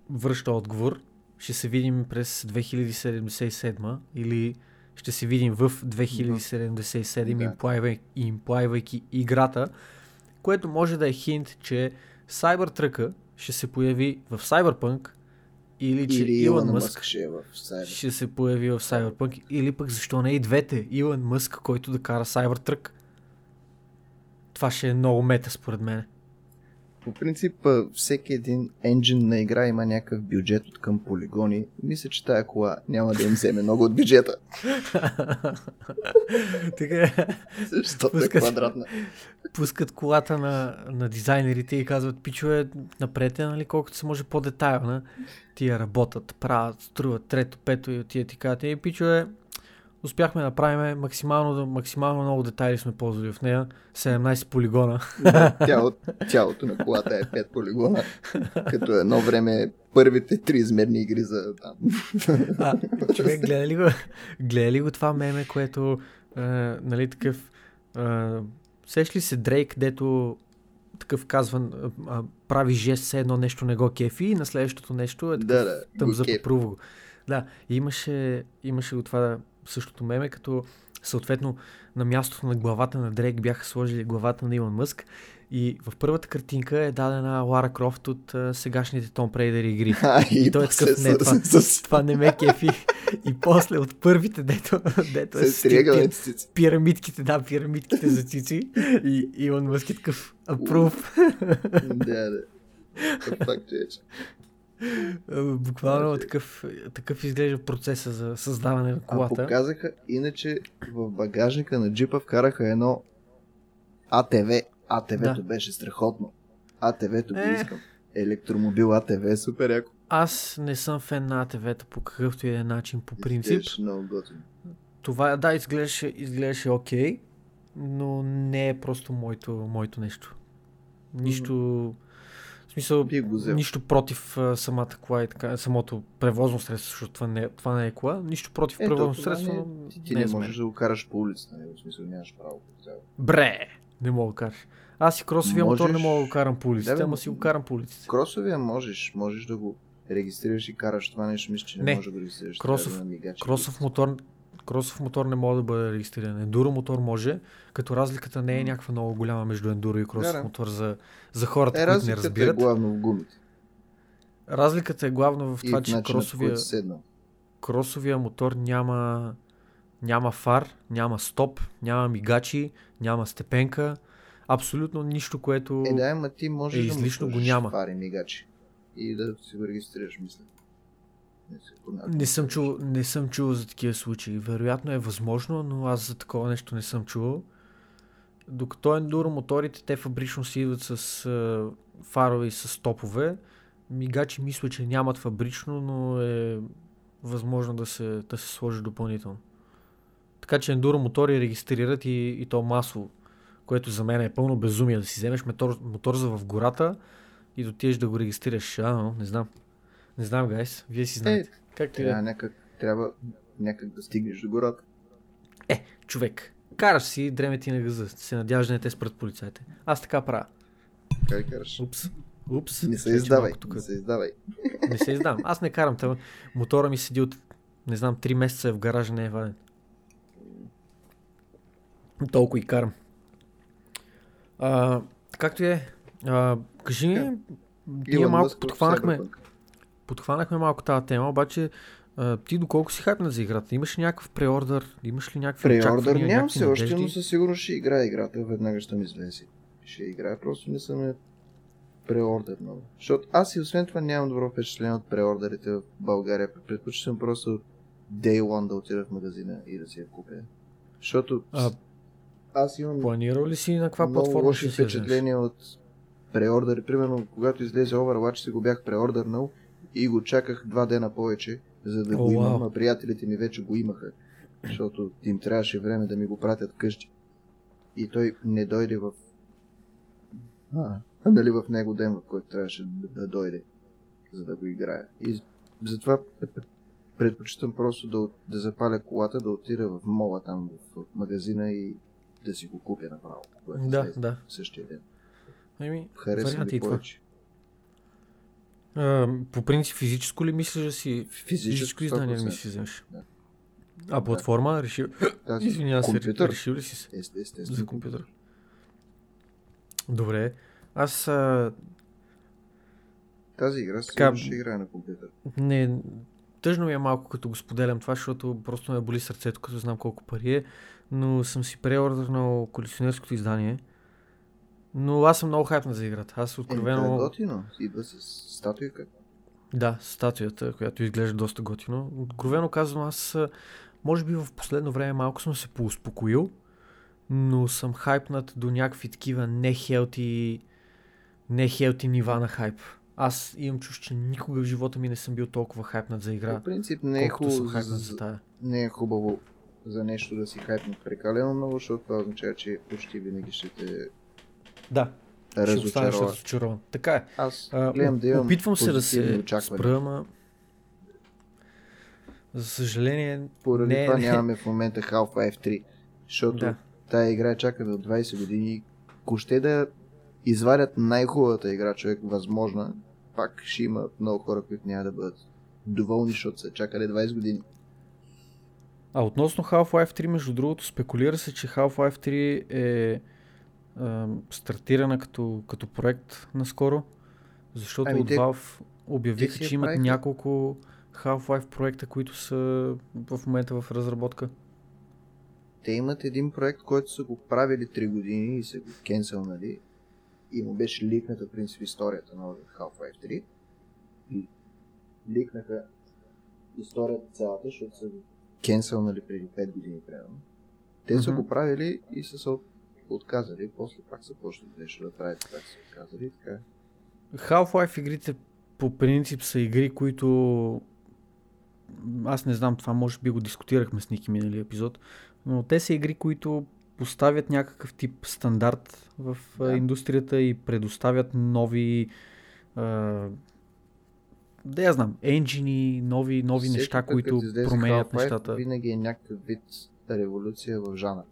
S1: връща отговор. Ще се видим през 2077 или ще се видим в 2077,
S2: Да.
S1: имплайвай, имплайвайки играта, което може да е хинт, че Cybertruck ще се появи в Cyberpunk или че
S2: Или
S1: Илон Мъск
S2: ще е в сайбер.
S1: ще се появи в Cyberpunk или пък защо не и двете. Илон Мъск, който да кара Cybertruck. Това ще е много мета според мен.
S2: По принцип, всеки един енджин на игра има някакъв бюджет от към полигони. Мисля, че тая кола няма да им вземе много от бюджета,
S1: така е.
S2: защото е
S1: Пускат.
S2: квадратна.
S1: пускат колата на, на дизайнерите и казват, пичове, напрете, нали, колкото се може по-детайлна. Тия работят, правят, струват трето, пето и отия ти казват, и пичове, успяхме да направим максимално, максимално много детайли сме ползвали в нея. 17 полигона.
S2: Тяло, тялото на колата е 5 полигона, като едно време първите три измерни игри за там.
S1: А, човек, гледа ли го, гледа ли го това меме, което, е, нали, такъв, е, сеш ли се Дрейк, дето такъв казва, а, прави жест, все едно нещо не го кефи и на следващото нещо е такъв,
S2: Да, да.
S1: тъм
S2: го
S1: за
S2: кеф.
S1: попрува го. Да, имаше, имаше го това същото меме, като съответно на мястото на главата на Дрейк бяха сложили главата на Илон Мъск и в първата картинка е дадена Лара Крофт от а, сегашните Том Прейдер игри.
S2: А, и,
S1: И той е такъв, не, това, това не ме кефи. И после от първите, дето, дето е
S2: с,
S1: с
S2: с
S1: тия
S2: триъгълни
S1: пи-
S2: цици.
S1: пирамидките, да, пирамидките за цици. И Илон Мъск е такъв апрув.
S2: Да, да. Факт, че
S1: Буквално такъв, такъв изглежда процеса за създаване на
S2: А
S1: колата.
S2: показаха, иначе в багажника на джипа вкараха едно АТВ. АТВ-то
S1: Да.
S2: беше страхотно. АТВ-то
S1: Е.
S2: искам. Електромобил АТВ е супер яко.
S1: Аз не съм фен на АТВ-та по какъвто и да е начин, по принцип.
S2: Изглеждаше Много.
S1: Това, да, изглеждаше, изглеждаше окей, но не е просто моето, моето нещо. Нищо... В смисъл, нищо против а, самата кола и така, самото превозно средство, защото това не, е- това не е кола. Нищо против
S2: Ето,
S1: превозно средство,
S2: не- Ти, ти
S1: не
S2: не
S1: е мен.
S2: можеш да го караш по улицата, нали? в смисъл нямаш право.
S1: Бре! Не мога да караш. Аз и кросовия мотор не
S2: Можеш-
S1: мога да го карам по улиците,
S2: Да,
S1: ама си го карам по улиците.
S2: Кросовия можеш, можеш да го регистрираш и караш това нещо, мисля, че не,
S1: Не.
S2: можеш да го регистрираш.
S1: Кросов-
S2: да мигачи.
S1: Кросов мотор, кросов мотор не може да бъде регистриран. Ендуро мотор може, като разликата не е някаква много голяма между ендуро и кросов
S2: Да, да.
S1: мотор за, за хората,
S2: Е,
S1: които не
S2: разликата е
S1: разбират.
S2: главно в гумите.
S1: Разликата е главно в това,
S2: в
S1: че кросовия, кросовия мотор няма, няма фар, няма стоп, няма мигачи, няма степенка. Абсолютно нищо, което...
S2: Е, да, ама ти можеш
S1: е,
S2: да
S1: излишно го
S2: сложиш
S1: няма.
S2: фари мигачи. И да си го регистрираш, мисля. Не,
S1: съм, чул, не съм чувал за такива случаи. Вероятно е възможно, но аз за такова нещо не съм чувал. Докато ендуро моторите, те фабрично си идват с а, фарове и с топове. Мигачи мисля, че нямат фабрично, но е възможно да се, да се сложи допълнително. Така че ендуро мотори регистрират и, и то масово, което за мен е пълно безумие да си вземеш мотор, мотор за в гората и да отидеш да го регистрираш. А, не знам. Не знам, гайс. Вие си знаете. Както и да е.
S2: Трябва някак, трябва някак да стигнеш до гората.
S1: човек. Караш си, дреме ти на газа. Се надяваш да не те спрат полицайите. Аз така правя.
S2: Как караш?
S1: Упс. Упс.
S2: Не се издавай,
S1: тук-
S2: не се издавай.
S1: Не се издам. Аз не карам. Тъм. Мотора ми седи от, не знам, 3 месеца е в гаража, не е ваден. Толкова и карам. А, както е. А, кажи ми, ние
S2: Илон
S1: малко
S2: Мъск
S1: подхванахме. Подхванахме малко тази тема, обаче а, ти доколко си хайпна за играта? Имаш ли някакъв преордър? Имаш ли някакви
S2: Преордър нямам все още, но със сигурност ще играя играта веднага, ще ми излезе. Ще играя, просто не съм я преордър много. Защото аз и освен това нямам добро впечатление от преордерите в България. Предпочитам просто Day One да отида в магазина и да си я купя. Защото
S1: А,
S2: аз имам
S1: Планирал ли си на каква
S2: много
S1: платформа
S2: лоши
S1: ще
S2: впечатления от преордери. Примерно, когато излезе Overwatch, си го бях преордърнал и го чаках два дена повече, за да
S1: О,
S2: го имам, а приятелите ми вече го имаха, защото им трябваше време да ми го пратят къщи. И той не дойде в... А, нали в него ден, в който трябваше да, дойде, за да го играя. И затова предпочитам просто да, да запаля колата, да отида в мола там, в, магазина и да си го купя направо.
S1: Да,
S2: излезе
S1: да.
S2: същия ден.
S1: Ами,
S2: Харесва ми
S1: и това. А, по принцип физическо ли мислиш да си...
S2: Физическо
S1: Физическо издание ли
S2: 100%.
S1: мислиш да вземеш?
S2: Да.
S1: А платформа? Решил...
S2: Тази
S1: се, решил ли си се?
S2: Ест- Естествено.
S1: За компютър. Добре. Аз а,
S2: Тази игра
S1: така...
S2: ще играе на компютър.
S1: не... Тъжно ми е малко като го споделям това, защото просто ме боли сърцето, като знам колко пари е, но съм си преордърнал колекционерското издание Но аз съм много хайпна за играта. Аз
S2: Е, да е
S1: откровено...
S2: готино. Идва с статуйка.
S1: Да, статуята, която изглежда доста готино. Откровено казано, аз може би в последно време малко съм се поуспокоил, но съм хайпнат до някакви такива нехелти, нехелти нива на хайп. Аз имам чуш, че никога в живота ми не съм бил толкова хайпнат за игра,
S2: По принцип не е хубаво, за,
S1: за тая.
S2: не е хубаво за нещо да си хайпнат прекалено много, защото това означава, че почти винаги ще те
S1: Да, ще останеш
S2: разочарова.
S1: разочарован. Така е.
S2: Аз гледам да имам
S1: опитвам се да се
S2: очаквания.
S1: спра, ма... За съжаление,
S2: Поради
S1: не,
S2: това
S1: не.
S2: нямаме в момента Half-Life 3, защото
S1: Да.
S2: тая игра чакаме от 20 години. Ако ще да извадят най-хубавата игра, човек, възможна, пак ще има много хора, които няма да бъдат доволни, защото са чакали 20 години.
S1: А относно Half-Life 3, между другото, спекулира се, че Half-Life 3 е а, стартирана като, като проект наскоро, защото
S2: Ами
S1: от
S2: те-
S1: Valve обявиха, че имат
S2: правиха.
S1: няколко Half-Life проекта, които са в момента в разработка.
S2: Те имат един проект, който са го правили 3 години и са го кенселнали. И му беше ликната, принцип, историята на Half-Life 3. И ликнаха историята цялата, защото са го кенселнали преди 5 години, примерно. Те са
S1: Мгм.
S2: го правили и са се отказали, после пак са почнали нещо да правят, пак са отказали. Така. е.
S1: Half-Life игрите по принцип са игри, които аз не знам, това може би го дискутирахме с Ники миналия епизод, но те са игри, които поставят някакъв тип стандарт в
S2: Да.
S1: индустрията и предоставят нови а, да я знам, енджини, нови, нови
S2: Всеки
S1: неща, които променят нещата.
S2: Винаги е някакъв вид революция в жанра.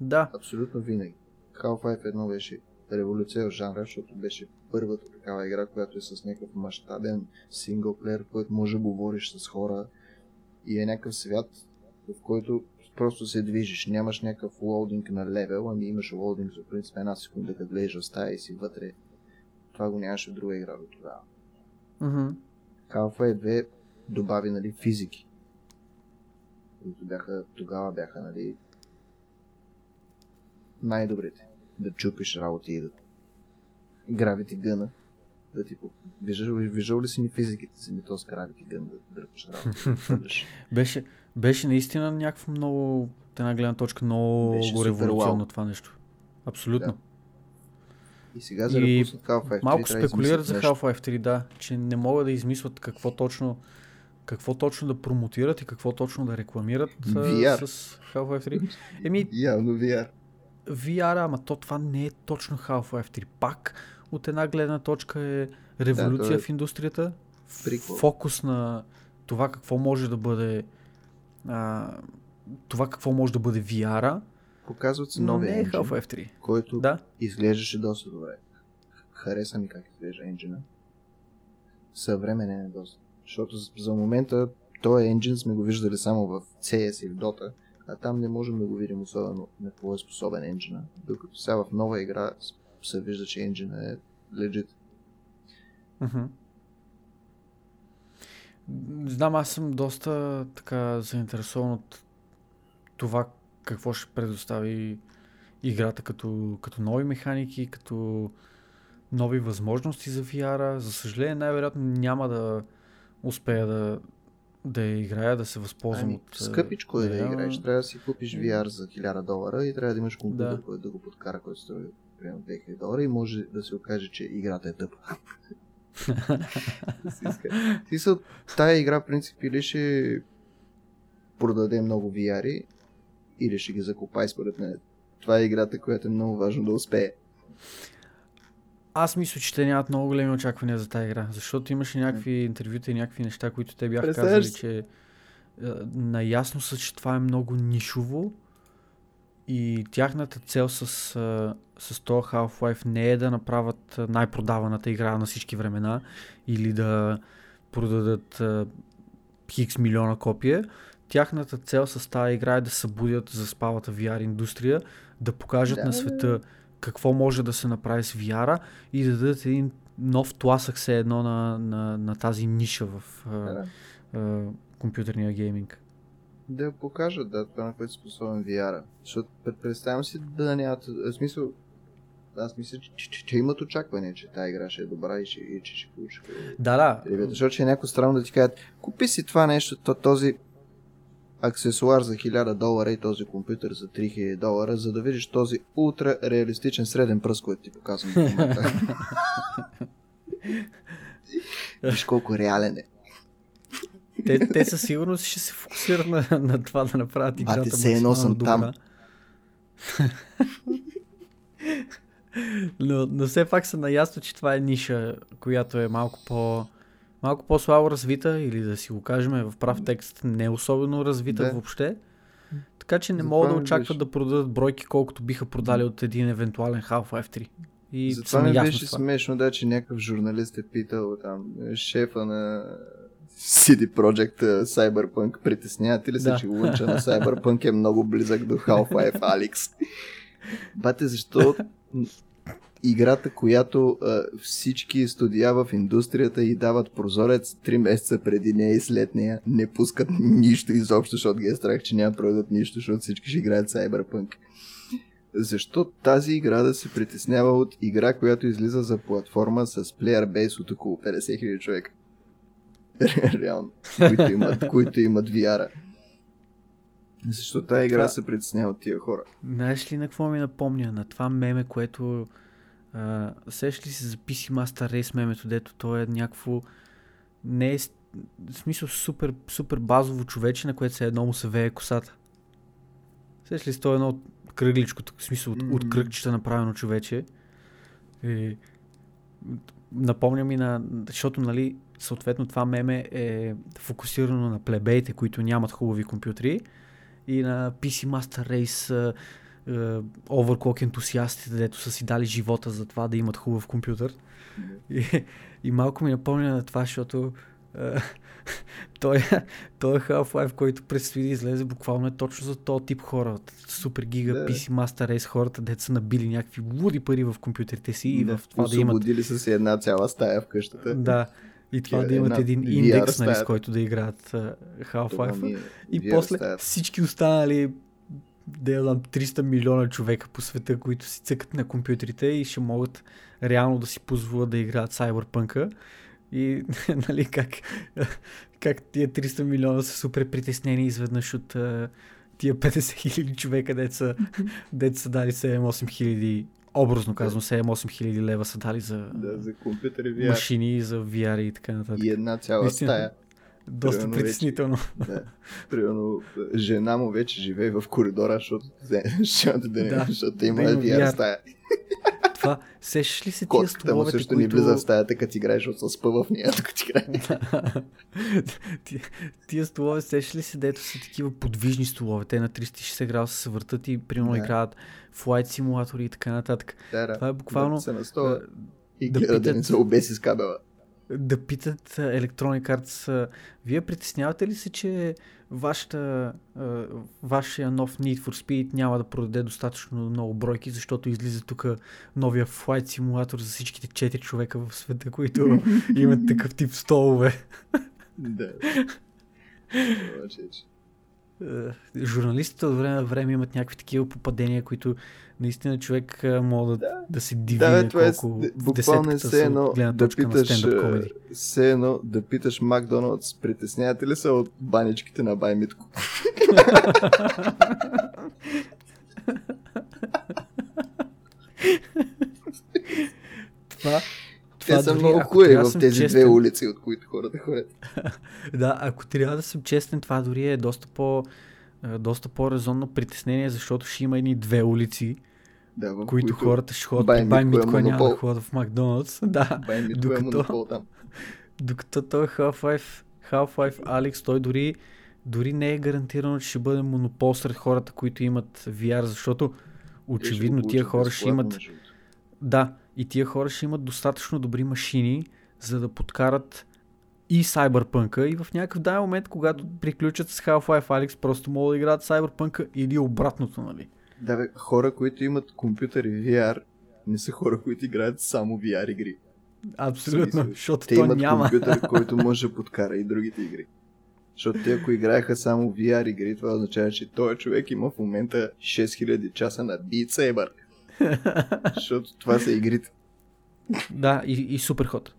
S1: Да,
S2: Абсолютно винаги. Half-Life 1 беше революция в жанра, защото беше първата такава игра, която е с някакъв мащабен синглплеер, който може да говориш с хора и е някакъв свят, в който просто се движиш. Нямаш някакъв лоудинг на левел, ами имаш лоудинг за принцип една секунда, като влезеш в стая и си вътре. Това го нямаше в друга игра до тогава.
S1: мгм.
S2: Half-Life 2 добави нали, физики, които бяха, тогава бяха нали, най-добрите. Да чупиш работи и да гравити гъна. Да ти виждал, виждал ли си ми физиките си ми то с гравити гън да дърпаш хвърляш?
S1: беше, беше наистина някакво много, от една гледна точка, много революционно това нещо. Абсолютно.
S2: Да. И сега за
S1: И
S2: Half-Life 3
S1: Малко спекулират за. Half-Life 3, да, че не могат да измислят какво точно какво точно да промотират и какво точно да рекламират
S2: VR.
S1: с Half-Life 3. Еми,
S2: Явно VR.
S1: VR, ама то това не е точно Half-Life 3. Пак от една гледна точка е революция
S2: Да, е
S1: в индустрията,
S2: Прикол.
S1: фокус на това какво може да бъде а, това какво може да бъде VR,
S2: Показват се
S1: но
S2: нови
S1: не е Half-Life 3.
S2: който
S1: Да,
S2: изглеждаше доста добре. Хареса ми как изглежда енджина. Съвременен е доста. Защото за- за момента този енджин сме го виждали само в CS и в Dota, а там не можем да го видим особено на какво е способен енджина. Докато сега в нова игра се вижда, че енджина е legit.
S1: Мгм. Знам, аз съм доста така заинтересован от това какво ще предостави играта като, като нови механики, като нови възможности за VR. За съжаление, най-вероятно няма да успея да, да я играя, да се възползвам
S2: Ами,
S1: от...
S2: скъпичко е да
S1: нея,
S2: играеш. Трябва да си купиш
S1: М.
S2: VR за 1000 долара и трябва да имаш компютър,
S1: Да.
S2: който да го подкара, който струва примерно 2000 долара и може да се окаже, че играта е тъпа. Смисъл, тая игра, в принцип, или ще продаде много VR, или ще ги закопай, според мен. Това е играта, която е много важно да успее.
S1: Аз мисля, че те нямат много големи очаквания за тази игра, защото имаше някакви интервюта и някакви неща, които те бяха
S2: Представяш
S1: казали, че е, наясно са, че това е много нишово и тяхната цел с, с този Half-Life не е да направят най-продаваната игра на всички времена или да продадат хикс милиона копия. Тяхната цел с тази игра е да събудят за спалата VR индустрия, да покажат
S2: Да,
S1: на света какво може да се направи с VR и да дадат един нов тласък все едно на, на, на тази ниша в а,
S2: Да.
S1: а, компютърния гейминг.
S2: Да покажат, да, това на което е способен VR. Защото пред- представям си да нямат, в смисъл, аз мисля, че, че, че имат очакване, че тази игра ще е добра и, че, и че ще получи.
S1: Да, да.
S2: Защото ще е някакво странно да ти кажат, купи си това нещо, то, този аксесуар за 1000 долара и този компютър за 3000 долара, за да видиш този ултра реалистичен среден пръст, който ти показвам. в момента. Виж колко реален е.
S1: Те, те със сигурност ще се фокусират на, на това да направят играта
S2: Бате, все едно съм там.
S1: но, но все пак са наясно, че това е ниша, която е малко по малко по-слабо развита или да си го кажем в прав текст не е особено развита
S2: Да.
S1: въобще. Така че не
S2: Затова
S1: могат да очакват да продадат бройки колкото биха продали от един евентуален Half-Life 3. И
S2: Затова ми беше
S1: това.
S2: смешно, да, че някакъв журналист е питал там шефа на CD Projekt а, Cyberpunk. Притеснявате ли се,
S1: Да.
S2: че лунча на Cyberpunk е много близък до Half-Life Alyx? Бате, защо играта, която а, всички студия в индустрията и дават прозорец 3 месеца преди нея и след нея, не пускат нищо изобщо, защото ги е страх, че няма да продадат нищо, защото всички ще играят Cyberpunk. Защо тази игра да се притеснява от игра, която излиза за платформа с плеер бейс от около 50 000 човека? Реално. Които имат, които имат VR-а. Защо тази игра
S1: Това-
S2: се притеснява от тия хора?
S1: Знаеш ли на какво ми напомня? На това меме, което... А, сеш ли се за PC Master Race мемето, дето то е някакво... Не е... В смисъл супер, супер базово човече, на което се едно му се вее косата. Сеш ли с то едно кръгличко, в смисъл от, от кръгчета направено човече. И... Напомня ми на... Защото, нали, съответно това меме е фокусирано на плебеите, които нямат хубави компютри и на PC Master Race Overclock ентусиастите, дето са си дали живота за това да имат хубав компютър. И, и малко ми напомня на това, защото а, той, той е Half-Life, който предстои да излезе буквално е точно за този тип хора. Супер гига
S2: Да.
S1: PC Master Race хората, дето са набили някакви луди пари в компютрите си и в това да имат
S2: са си една цяла стая в къщата.
S1: да, и това
S2: Тя
S1: да
S2: е
S1: имат един
S2: VR
S1: индекс, нали, с който да играят
S2: Това
S1: Half-Life.
S2: е
S1: И
S2: VR
S1: после
S2: стаята.
S1: всички останали да я знам, 300 милиона човека по света, които си цъкат на компютрите и ще могат реално да си позволят да играят Cyberpunk. И нали, как, как тия 300 милиона са супер притеснени изведнъж от тия 50 хиляди човека, деца, деца са дали 7-8 хиляди, образно казвам 7-8 хиляди лева са дали за
S2: Да, за компютър и VR.
S1: машини, за VR и така нататък.
S2: И една цяла
S1: Наистина.
S2: стая.
S1: Доста
S2: примерно вече-
S1: притеснително.
S2: Да. Примерно, жена му вече живее в коридора, защото защото да не,
S1: Да,
S2: защото има
S1: да
S2: VR стая.
S1: Това, сещаш ли се тия
S2: Котката му
S1: столовете,
S2: също
S1: които...
S2: не влиза в стаята, като играеш, се спъва в нея, докато играе.
S1: Ти- Тия столове, сещаш ли се, дето са такива подвижни столове, те на 360 градуса се въртат и примерно
S2: Да.
S1: играят флайт симулатори и така нататък.
S2: Да, да.
S1: Това е буквално,
S2: Да се настоя
S1: А,
S2: и
S1: да
S2: гледа да не
S1: питат-
S2: се обеси с кабела.
S1: Да питат Electronic Arts, вие притеснявате ли се, че вашата, вашия нов Need for Speed няма да продаде достатъчно много бройки, защото излиза тук новия флайт симулатор за всичките 4 човека в света, които имат такъв тип столове.
S2: Да.
S1: Е, журналистите от време на време имат някакви такива попадения, които наистина човек може да,
S2: Да.
S1: да се диви
S2: Да, това е
S1: колко
S2: буквално е все
S1: са
S2: едно да питаш,
S1: на
S2: все едно да питаш Макдоналдс, притеснявате ли се от баничките на Баймитко?
S1: Това,
S2: Те
S1: това
S2: са
S1: дори,
S2: много хубави в тези
S1: честен,
S2: две улици, от които хората ходят.
S1: Да, ако трябва да съм честен, това дори е доста по доста по-резонно притеснение, защото ще има едни две улици,
S2: Да, в
S1: които, хората ще ходят
S2: Buy Me, Cool е
S1: няма да ходят в Макдоналдс. Да,
S2: Баймитко е
S1: докато-
S2: монопол там.
S1: докато той Half-Life, Half-Life Alex, той дори, дори не е гарантирано, че ще бъде монопол сред хората, които имат VR, защото очевидно тия хора ще имат. Да, и тия хора ще имат достатъчно добри машини, за да подкарат и Cyberpunk и в някакъв дай момент, когато приключат с Half-Life Alyx, просто могат да играят Cyberpunk или обратното, нали?
S2: Да, бе, хора, които имат компютър и VR, не са хора, които играят само VR игри.
S1: Абсолютно, защото
S2: Те
S1: то
S2: имат
S1: няма.
S2: компютър, който може да подкара и другите игри. Защото те ако играеха само VR игри, това означава, че този човек има в момента 6000 часа на Beat Saber. Защото това са игрите.
S1: Да, и, и Суперход.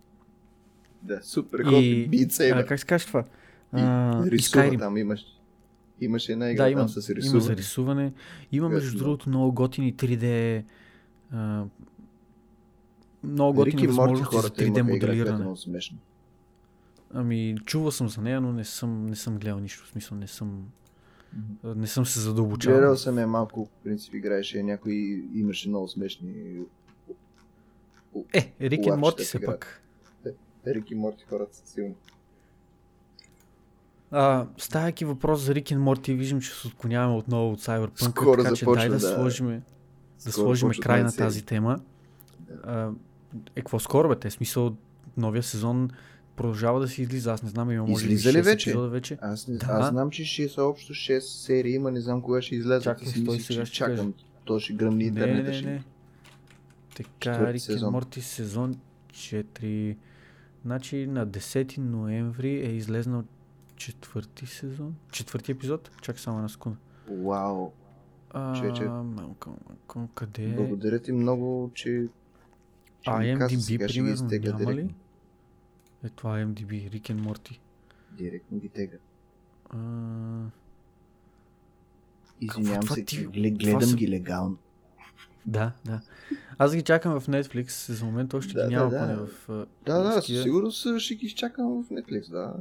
S2: Да, супер и Beat Saber.
S1: А, как се казва това?
S2: И
S1: А, и
S2: рисува
S1: Skyrim.
S2: там имаш. Имаше една игра
S1: Да,
S2: там
S1: има,
S2: с
S1: има
S2: рисуване.
S1: за рисуване. Има, между
S2: много.
S1: другото, много готини 3D. А, много готини
S2: и Морти
S1: възможности за
S2: хората
S1: 3D
S2: имаха игра, която е
S1: моделиране.
S2: много смешна.
S1: Ами, чувал съм за нея, но не съм, не съм гледал нищо. В смисъл, не съм, не съм се задълбочавал.
S2: Гледал съм я малко, в принцип играеше, някой имаше много смешни
S1: Е, Рик и
S2: Лапчета
S1: Морти
S2: играта.
S1: пак.
S2: Рик и Морти хората са силни.
S1: А, ставайки въпрос за Рик и Морти, виждам, че се отклоняваме отново от Cyberpunk,
S2: Скоро
S1: така че
S2: започва,
S1: дай да,
S2: да.
S1: сложим, да сложим край на тази тема. А, е, какво скоро бе? Те, смисъл, новия сезон продължава да се излиза. Аз не знам, има може
S2: Излиза ли
S1: 6
S2: вече?
S1: вече.
S2: Аз, не,
S1: Да.
S2: аз знам, че ще са общо 6 серии, има не знам кога ще излязат.
S1: Чакай,
S2: си мислих,
S1: сега
S2: че
S1: ще
S2: чакам. То ще гръмни
S1: Не,
S2: интернета.
S1: не,
S2: ще-
S1: не. Така,
S2: Четвърти
S1: Рик и
S2: сезон.
S1: Морти сезон 4. Значи на 10 ноември е излезнал четвърти сезон. Четвърти епизод. Чакай само една секунда.
S2: Вау. Човече.
S1: малко, малко, къде е?
S2: Благодаря ти много, че... че
S1: IMDb, примерно, няма ли?
S2: директно.
S1: Е, това е IMDb, Рик и Морти.
S2: Директно ги тега.
S1: А,
S2: Извинявам
S1: това
S2: се,
S1: ти-
S2: гле-
S1: това
S2: гледам
S1: са-
S2: ги легално.
S1: да, да. Аз ги чакам в Netflix, за момент още
S2: Да,
S1: ги
S2: да,
S1: няма
S2: да.
S1: поне в... а,
S2: Да, да, със сигурност ще ги изчакам в Netflix, да.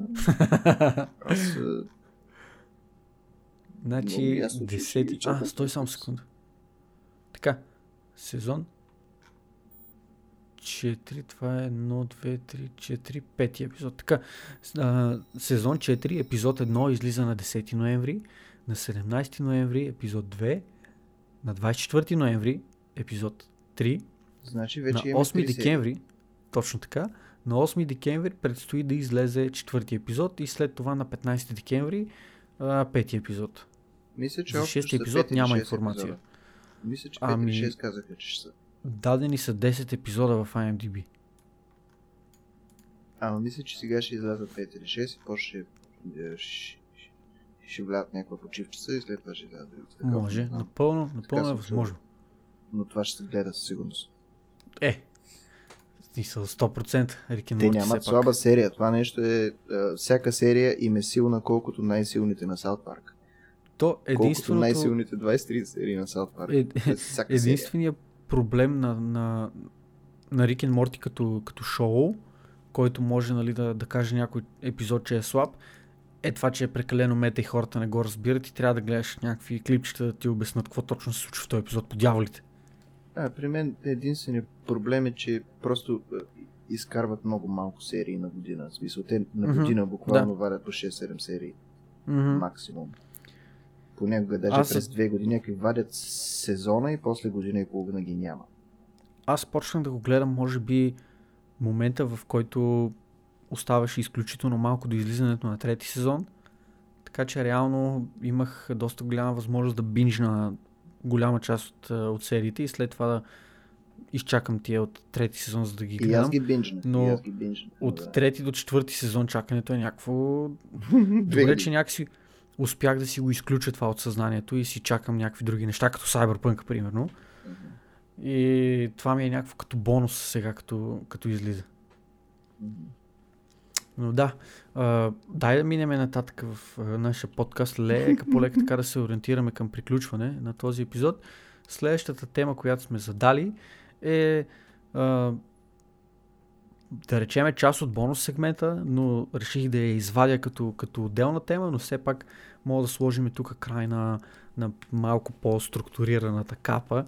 S2: Аз...
S1: Значи,
S2: ясно, че ще ги
S1: 10...
S2: чакам
S1: А, стой само секунда. Така, сезон 4, това е 1, 2, 3, 4, 5 епизод. Така, а, сезон 4, епизод 1 излиза на 10 ноември, на 17 ноември епизод 2, на 24 ноември епизод 3,
S2: Значи
S1: на
S2: вече имаме
S1: 8
S2: три серии.
S1: декември, точно така, на 8 декември предстои да излезе четвърти епизод и след това на 15 декември а, пети епизод.
S2: Мисля, че
S1: За шести епизод няма информация.
S2: епизода. Мисля, че 5
S1: Ами-
S2: или 6 казаха, че ще са.
S1: Дадени са 10 епизода в IMDb.
S2: Ама мисля, че сега ще излязат 5 или 6 и после ще, е, ще, ще влязат някаква почивчица и след това ще излязат
S1: Може, напълно, напълно е възможно.
S2: Но това ще се гледа със сигурност.
S1: Е, смисъл 100% Рик и
S2: Те
S1: Морти
S2: нямат слаба
S1: пак.
S2: серия. Това нещо е... всяка серия им е силна, колкото най-силните на Саут Парк.
S1: То
S2: Колкото
S1: единственото,
S2: най-силните 23 серии на Саут Парк.
S1: е,
S2: серия.
S1: единственият проблем на, на, на Рик Морти като, като шоу, който може нали, да, да каже някой епизод, че е слаб, е това, че е прекалено мета и хората не го разбират и трябва да гледаш някакви клипчета да ти обяснат какво точно се случва в този епизод по дяволите.
S2: А, при мен единственият проблем е, че просто изкарват много малко серии на година. В смисъл, те на година буквално варят по 6-7 серии.
S1: Мгм.
S2: Максимум. Понякога даже
S1: Аз-
S2: през две години някакви вадят сезона и после година и половина ги няма.
S1: Аз почнах да го гледам, може би, момента в който оставаше изключително малко до излизането на трети сезон. Така че реално имах доста голяма възможност да бинжна голяма част от, от сериите и след това да изчакам тия от трети сезон, за да ги
S2: И аз
S1: гледам.
S2: ги бинжнах.
S1: но
S2: аз ги бинжнах.
S1: От
S2: да.
S1: трети до четвърти сезон чакането е някакво... Добре, че някакси успях да си го изключа това от съзнанието и си чакам някакви други неща, като Cyberpunk, примерно. И това ми е някакво като бонус сега, като, като излиза. Но да, а, дай да минем нататък в а, нашия подкаст, лека по лека така да се ориентираме към приключване на този епизод. Следващата тема, която сме задали е а, да речеме част от бонус сегмента, но реших да я извадя като, като отделна тема, но все пак мога да сложим тук край на, на малко по-структурираната капа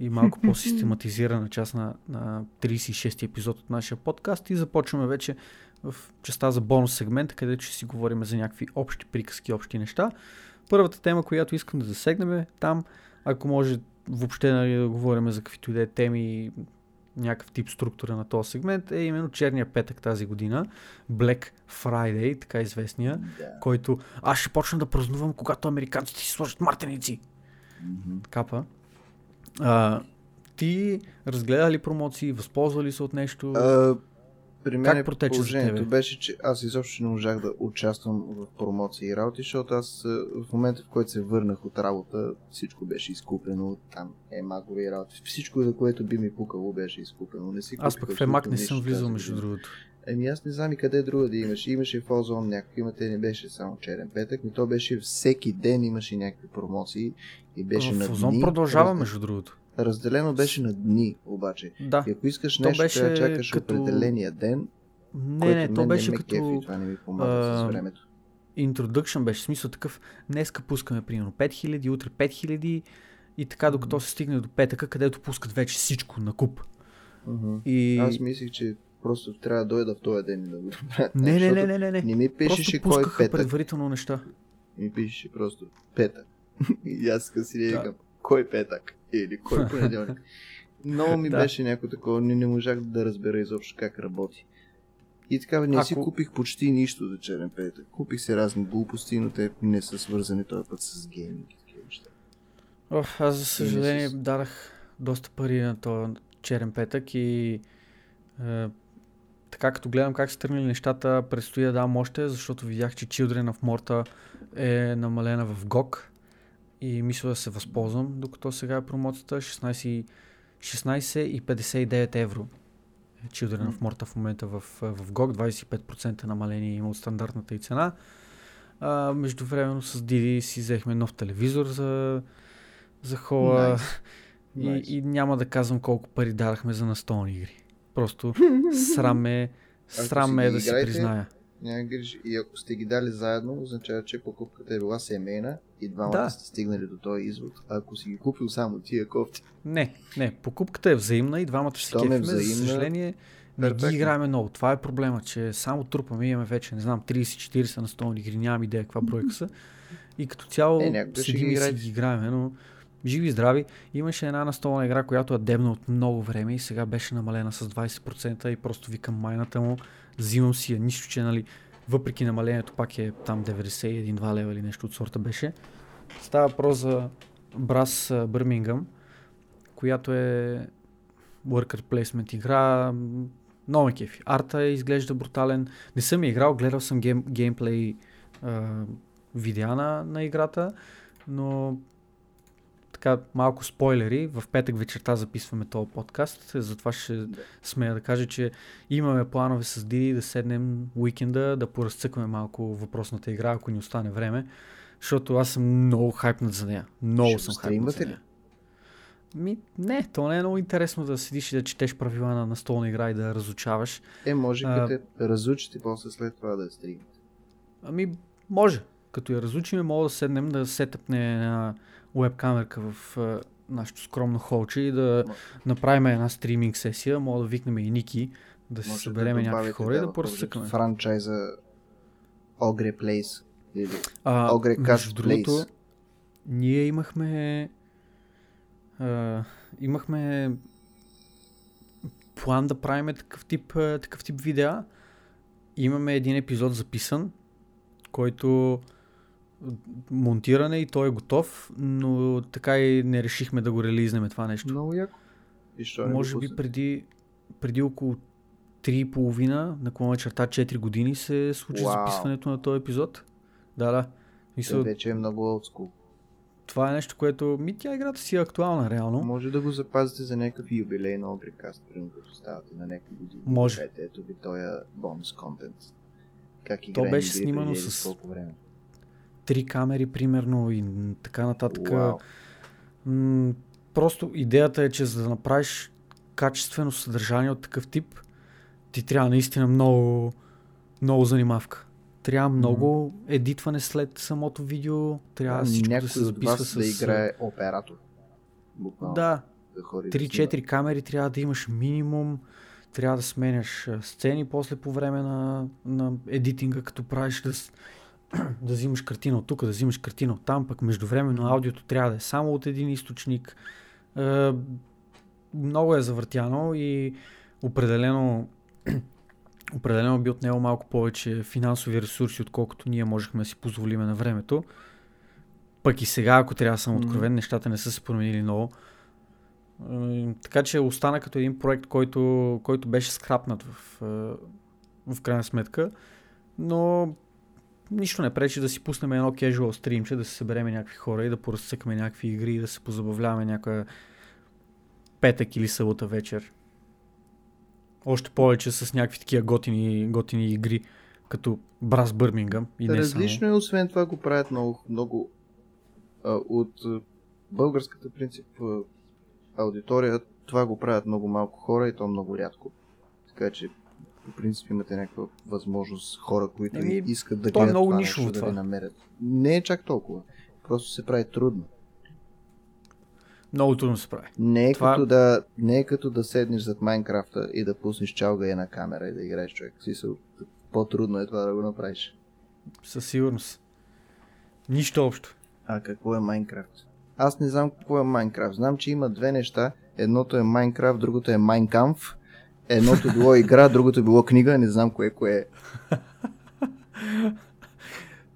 S1: и малко по-систематизирана част на, на 36-ти епизод от нашия подкаст и започваме вече в частта за бонус сегмента, където ще си говорим за някакви общи приказки, общи неща. Първата тема, която искам да засегнем е там, ако може въобще нали, да говорим за каквито и да е теми, някакъв тип структура на този сегмент, е именно черния петък тази година, Black Friday, така известния,
S2: Да.
S1: който аз ще почна да празнувам, когато американците си сложат мартеници.
S2: Мгм.
S1: Капа. А, ти разгледа ли промоции, възползва ли се от нещо?
S2: А, При мен
S1: Как протече за
S2: положението беше, че аз изобщо не можах да участвам в промоции и работи, защото аз а, в момента, в който се върнах от работа, всичко беше изкупено там. Е, магови работи. Всичко, за което би ми пукало, беше изкупено. Не си
S1: Аз пък в Емак не съм влизал, между другото.
S2: Еми аз не знам и къде друга да имаш. Имаше в Озон някакви, имате не беше само черен петък, но то беше всеки ден имаше някакви промоции и беше на
S1: в Озон продължава, между другото.
S2: Разделено беше на дни, обаче.
S1: Да.
S2: И ако искаш
S1: То
S2: нещо,
S1: беше
S2: трябва да чакаш
S1: като-
S2: определения ден,
S1: Не,
S2: който
S1: не, то беше
S2: не ме
S1: като
S2: кефи, това не ми помага
S1: а,
S2: с времето.
S1: introduction беше. Смисъл такъв, днеска пускаме примерно 5000, утре 5000 и така докато се стигне до петъка, където пускат вече всичко на куп.
S2: Мгм.
S1: И...
S2: Аз мислих, че просто трябва да дойда в този ден и да го направя.
S1: Не, не, не, не, не, не.
S2: Не ми пишеше
S1: Просто
S2: кой
S1: пускаха
S2: петък.
S1: предварително неща.
S2: Ми пишеше просто петък. и аз си
S1: Да.
S2: викам, кой петък? Или кой понеделник? Много ми
S1: Да.
S2: беше някакво такова, не, не можах да разбера изобщо как работи. И така, не си
S1: Ако-
S2: купих почти нищо за черен петък. Купих си разни глупости, но те не са свързани този път с гейминг и такива неща.
S1: Оф, аз за съжаление
S2: с-
S1: дадах доста пари на този черен петък и е, така като гледам как са тръгнали нещата, предстои да дам още, защото видях, че Children of Morta е намалена в GOG и мисля да се възползвам, докато сега е промоцията 16, и- 16 и 59 евро. е Children of Morta в момента в, в GOG, 25% намаление има от стандартната и цена. А, междувременно с Диди си взехме нов телевизор за, за хола
S2: Nice.
S1: и,
S2: Nice.
S1: и няма да казвам колко пари дарахме за настолни игри. Просто срам
S2: Ако
S1: срам
S2: ги
S1: да си призная.
S2: Няма грижи. И ако сте ги дали заедно, означава, че покупката е била семейна и двамата
S1: Да.
S2: сте стигнали до този извод. Ако си ги купил само тия кофти,
S1: Не, не, покупката е взаимна и двамата се
S2: Щом е
S1: кефиме. За съжаление, не ги играем много. Това е проблема, че само трупаме, имаме вече, не знам, 30-40 настолни игри, нямам идея каква бройка са. И като цяло
S2: Е, ще
S1: седим и си ги играем, но живи и здрави. Имаше една настолна игра, която е дебна от много време и сега беше намалена с 20% и просто викам майната му, взимам си я, нищо, че нали, въпреки намалението пак е там 91-2 лева или нещо от сорта беше. Става въпрос за Брас Бърмингъм, която е worker placement игра. Много ме кефи. Арта изглежда брутален. Не съм играл, гледал съм гейм, геймплей а, видеа на, на играта, но така малко спойлери. В петък вечерта записваме този подкаст, затова ще смея да кажа, че имаме планове с Диди да седнем уикенда, да поразцъкваме малко въпросната игра, ако ни остане време, защото аз съм много хайпнат за нея. Много
S2: Ще
S1: съм хайпнат за нея. Ми, не, то не е много интересно да седиш и да четеш правила на настолна игра и да разучаваш.
S2: е, може
S1: А,
S2: като те разучите, после след това да я стримате.
S1: Ами, може. Като я разучим, мога да седнем да сетъпне една веб камерка в а, нашето скромно холче и да
S2: М-
S1: направим една стриминг сесия. Мога да викнем и Ники, да си
S2: Може
S1: съберем някакви
S2: добавите,
S1: хора и да
S2: в
S1: поразцъкаме.
S2: Франчайза Ogre Place. Или...
S1: А,
S2: Ogre
S1: другото, ние имахме а, имахме план да правим такъв тип, такъв тип видеа. Имаме един епизод записан, който монтиране и той е готов, но така и не решихме да го релизнем това нещо.
S2: Много яко. И що не
S1: Може би преди, преди около 3,5 наклона черта 4 години се случи
S2: Вау.
S1: записването на този епизод. Да, да.
S2: Той
S1: Мисля,
S2: вече е много олдскул.
S1: това е нещо, което... Ми тя играта си е актуална, реално.
S2: Може да го запазите за някакъв юбилей на Ogrecast, примерно като ставате на някакви години.
S1: Може.
S2: Ето ви този бонус контент. Как
S1: То беше снимано с-
S2: колко време.
S1: Три камери, примерно, и така нататък. М- просто идеята е, че за да направиш качествено съдържание от такъв тип, ти трябва наистина много, много занимавка. Трябва много едитване след самото видео, трябва
S2: А,
S1: всичко да се записва с...
S2: да играе оператор. Буквално.
S1: Да,
S2: да ходи да снима.
S1: 3-4 камери трябва да имаш минимум, трябва да сменяш сцени после по време на, на едитинга, като правиш да, да взимаш картина от тук, да взимаш картина от там, пък междувременно аудиото трябва да е само от един източник. Е, много е завъртяно и определено определено би отнело малко повече финансови ресурси, отколкото ние можехме да си позволиме на времето. Пък и сега, ако трябва да съм откровен, нещата не са се променили много. М, Така че остана като един проект, който, който беше скрапнат в, е, в крайна сметка. Но нищо не пречи да си пуснем едно casual стримче, да се съберем някакви хора и да поразцъкаме някакви игри и да се позабавляваме някоя петък или събота вечер. Още повече с някакви такива готини, готини игри, като Брас Бърмингъм и не
S2: Различно
S1: само.
S2: е, освен това го правят много, много а, от българската принцип аудитория, това го правят много малко хора и то много рядко. Така че по принцип имате някаква възможност хора, които
S1: Еми,
S2: искат да
S1: е
S2: гледат
S1: много
S2: това нещо, да
S1: това.
S2: ви намерят. Не е чак толкова. Просто се прави трудно.
S1: Много трудно се прави.
S2: Не е,
S1: Това-
S2: като да, не е като да седнеш зад Майнкрафта и да пуснеш чалга една камера и да играеш човек. Смисъл, по-трудно е това да го направиш.
S1: Със сигурност. Нищо общо.
S2: А какво е Майнкрафт? Аз не знам какво е Майнкрафт. Знам, че има две неща. Едното е Майнкрафт, другото е Майнкамф. Едното било игра, другото било книга. Не знам кое кое е.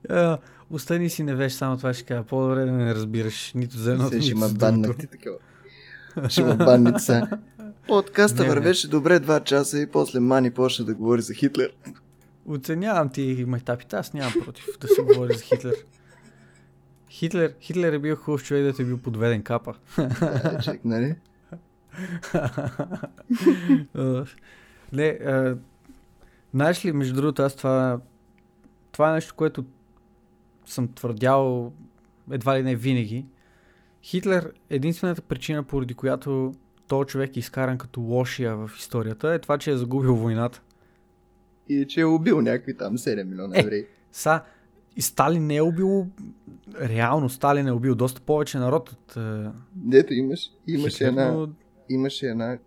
S1: А, остани си не веш, само това ще кажа. По-добре да не разбираш нито за едното,
S2: ще
S1: нито
S2: ма
S1: за другото.
S2: баннахте такова. Ще ма баннат са. Подкаста
S1: Не, не.
S2: вървеше добре два часа и после Мани почна да говори за Хитлер.
S1: Оценявам ти майтапите, аз нямам против да се говори за Хитлер. Хитлер, Хитлер е бил хубав човек, да е бил подведен капа.
S2: Да, човек, нали?
S1: Не, а, знаеш ли, между другото, аз това, това е нещо, което съм твърдял едва ли не винаги. Хитлер, единствената причина, поради която този човек е изкаран като лошия в историята, е това, че е загубил войната.
S2: И че е убил някакви там 7 милиона
S1: Е,
S2: евреи.
S1: Са, и Сталин не е убил, реално Сталин е убил доста повече народ от е,
S2: Дето имаш, имаше
S1: Хитлер,
S2: една,
S1: но
S2: имаше една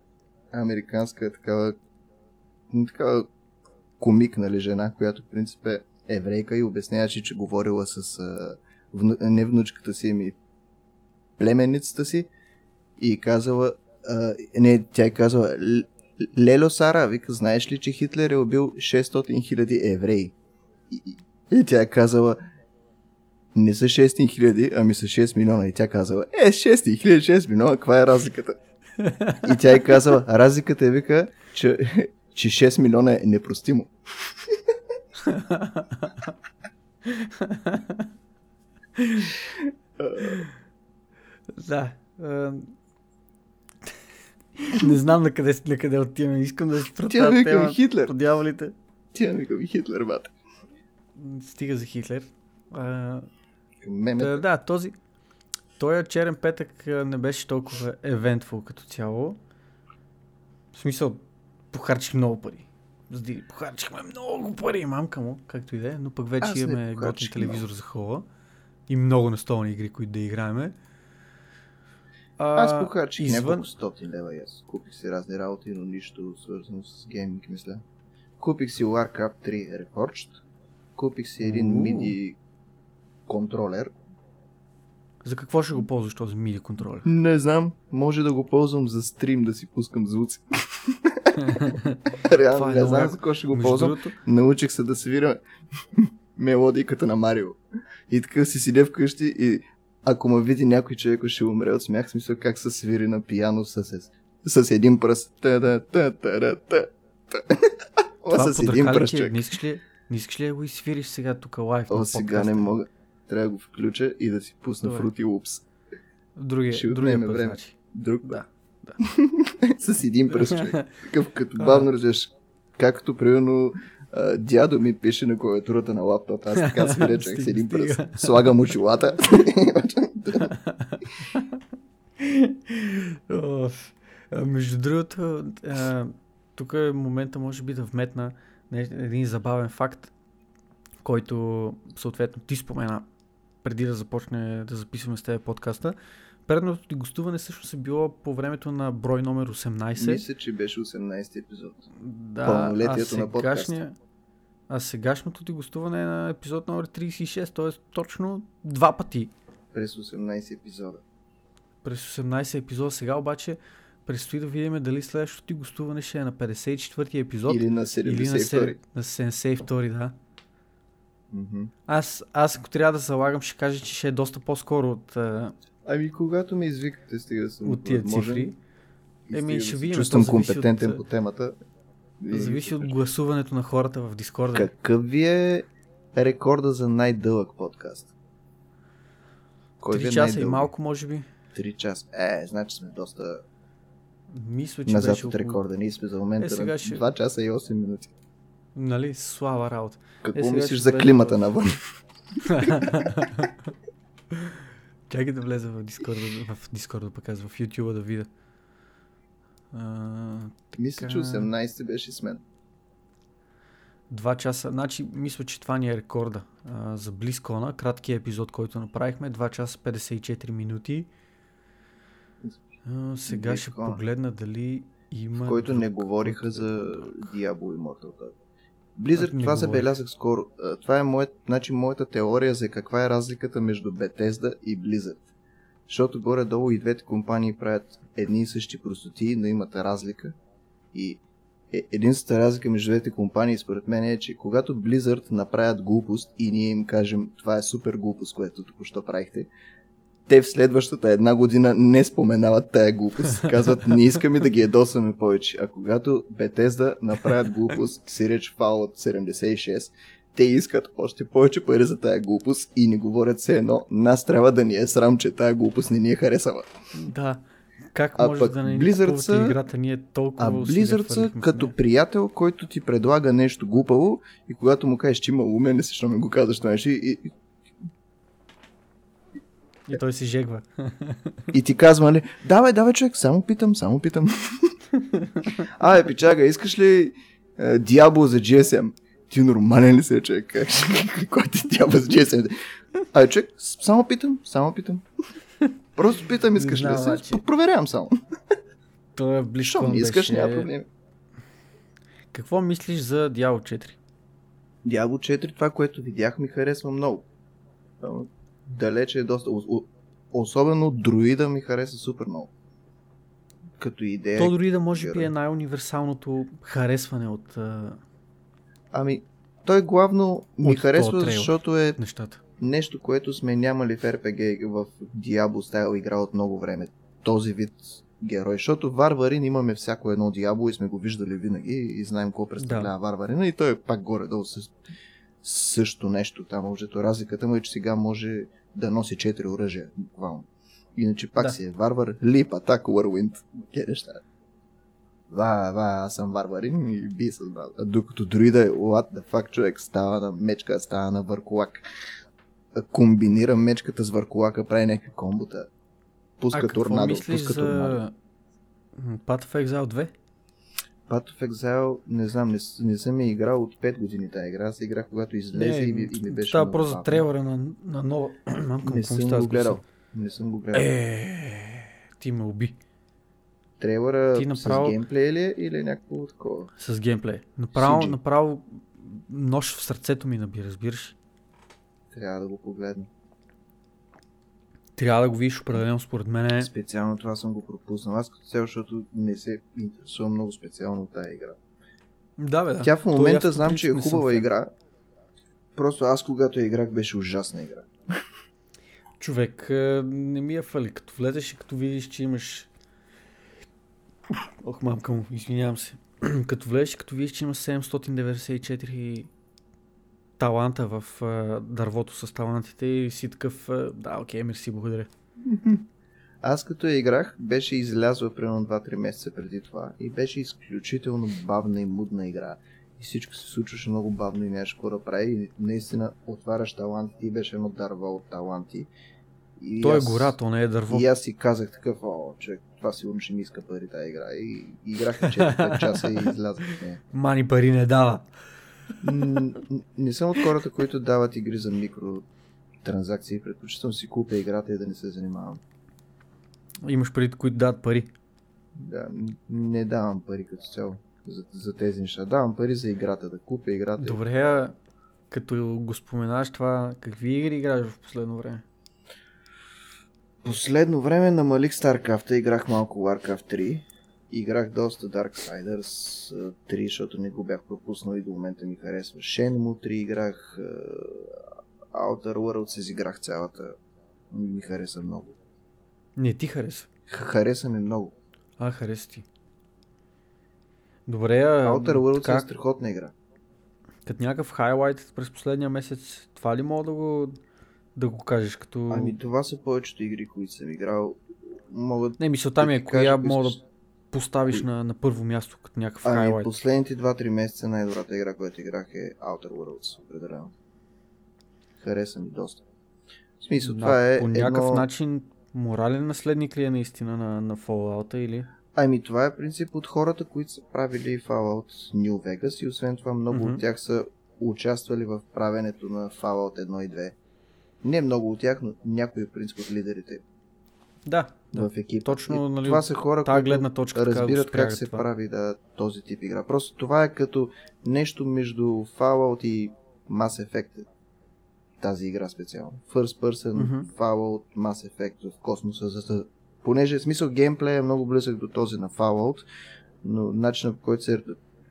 S2: американска такава, такава комик, нали, жена, която в принцип е еврейка и обясняваше, че говорила с а, вну, не внучката си, ами племенницата си и казала, а, не, тя е казала, «Л- Лело Сара, вика, знаеш ли, че Хитлер е убил 600 хиляди евреи? И, и, тя е казала, не са 600 хиляди, ами са 6 милиона. И тя казала, е, 6 хиляди, 6 милиона, каква е разликата? И тя е казала, разликата е вика, че, че 6 милиона е непростимо.
S1: Да. не знам на къде, на къде отиваме. Искам да се
S2: Тя вика
S1: тема.
S2: Хитлер.
S1: По дяволите.
S2: Тя ми Хитлер, бата.
S1: Стига за Хитлер. А, да, този... Той черен петък не беше толкова евентфул като цяло. В смисъл, похарчих много пари. Зди, похарчихме много пари, мамка му, както и да е, но пък вече
S2: Аз
S1: имаме готин телевизор
S2: много.
S1: за хола и много настолни игри, които да играеме.
S2: Аз
S1: А,
S2: похарчих
S1: извън-
S2: няколко стоти лева и аз купих си разни работи, но нищо свързано с гейминг, мисля. Купих си Warcraft 3 Reforged. Купих си един. MIDI контролер.
S1: За какво ще го ползваш този MIDI контролер?
S2: Не знам, може да го ползвам за стрим, да си пускам звуци. Реално
S1: е
S2: не знам за какво ще го ползвам.
S1: другото,
S2: Научих се да свиря мелодиката на Марио. И така си седя вкъщи и ако ме види някой човек, ще умре от смях, смисъл как се свири на пияно с, с, един пръст. Та, да, та, та, та, та.
S1: Това
S2: с един
S1: ли
S2: пръст,
S1: е?
S2: човек.
S1: Не искаш ли, не искаш ли да го изсвириш сега тук лайв
S2: О, сега не мога. Трябва да го включа и да си пусна
S1: Добре.
S2: Fruity Loops.
S1: Другия,
S2: Ще
S1: другия път,
S2: време.
S1: значи.
S2: Друг
S1: Да.
S2: с един пръст, човек. Такъв като бавно ръжеш. Както, примерно, дядо ми пише на клавиатурата на лаптоп. Аз така свиря човек с един пръст. Слагам очилата.
S1: Между другото, тук е момента може би да вметна един забавен факт, който съответно ти спомена преди да започне да записваме с теб подкаста. Предното ти гостуване всъщност е било по времето на брой номер 18.
S2: Мисля, че беше 18 епизод.
S1: Да,
S2: пълнолетието
S1: а
S2: на подкаста.
S1: сегашния- А сегашното ти гостуване е на епизод номер 36, т.е. точно два пъти
S2: През 18 епизода.
S1: през 18 епизода. Сега обаче предстои да видим дали следващото ти гостуване ще е на 54-ти епизод
S2: Или на
S1: или на,
S2: 72.
S1: сер... на 72-и, да.
S2: Мгм.
S1: Аз, аз ако трябва да залагам, ще кажа, че ще е доста по-скоро от...
S2: Ами когато ме извикате, стига да съм
S1: от тия цифри.
S2: и
S1: Еми, ще видим,
S2: Чувствам компетентен
S1: от,
S2: по темата. И-
S1: Зависи от гласуването на хората в Дискорда.
S2: Какъв ви е рекорда за най-дълъг подкаст? Кой
S1: Три
S2: е
S1: часа и
S2: най-дълъг?
S1: малко, може би.
S2: Три часа. Е, значи сме доста
S1: Мисля, че
S2: назад
S1: беше
S2: от рекорда. Ние сме за момента
S1: Е, сега ще-
S2: 2 часа и 8 минути.
S1: Нали, слава работа.
S2: Какво
S1: сега
S2: мислиш
S1: ще
S2: за климата
S1: в-
S2: навън?
S1: Чакай да влеза в Дискорда, в Дискорда, пък аз в YouTube да видя. А,
S2: Мисля, че
S1: Така.
S2: 18 беше с мен.
S1: Два часа. Значи, мисля, че това ни е рекорда а, за Близкона. Краткия епизод, който направихме. 2 часа 54 минути. А, сега ще
S2: Близкона.
S1: погледна дали има.
S2: в който не говориха
S1: е
S2: за. Diablo Immortal. да. Blizzard, това забелязах скоро. А, Това е моят, значи, моята теория за каква е разликата между Bethesda и Blizzard. Защото горе-долу и двете компании правят едни и същи простоти, но имат разлика. И е- единствената разлика между двете компании, според мен е, че когато Blizzard направят глупост и ние им кажем, това е супер глупост, което току-що правихте, те в следващата една година не споменават тая глупост. Казват, не искаме да ги ядосваме повече. А когато Bethesda направят глупост, си реч Fallout 76, те искат още повече пари за тая глупост и ни говорят все едно, нас трябва да ни е срам, че тая глупост не ни е харесала.
S1: Да. Как
S2: А
S1: може
S2: пък
S1: да не ни
S2: Blizzard са-
S1: играта? Ние толкова
S2: А Blizzard са като приятел, който ти предлага нещо глупаво и когато му кажеш, че има умен, не си, ми го казваш това нещо и, и,
S1: И той се жегва.
S2: И ти казва, нали, давай, давай човек, само питам, само питам. Абе, пичага, искаш ли е, за GSM? Ти нормален ли си, човек? Ще- Кой ти Diablo за GSM? Абе, човек, само питам, само питам. Просто питам, искаш ли
S1: знам,
S2: си?
S1: обаче.
S2: Проверявам само.
S1: Той е близко.
S2: не искаш, няма проблем.
S1: Какво мислиш за Diablo 4?
S2: Diablo 4, това, което видях, ми харесва много. Далече е доста... Особено друида ми хареса супер много. Като идея.
S1: То дори да може би е най-универсалното харесване от
S2: Ами, той главно ми
S1: От
S2: харесва, защото е
S1: нещата.
S2: нещо, което сме нямали в RPG в Diablo стайл игра от много време. Този вид герой. Защото варварин имаме всяко едно Diablo и сме го виждали винаги и знаем какво представлява да. варварина и той е пак горе-долу с също нещо там. Можето разликата му е, че сега може да носи 4 оръжия. Буквално. Иначе пак
S1: Да.
S2: си е варвар, лип, атак, уървинд. Ке неща. Ва, ва, аз съм варварин и би с. А докато друида е, what the fuck, човек, става на мечка, става на върколак. Комбинира мечката с върколака, прави някакви комбота. Пуска
S1: а
S2: торнадо, пуска торнадо.
S1: за м, Path of Exile 2?
S2: Path of Exile, не знам, не, не съм я играл от 5 години тази игра. Аз играх когато излезе и, ми, и ми беше
S1: Става
S2: много
S1: просто трейлера на, на нова. Мамка,
S2: Не съм го гледал. Не съм го гледал.
S1: Е, ти ме уби.
S2: Трейлера
S1: ти направо-
S2: с геймплей ли е или е някакво такова?
S1: С геймплей. Направо,
S2: CG.
S1: направо нож в сърцето ми наби, разбираш?
S2: Трябва да го погледна.
S1: Трябва да го видиш определено според мен. е-
S2: Специално това съм го пропуснал. Аз като цяло, защото не се интересувам много специално от тази игра.
S1: Да, бе, да.
S2: Тя в
S1: То
S2: момента
S1: по
S2: знам, че е хубава игра. Просто аз когато я играх беше ужасна игра.
S1: Човек, а, не ми е фали. Като влезеш и като видиш, че имаш... Ох, мамка му, извинявам се. като влезеш и като видиш, че имаш 794 таланта в а, дървото с талантите и си такъв, а, да, окей, мерси, благодаря.
S2: Аз като я играх, беше излязла примерно 2-3 месеца преди това и беше изключително бавна и мудна игра. И всичко се случваше много бавно и нямаше какво да прави. И наистина отваряш талантите и беше едно дърво от таланти. И
S1: То е
S2: аз-
S1: гора, то не е дърво.
S2: И аз си казах такъв, о, човек, това сигурно ще ми иска пари тази игра. И, и играх 4-5 часа и излязах от нея.
S1: Мани пари не дава.
S2: Не съм от хората, които дават игри за микротранзакции. Предпочитам си купя играта и да не се занимавам.
S1: Имаш преди, които дадат пари.
S2: Да, не давам пари като цяло за, за тези неща. Давам пари за играта, да купя играта.
S1: Добре, а, като го споменаш това, какви игри играеш в последно време?
S2: Последно време намалих StarCraft, играх малко Warcraft 3. Играх доста Darksiders а, 3, защото не го бях пропуснал и до момента ми харесва. Shenmue 3 играх, Outer Worlds изиграх цялата. Ми хареса много.
S1: Не ти хареса.
S2: Хареса ми много.
S1: А, хареса ти. Добре, а...
S2: Outer Worlds
S1: как,
S2: е страхотна игра.
S1: като някакъв хайлайт през последния месец, това ли мога да го, да го кажеш като...
S2: Ами това са повечето игри, които съм играл. Могат
S1: Не, мисълта ми
S2: да
S1: е
S2: ти
S1: коя
S2: кажа,
S1: мога да поставиш на, на първо място като някакъв
S2: Ами
S1: хайлайт.
S2: последните 2-3 месеца най-добрата игра, която играх е Outer Worlds, определено. Хареса ми доста. В смисъл,
S1: Да,
S2: това е
S1: По някакъв
S2: едно...
S1: начин морален наследник ли е наистина на, на Fallout или?
S2: Ами това е принцип от хората, които са правили Fallout New Vegas и освен това много
S1: Мгм.
S2: от тях са участвали в правенето на Fallout 1 и 2. Не много от тях, но някои принцип от лидерите
S1: Да,
S2: в екипа.
S1: Точно, нали,
S2: това са хора, които
S1: гледна точка
S2: разбират как се
S1: това.
S2: прави да, този тип игра. Просто това е като нещо между Fallout и Mass Effect. Тази игра специално. First person,
S1: Мгм.
S2: Fallout, Mass Effect в космоса. За. Понеже смисъл геймплей е много близък до този на Fallout, но начинът по който се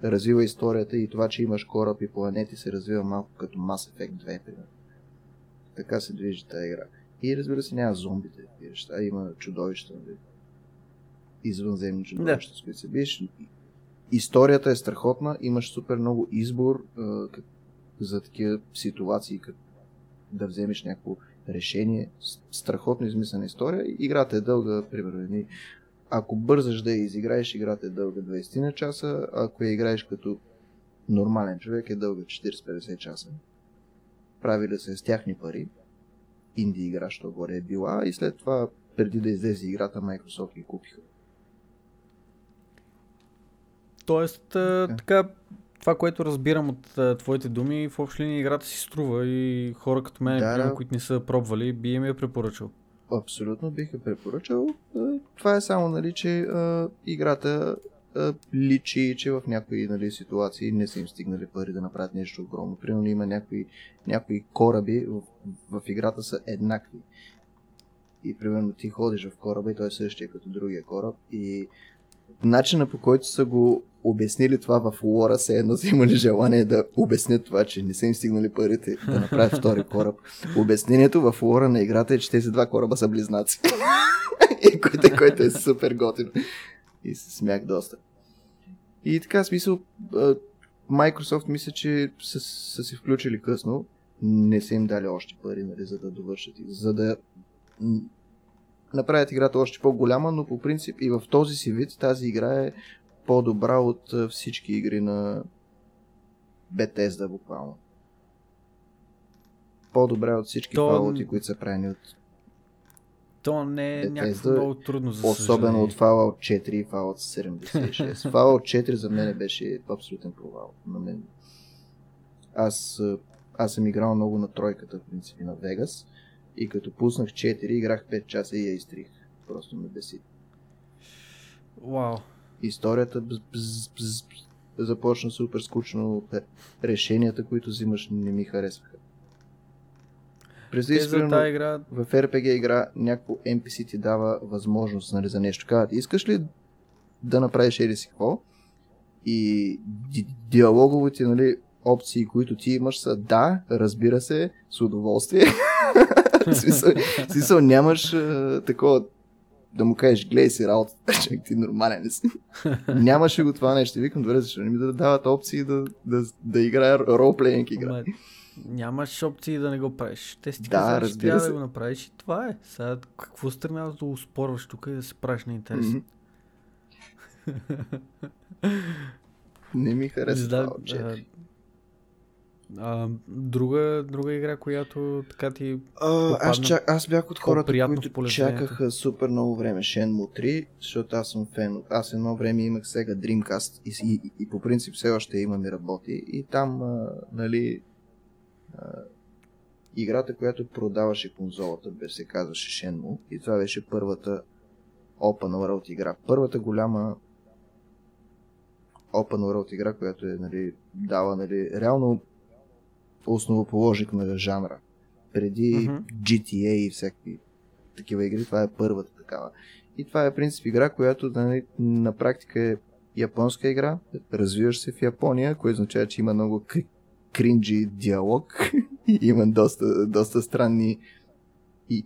S2: развива историята и това, че имаш кораб и планети се развива малко като Mass Effect 2, примерно. Така се движи тази игра. И разбира се, няма зомбите, неща, има чудовища, нали? извънземни чудовища, с които се биеш. Историята е страхотна, имаш супер много избор а, как- за такива ситуации, как да вземеш някакво решение. Страхотно измислена история. Играта е дълга, примерно, ако бързаш да я изиграеш, играта е дълга 20 на часа, ако я играеш като нормален човек е дълга 40-50 часа. Правили се с тяхни пари. Инди игра, що горе е била и след това, преди да излезе играта, Microsoft ги купиха.
S1: Тоест, а, така, това, което разбирам от а, твоите думи, в общи линии играта си струва и хора като мен,
S2: Да, да.
S1: които не са пробвали, би им я препоръчал.
S2: Абсолютно бих я препоръчал. Това е само, нали, че а, играта а, личи, че в някои нали, ситуации не са им стигнали пари да направят нещо огромно. Примерно има някои, някои кораби в, в играта са еднакви. И примерно ти ходиш в кораба и той е същия като другия кораб и начина по който са го обяснили това в лора, се едно са имали желание да обяснят това, че не са им стигнали парите да направят втори кораб. Обяснението в лора на играта е, че тези два кораба са близнаци. и което, което е супер готино. И се смях доста. И така, смисъл, Microsoft мисля, че са, са се включили късно. Не са им дали още пари, нали, за да довършат. За да направят играта още по-голяма, но по принцип и в този си вид тази игра е по-добра от всички игри на Bethesda буквално. По-добра от всички
S1: То-
S2: Fallout, които са правени от
S1: То не е
S2: Bethesda,
S1: някакво много трудно за
S2: Особено
S1: съжаление.
S2: от Fallout 4 и Fallout 76. Fallout 4 за мен беше абсолютен провал. На мен. Аз, аз съм играл много на тройката, в принципи, на Vegas. И като пуснах 4, играх 5 часа и я изтрих. Просто ме беси.
S1: Вау.
S2: Историята бз, бз, бз, започна супер скучно. Решенията, които взимаш, не ми харесваха. Примерно,
S1: тази игра
S2: в RPG игра някакво NPC ти дава възможност нали, за нещо. Казват, искаш ли да направиш еди си какво? И ди- диалоговите нали, опции, които ти имаш са да, разбира се, с удоволствие. смисъл, смисъл нямаш а, такова да му кажеш, гледай си работа, човек ти нормален си. Нямаше го това нещо. Викам, добре, защо не ми да дават опции да, да, да играя ролплейнг игра.
S1: Ма, нямаш опции да не го правиш. Те си ти
S2: Да,
S1: казали, че трябва да го направиш и това е. Сега какво стремяваш да успорваш тук и да се правиш на интерес?
S2: Мгм. Не ми харесва
S1: Да,
S2: това от 4.
S1: а, а, друга, друга игра, която така ти...
S2: А, аз, чак, аз бях от хората, които чакаха супер много време Shenmue 3, защото аз съм фен. Аз едно време имах сега Dreamcast и, и, и по принцип все още имам и работи. И там, а, нали, играта, която продаваше конзолата, бе се казваше Shenmue. И това беше първата Open World игра. Първата голяма Open World игра, която е, нали, дава, нали, реално основоположник на жанра. Преди
S1: Мгм.
S2: GTA и всякакви такива игри, това е първата такава. И това е принцип игра, която нали, на практика е японска игра, развиваш се в Япония, което означава, че има много кринджи диалог има доста, доста странни и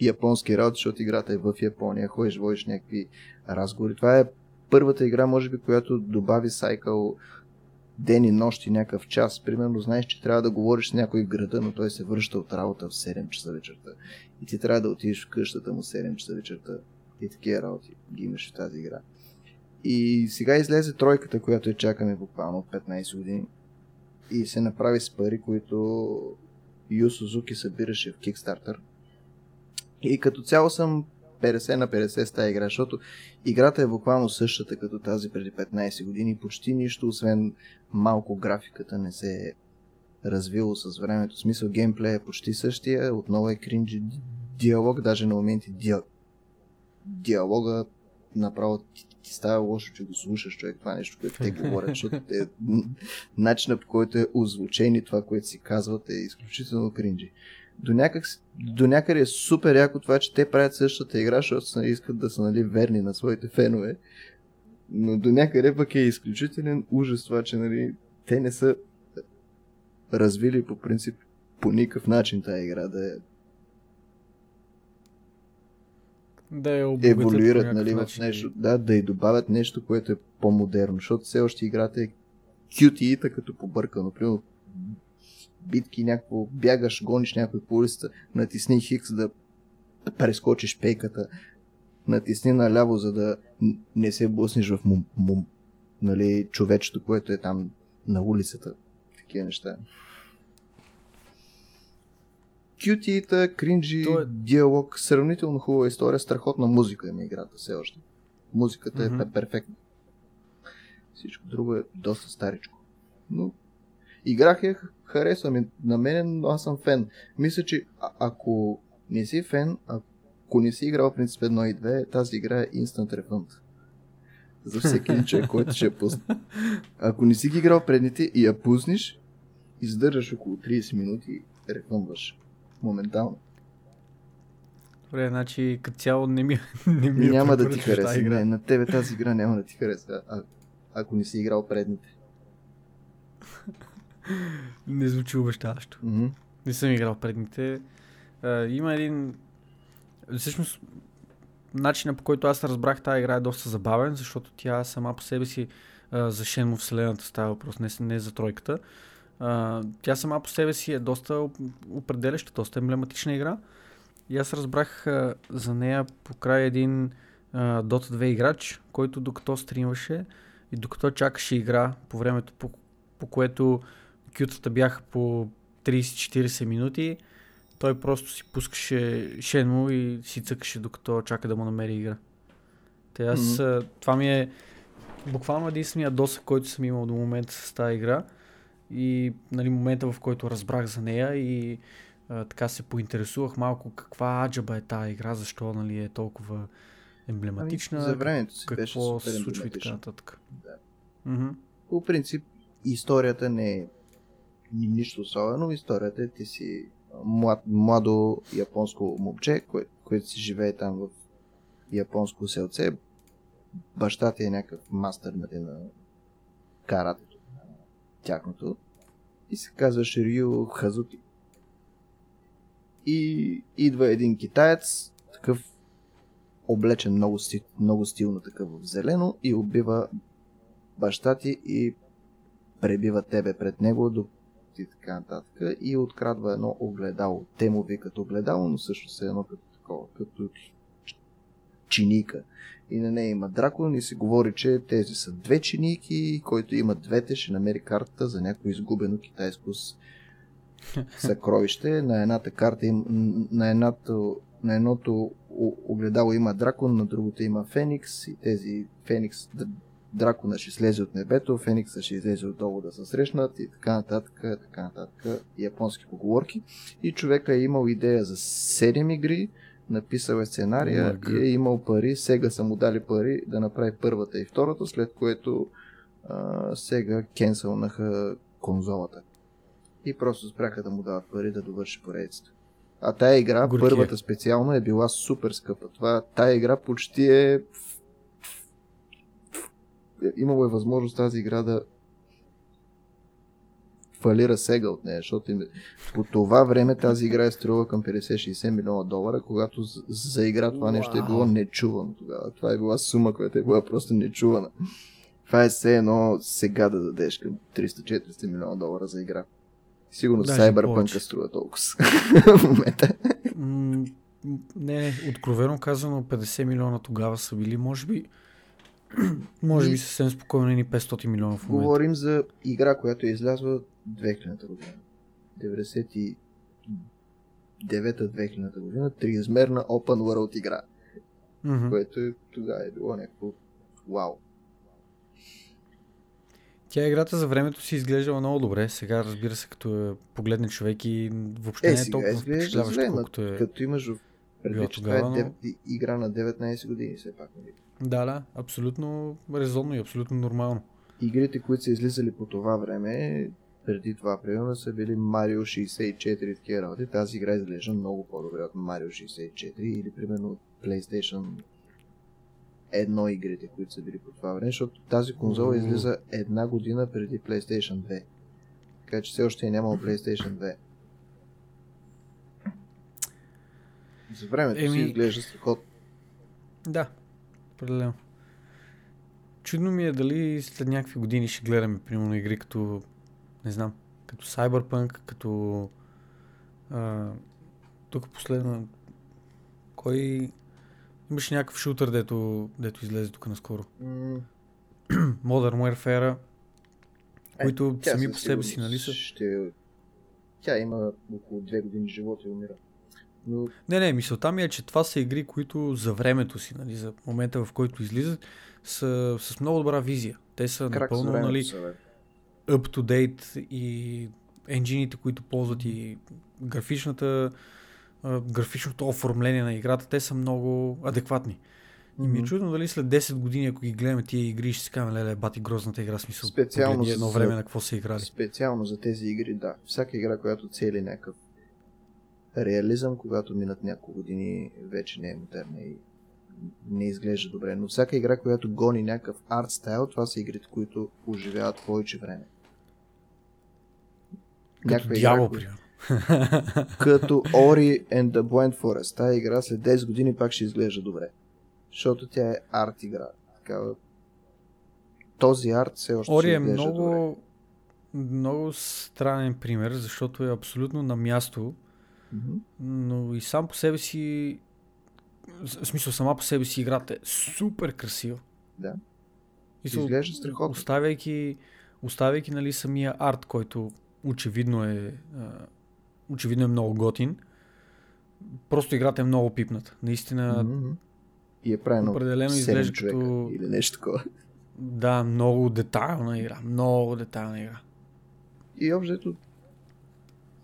S2: японски работи, защото играта е в Япония, ходиш, водиш някакви разговори. Това е първата игра, може би, която добави сайкъл ден и нощ и някакъв час. Примерно знаеш, че трябва да говориш с някой в града, но той се връща от работа в 7 часа вечерта. И ти трябва да отидеш в къщата му 7 часа вечерта. И такива работи ги имаш в тази игра. И сега излезе тройката, която я чакаме буквално от 15 години. И се направи с пари, които Ю Сузуки събираше в Kickstarter. И като цяло съм 50 на 50 с тази игра, защото играта е буквално същата като тази преди 15 години. Почти нищо, освен малко графиката не се е развило с времето. В смисъл геймплей е почти същия, отново е кринджи диалог, даже на моменти диал... диалога направо ти, ти става лошо, че го слушаш човек това нещо, което те говорят, защото е, начинът по който е озвучен и това, което си казват е изключително кринджи. До, някак, до някъде е супер яко това, че те правят същата игра, защото искат да са нали, верни на своите фенове. Но до някъде пък е изключителен ужас това, че нали, те не са развили по принцип по никакъв начин тази игра да е
S1: да я
S2: еволюират нали, в нещо, да, да и добавят нещо, което е по-модерно, защото все още играта е QTE-та като побъркано. Примерно битки, някакво бягаш, гониш някой по улицата, натисни Хикс да прескочиш пейката, натисни наляво, за да не се блъснеш в му, му, нали, човечето, което е там на улицата. Такива неща. QT-та, кринджи, е... диалог, сравнително хубава история, страхотна музика има играта все още. Музиката mm-hmm. е перфектна. Всичко друго е доста старичко. Но играх я, харесва ми на мен, но аз съм фен. Мисля, че а- ако не си фен, ако не си играл принцип 1 и 2, тази игра е Instant Refund. За всеки човек, който ще я пусне. Ако не си ги играл предните и я пуснеш, издържаш около 30 минути, рефънваш моментално.
S1: Добре, значи като цяло не ми, не ми
S2: Няма да ти хареса. Не, на тебе тази игра няма да ти хареса, а, ако не си играл предните.
S1: не звучи обещаващо.
S2: Mm-hmm.
S1: Не съм играл предните. А, има един... Всъщност, начинът по който аз разбрах тази игра е доста забавен, защото тя сама по себе си а, за Шенмо вселената става въпрос, не, не за тройката. А, тя сама по себе си е доста определяща, доста емблематична игра. И аз разбрах а, за нея по край един а, Dota 2 играч, който докато стримваше и докато чакаше игра по времето, по, по което кютата бяха по 30-40 минути, той просто си пускаше Шенмо и си цъкаше докато чака да му намери игра. Те аз, mm-hmm. това ми е буквално единствения досък, който съм имал до момента с тази игра и нали, момента в който разбрах за нея и а, така се поинтересувах малко каква аджаба е тази игра, защо нали, е толкова емблематична, ами,
S2: за времето си
S1: какво
S2: беше
S1: се случва и така нататък.
S2: Да.
S1: Mm-hmm.
S2: По принцип, историята не е нищо особено. Историята е ти си млад, младо японско момче, кое, което си живее там в японско селце. Баща ти е някакъв мастър нали, на каратето, тяхното. И се казва Ширио Хазути. И идва един китаец, такъв облечен много, стил, много стилно такъв в зелено и убива баща ти и пребива тебе пред него, до и така нататък. И открадва едно огледало. Те му викат огледало, но също се едно като такова, като чиника. И на нея има дракон и се говори, че тези са две чиники, който има двете ще намери карта за някакво изгубено китайско съкровище. На едната карта им, на, едното, на едното огледало има дракон, на другото има феникс и тези феникс дракона ще слезе от небето, Феникса ще излезе отдолу да се срещнат и така нататък, така нататък, японски поговорки. И човека е имал идея за 7 игри, написал е сценария и е имал пари, сега са му дали пари да направи първата и втората, след което а, сега кенсълнаха конзолата. И просто спряха да му дават пари да довърши поредицата. А тая игра, Горкия. първата специално, е била супер скъпа. Това, тая игра почти е имало е възможност тази игра да фалира сега от нея, защото им... по това време тази игра е струва към 50-60 милиона долара, когато за, игра това нещо е било нечувано тогава. Това е била сума, която е била просто нечувана. Това е все едно сега да дадеш към 300-400 милиона долара за игра. Сигурно Cyberpunk струва толкова в момента.
S1: Не, не, откровено казано 50 милиона тогава са били, може би, може би съвсем спокойно ни 500 милиона в момента.
S2: Говорим за игра, която е излязла 2000 година. 99-2000 година, триизмерна Open World игра. Mm-hmm. Което е, тогава е било някакво вау.
S1: Тя играта за времето си изглеждала много добре. Сега, разбира се, като е погледне човек и въобще е, не е толкова впечатляващо, колкото е.
S2: Като имаш предвид, че това е но... игра на 19 години, все пак. Нали?
S1: Да, да, абсолютно резонно и абсолютно нормално.
S2: Игрите, които са излизали по това време, преди това, примерно, са били Mario 64 и такива работи. Тази игра изглежда много по-добре от Mario 64 или, примерно, PlayStation едно игрите, които са били по това време, защото тази конзола излиза една година преди PlayStation 2. Така че все още е нямало PlayStation 2. За времето Еми... си изглежда страхотно.
S1: Да, определено. Чудно ми е дали след някакви години ще гледаме, примерно, игри като, не знам, като Cyberpunk, като а, тук последно кой имаше някакъв шутър, дето, дето излезе тук наскоро. Mm. Modern Warfare, е, които сами по себе си, нали са?
S2: Ще... Тя има около две години живота и умира.
S1: Но... Не, не, мисълта ми е, че това са игри, които за времето си, нали, за момента в който излизат, са с много добра визия. Те са Крак напълно, нали, up to date и енджините, които ползват и графичната, графичното оформление на играта, те са много адекватни. И ми е чудно дали след 10 години, ако ги гледаме тия игри, ще си кажем, леле, бати грозната игра, смисъл. Специално за едно време на какво са играли.
S2: Специално за тези игри, да. Всяка игра, която цели някакъв реализъм, когато минат няколко години, вече не е модерна и не изглежда добре. Но всяка игра, която гони някакъв арт стайл, това са игрите, които оживяват повече време.
S1: Като дявол, примерно.
S2: като Ori and the Blind Forest. Тая игра след 10 години пак ще изглежда добре. Защото тя е арт игра. Такава... Този арт все още
S1: Ori ще е много, добре. много странен пример, защото е абсолютно на място Mm-hmm. Но и сам по себе си, в смисъл сама по себе си играта е супер красива.
S2: Да. И Изглежда страхотно.
S1: Оставяйки, оставяйки нали, самия арт, който очевидно е, очевидно е много готин, просто играта е много пипната. Наистина.
S2: Mm-hmm. И е правено определено изглежда като... Или нещо такова.
S1: Да, много детайлна игра. Много детайлна игра.
S2: И общо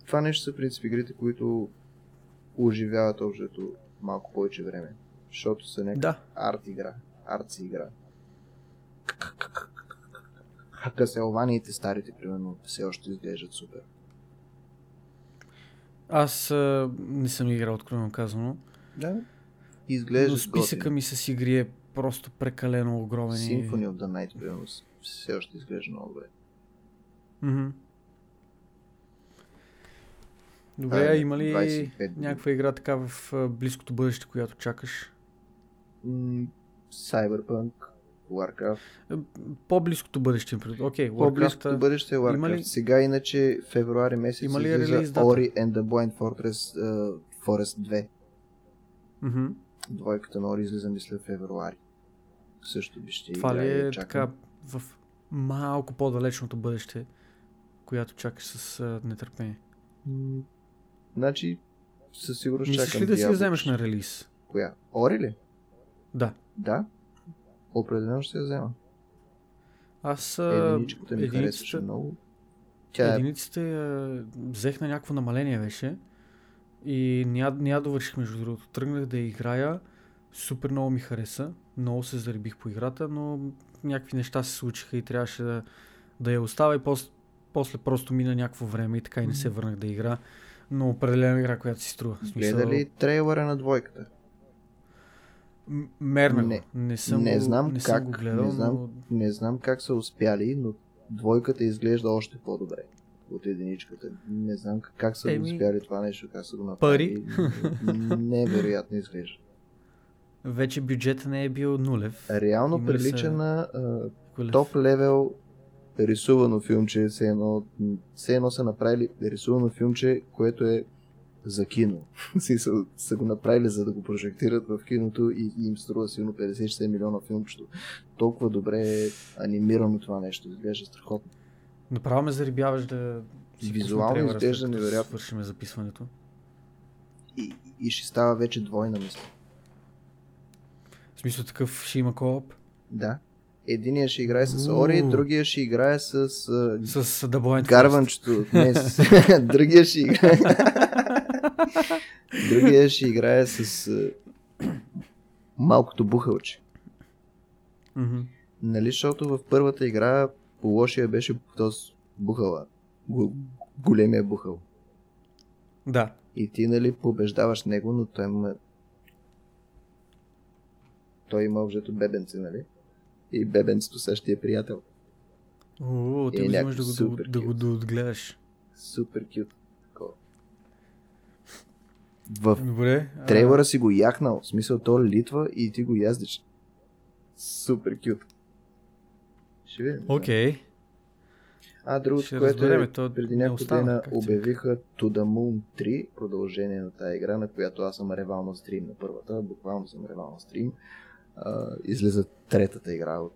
S2: това нещо са принцип игрите, които оживяват общото малко повече време. Защото са някаква да. арт игра. Арт си игра. Каселваниите старите, примерно, все още изглеждат супер.
S1: Аз а, не съм играл, откровено казано.
S2: Да. Изглежда Но
S1: списъка ми с игри е просто прекалено огромен.
S2: Symphony of the Night, примерно, все още изглежда много добре.
S1: Mm-hmm. Добре, а, има ли някаква игра така в близкото бъдеще, която чакаш?
S2: Cyberpunk, Warcraft.
S1: По-близкото бъдеще. Окей,
S2: okay, По-близкото бъдеще е Warcraft. Има ли... Сега иначе февруари месец има ли релиз Ori and the Blind Fortress uh, Forest 2.
S1: Mm-hmm.
S2: Двойката на Ori излиза мисля февруари. Също би ще
S1: Това ли е така в малко по-далечното бъдеще, която чакаш с uh, нетърпение?
S2: Значи, със сигурност
S1: Мислиш чакам ли да си вземеш на релиз?
S2: Коя? Ори ли?
S1: Да.
S2: Да. Определено ще се взема.
S1: Аз
S2: единичката ми единицата, много.
S1: Тя... Е- единицата я взех на някакво намаление беше и не я, не я довърших между другото. Тръгнах да я играя, супер много ми хареса, много се заребих по играта, но някакви неща се случиха и трябваше да, да я оставя и после, после просто мина някакво време и така и не се върнах да игра но определена игра, която си струва.
S2: Гледа ли трейлера на двойката?
S1: Мерна не, не съм, не знам не как, съм го гледал,
S2: не знам,
S1: но...
S2: не знам как са успяли, но двойката изглежда още по-добре. от единичката. Не знам как, са
S1: Еми,
S2: го успяли това нещо, как са го
S1: пари.
S2: направили. Невероятно изглежда.
S1: Вече бюджета не е бил нулев.
S2: Реално
S1: Има ли
S2: прилича
S1: са-
S2: на а, топ левел рисувано филмче, все едно, все едно са направили рисувано филмче, което е за кино. Смисъл, са го направили за да го прожектират в киното и, и им струва силно 50-60 милиона филмчето. Толкова добре е анимирано това нещо, изглежда страхотно.
S1: Направо ме зарибяваш да... си
S2: Визуално изглежда невероятно.
S1: Свършиме записването.
S2: И, и ще става вече двойна мисля.
S1: В смисъл такъв ще има кооп.
S2: Да. Единия ще играе с. Ори, другия ще играе с
S1: С Blind
S2: Гарванчето. Не, с... другия ще играе. другия ще играе с а, малкото бухалче.
S1: Мгм.
S2: Нали, защото в първата игра по лошия беше този бухала. Го, големия бухал.
S1: Да.
S2: И ти, нали, побеждаваш него, но той има... Той има обжето бебенце, нали? И бебенцето също е приятел.
S1: О, ти
S2: Е, някакво
S1: да го, да, да го
S2: кют.
S1: да отгледаш.
S2: Супер кют. В
S1: Добре. а,
S2: трейлера си го яхнал. В смисъл, то литва и ти го яздиш. Супер кют. Ще видим.
S1: Окей.
S2: А другото,
S1: Ще
S2: което
S1: разберем,
S2: е,
S1: то
S2: преди няколко дена
S1: се
S2: обявиха To the Moon 3, продължение на тази игра, на която аз съм ревал на стрим на първата, буквално съм ревал на стрим. А, излиза третата игра от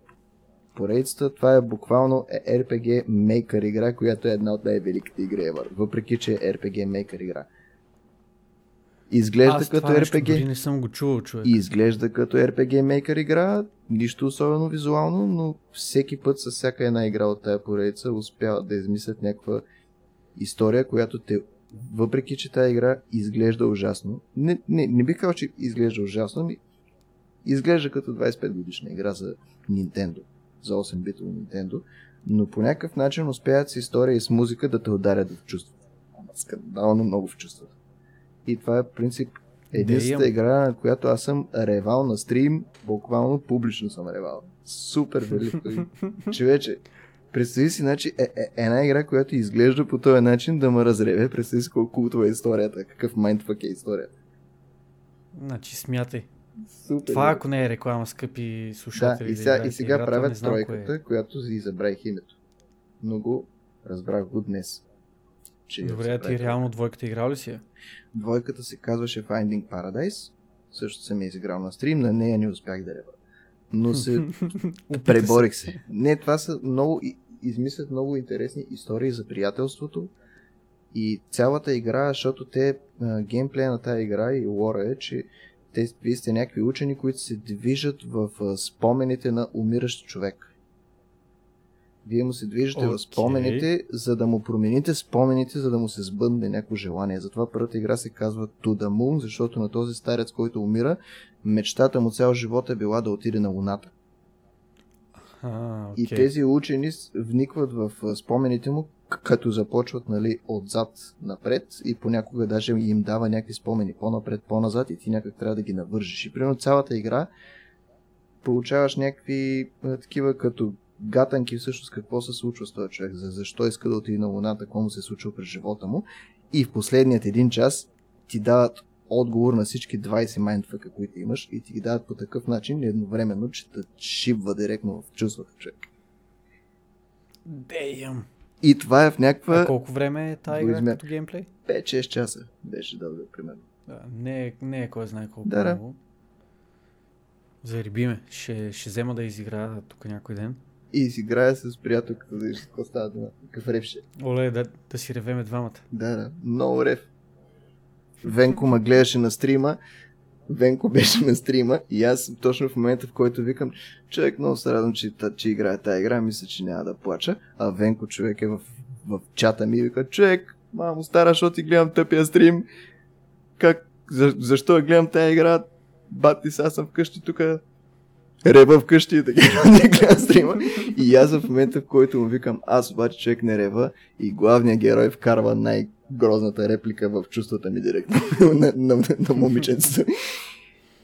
S2: поредицата. Това е буквално е RPG Maker игра, която е една от най-великите игри ever, въпреки че е RPG Maker игра. Изглежда
S1: Аз
S2: като RPG.
S1: не съм го чувал, човек.
S2: Изглежда като RPG Maker игра, нищо особено визуално, но всеки път с всяка една игра от тая поредица успяват да измислят някаква история, която те, въпреки че тази игра изглежда ужасно, не, не, не бих казал, че изглежда ужасно, ми изглежда като 25 годишна игра за Nintendo, за 8-битово Nintendo, но по някакъв начин успяват с история и с музика да те ударят в чувството. Скандално много в чувството. И това е принцип единствената игра, на която аз съм ревал на стрим, буквално публично съм ревал. Супер велико. И, Човече, представи си, значи, е, е, една игра, която изглежда по този начин да ме разреве. Представи си колко култова е историята, какъв майндфак е историята.
S1: Значи смятай.
S2: Супер.
S1: Това ако не е реклама, скъпи
S2: Да,
S1: слушатели.
S2: и
S1: да
S2: сега, и
S1: играете
S2: сега
S1: играта,
S2: правят
S1: знам е.
S2: тройката, която си забравих името. Но го разбрах го днес. Че
S1: Добре, ти реално двойката играл ли си?
S2: Двойката се казваше Finding Paradise. Също съм я изиграл на стрим, на нея не успях да рева. Но се преборих се. Не, това са много, измислят много интересни истории за приятелството и цялата игра, защото те, геймплея на тази игра и лора е, че те, вие сте някакви учени, които се движат в спомените на умиращ човек. Вие му се движите
S1: Окей.
S2: в спомените, за да му промените спомените, за да му се сбъдне някакво желание. Затова първата игра се казва To the Moon, защото на този старец, който умира, мечтата му цял живот е била да отиде на Луната.
S1: А,
S2: И
S1: окей.
S2: тези учени вникват в спомените му, като започват нали, отзад напред и понякога даже им дава някакви спомени по-напред, по-назад и ти някак трябва да ги навържиш. И примерно цялата игра получаваш някакви такива като гатанки всъщност какво се случва с този човек, за защо иска да отиде на Луната, какво му се е случило през живота му. И в последният един час ти дават отговор на всички 20 майндфъка, които имаш и ти ги дават по такъв начин едновременно, че те шибва директно в чувствата човек.
S1: Дейм.
S2: И това е в
S1: А
S2: някаква
S1: колко време е тази игра като геймплей?
S2: 5-6 часа беше дълга, примерно.
S1: Да, не, е, не е кой знае колко
S2: Да, да.
S1: много. Зариби ме. Ще, ще взема да изигра тук някой ден.
S2: И си играя с приятелката, да виж какво става дума. Какъв рев ще. е.
S1: Оле, да, да си ревеме двамата.
S2: Да, да, много рев. Венко ме гледаше на стрима. Венко беше на стрима и аз точно в момента, в който викам, човек много се радвам, че, че играе тази игра, мисля, че няма да плача. А Венко човек е в, в чата ми и вика, човек, мамо стара, защото ти гледам тъпия стрим. Как, за, защо я гледам тази игра? Бати, сега съм вкъщи тук, рева вкъщи и така не гледам стрима. И аз в момента, в който му викам, аз обаче човек не рева и главният герой вкарва най-грозната реплика в чувствата ми директно на, на, на, на момиченцето.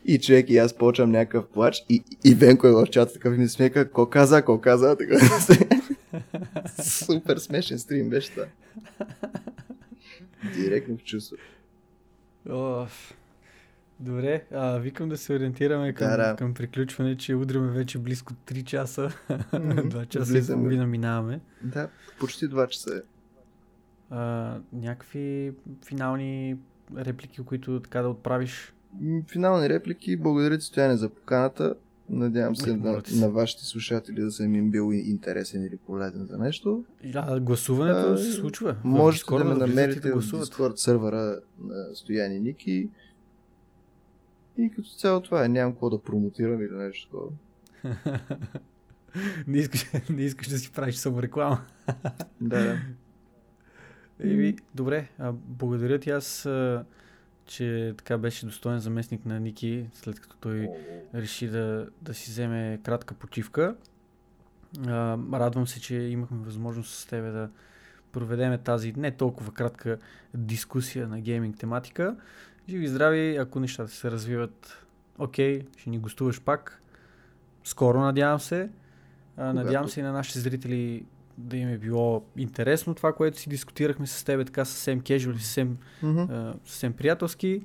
S2: И човек, и аз почвам някакъв плач и, и Венко е в чата такъв ми смека, ко каза, ко каза, така. Супер смешен стрим беше това. Директно в чувство.
S1: О, добре, а, викам да се ориентираме към,
S2: Да, да.
S1: към приключване, че удряме вече близко 3 часа.
S2: Мгм.
S1: 2 часа и
S2: Влизаме.
S1: половина минаваме.
S2: Да, почти 2 часа е.
S1: А, някакви финални реплики, които така да отправиш.
S2: Финални реплики. Благодаря ти, Стояне, за поканата. Надявам се на, на вашите слушатели да съм им бил интересен или полезен за нещо.
S1: А, гласуването
S2: А,
S1: се случва. Discord
S2: да ме
S1: и
S2: намерите
S1: да
S2: в. Discord сервера на Стояни Ники. И като цяло това е. Нямам какво да промотирам или нещо такова.
S1: не, искаш, не искаш да си правиш самореклама.
S2: Да, да.
S1: Еми, добре, а, благодаря ти аз, а, че така беше достоен заместник на Ники, след като той реши да, да си вземе кратка почивка. А, радвам се, че имахме възможност с тебе да проведеме тази не толкова кратка дискусия на гейминг тематика. Живи здрави, ако нещата се развиват окей, ще ни гостуваш пак. Скоро, надявам се. А, надявам се и на нашите зрители да им е било интересно това, което си дискутирахме с тебе, така съвсем кежуал и съвсем
S2: Мгм.
S1: а, съвсем приятелски.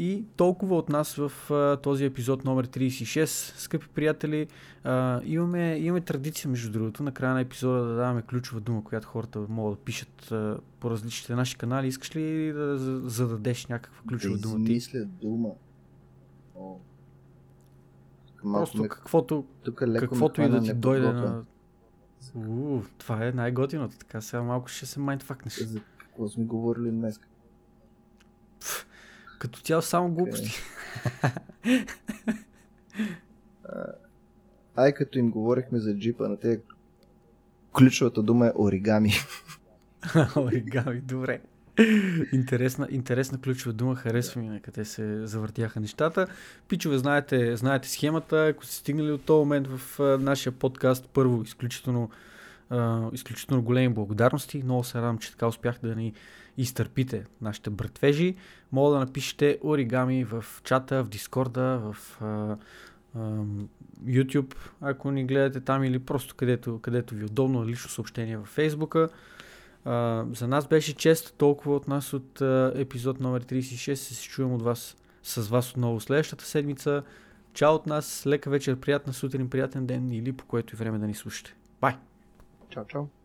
S1: И толкова от нас в а, този епизод номер 36. Скъпи приятели, а, имаме, имаме традиция, между другото, на края на епизода да даваме ключова дума, която хората могат да пишат а, по различните наши канали. Искаш ли да за- зададеш някаква ключова
S2: да
S1: дума
S2: измисля дума. О.
S1: Просто
S2: ме,
S1: каквото, каквото и да ти дойде на... Уу, това е най-готиното. Така сега малко ще се майндфакнеш.
S2: За какво сме говорили днес?
S1: Като цяло само глупости.
S2: Ай, като им говорихме за джипа на те, ключовата дума е оригами.
S1: Оригами, добре. Интересна, интересна ключова дума, харесва ми на къде се завъртяха нещата. Пичове, знаете, знаете схемата, ако сте стигнали от този момент в нашия подкаст, първо, изключително, изключително големи благодарности. Много се радвам, че така успях да ни изтърпите нашите братвежи. Мога да напишете оригами в чата, в Дискорда, в а, а, YouTube, ако ни гледате там или просто където, където ви е удобно, лично съобщение във Фейсбука. Uh, за нас беше чест толкова от нас от uh, епизод номер 36. Се се чуем от вас, с вас отново следващата седмица. Чао от нас, лека вечер, приятна сутрин, приятен ден или по което и време да ни слушате. Бай!
S2: Чао, чао.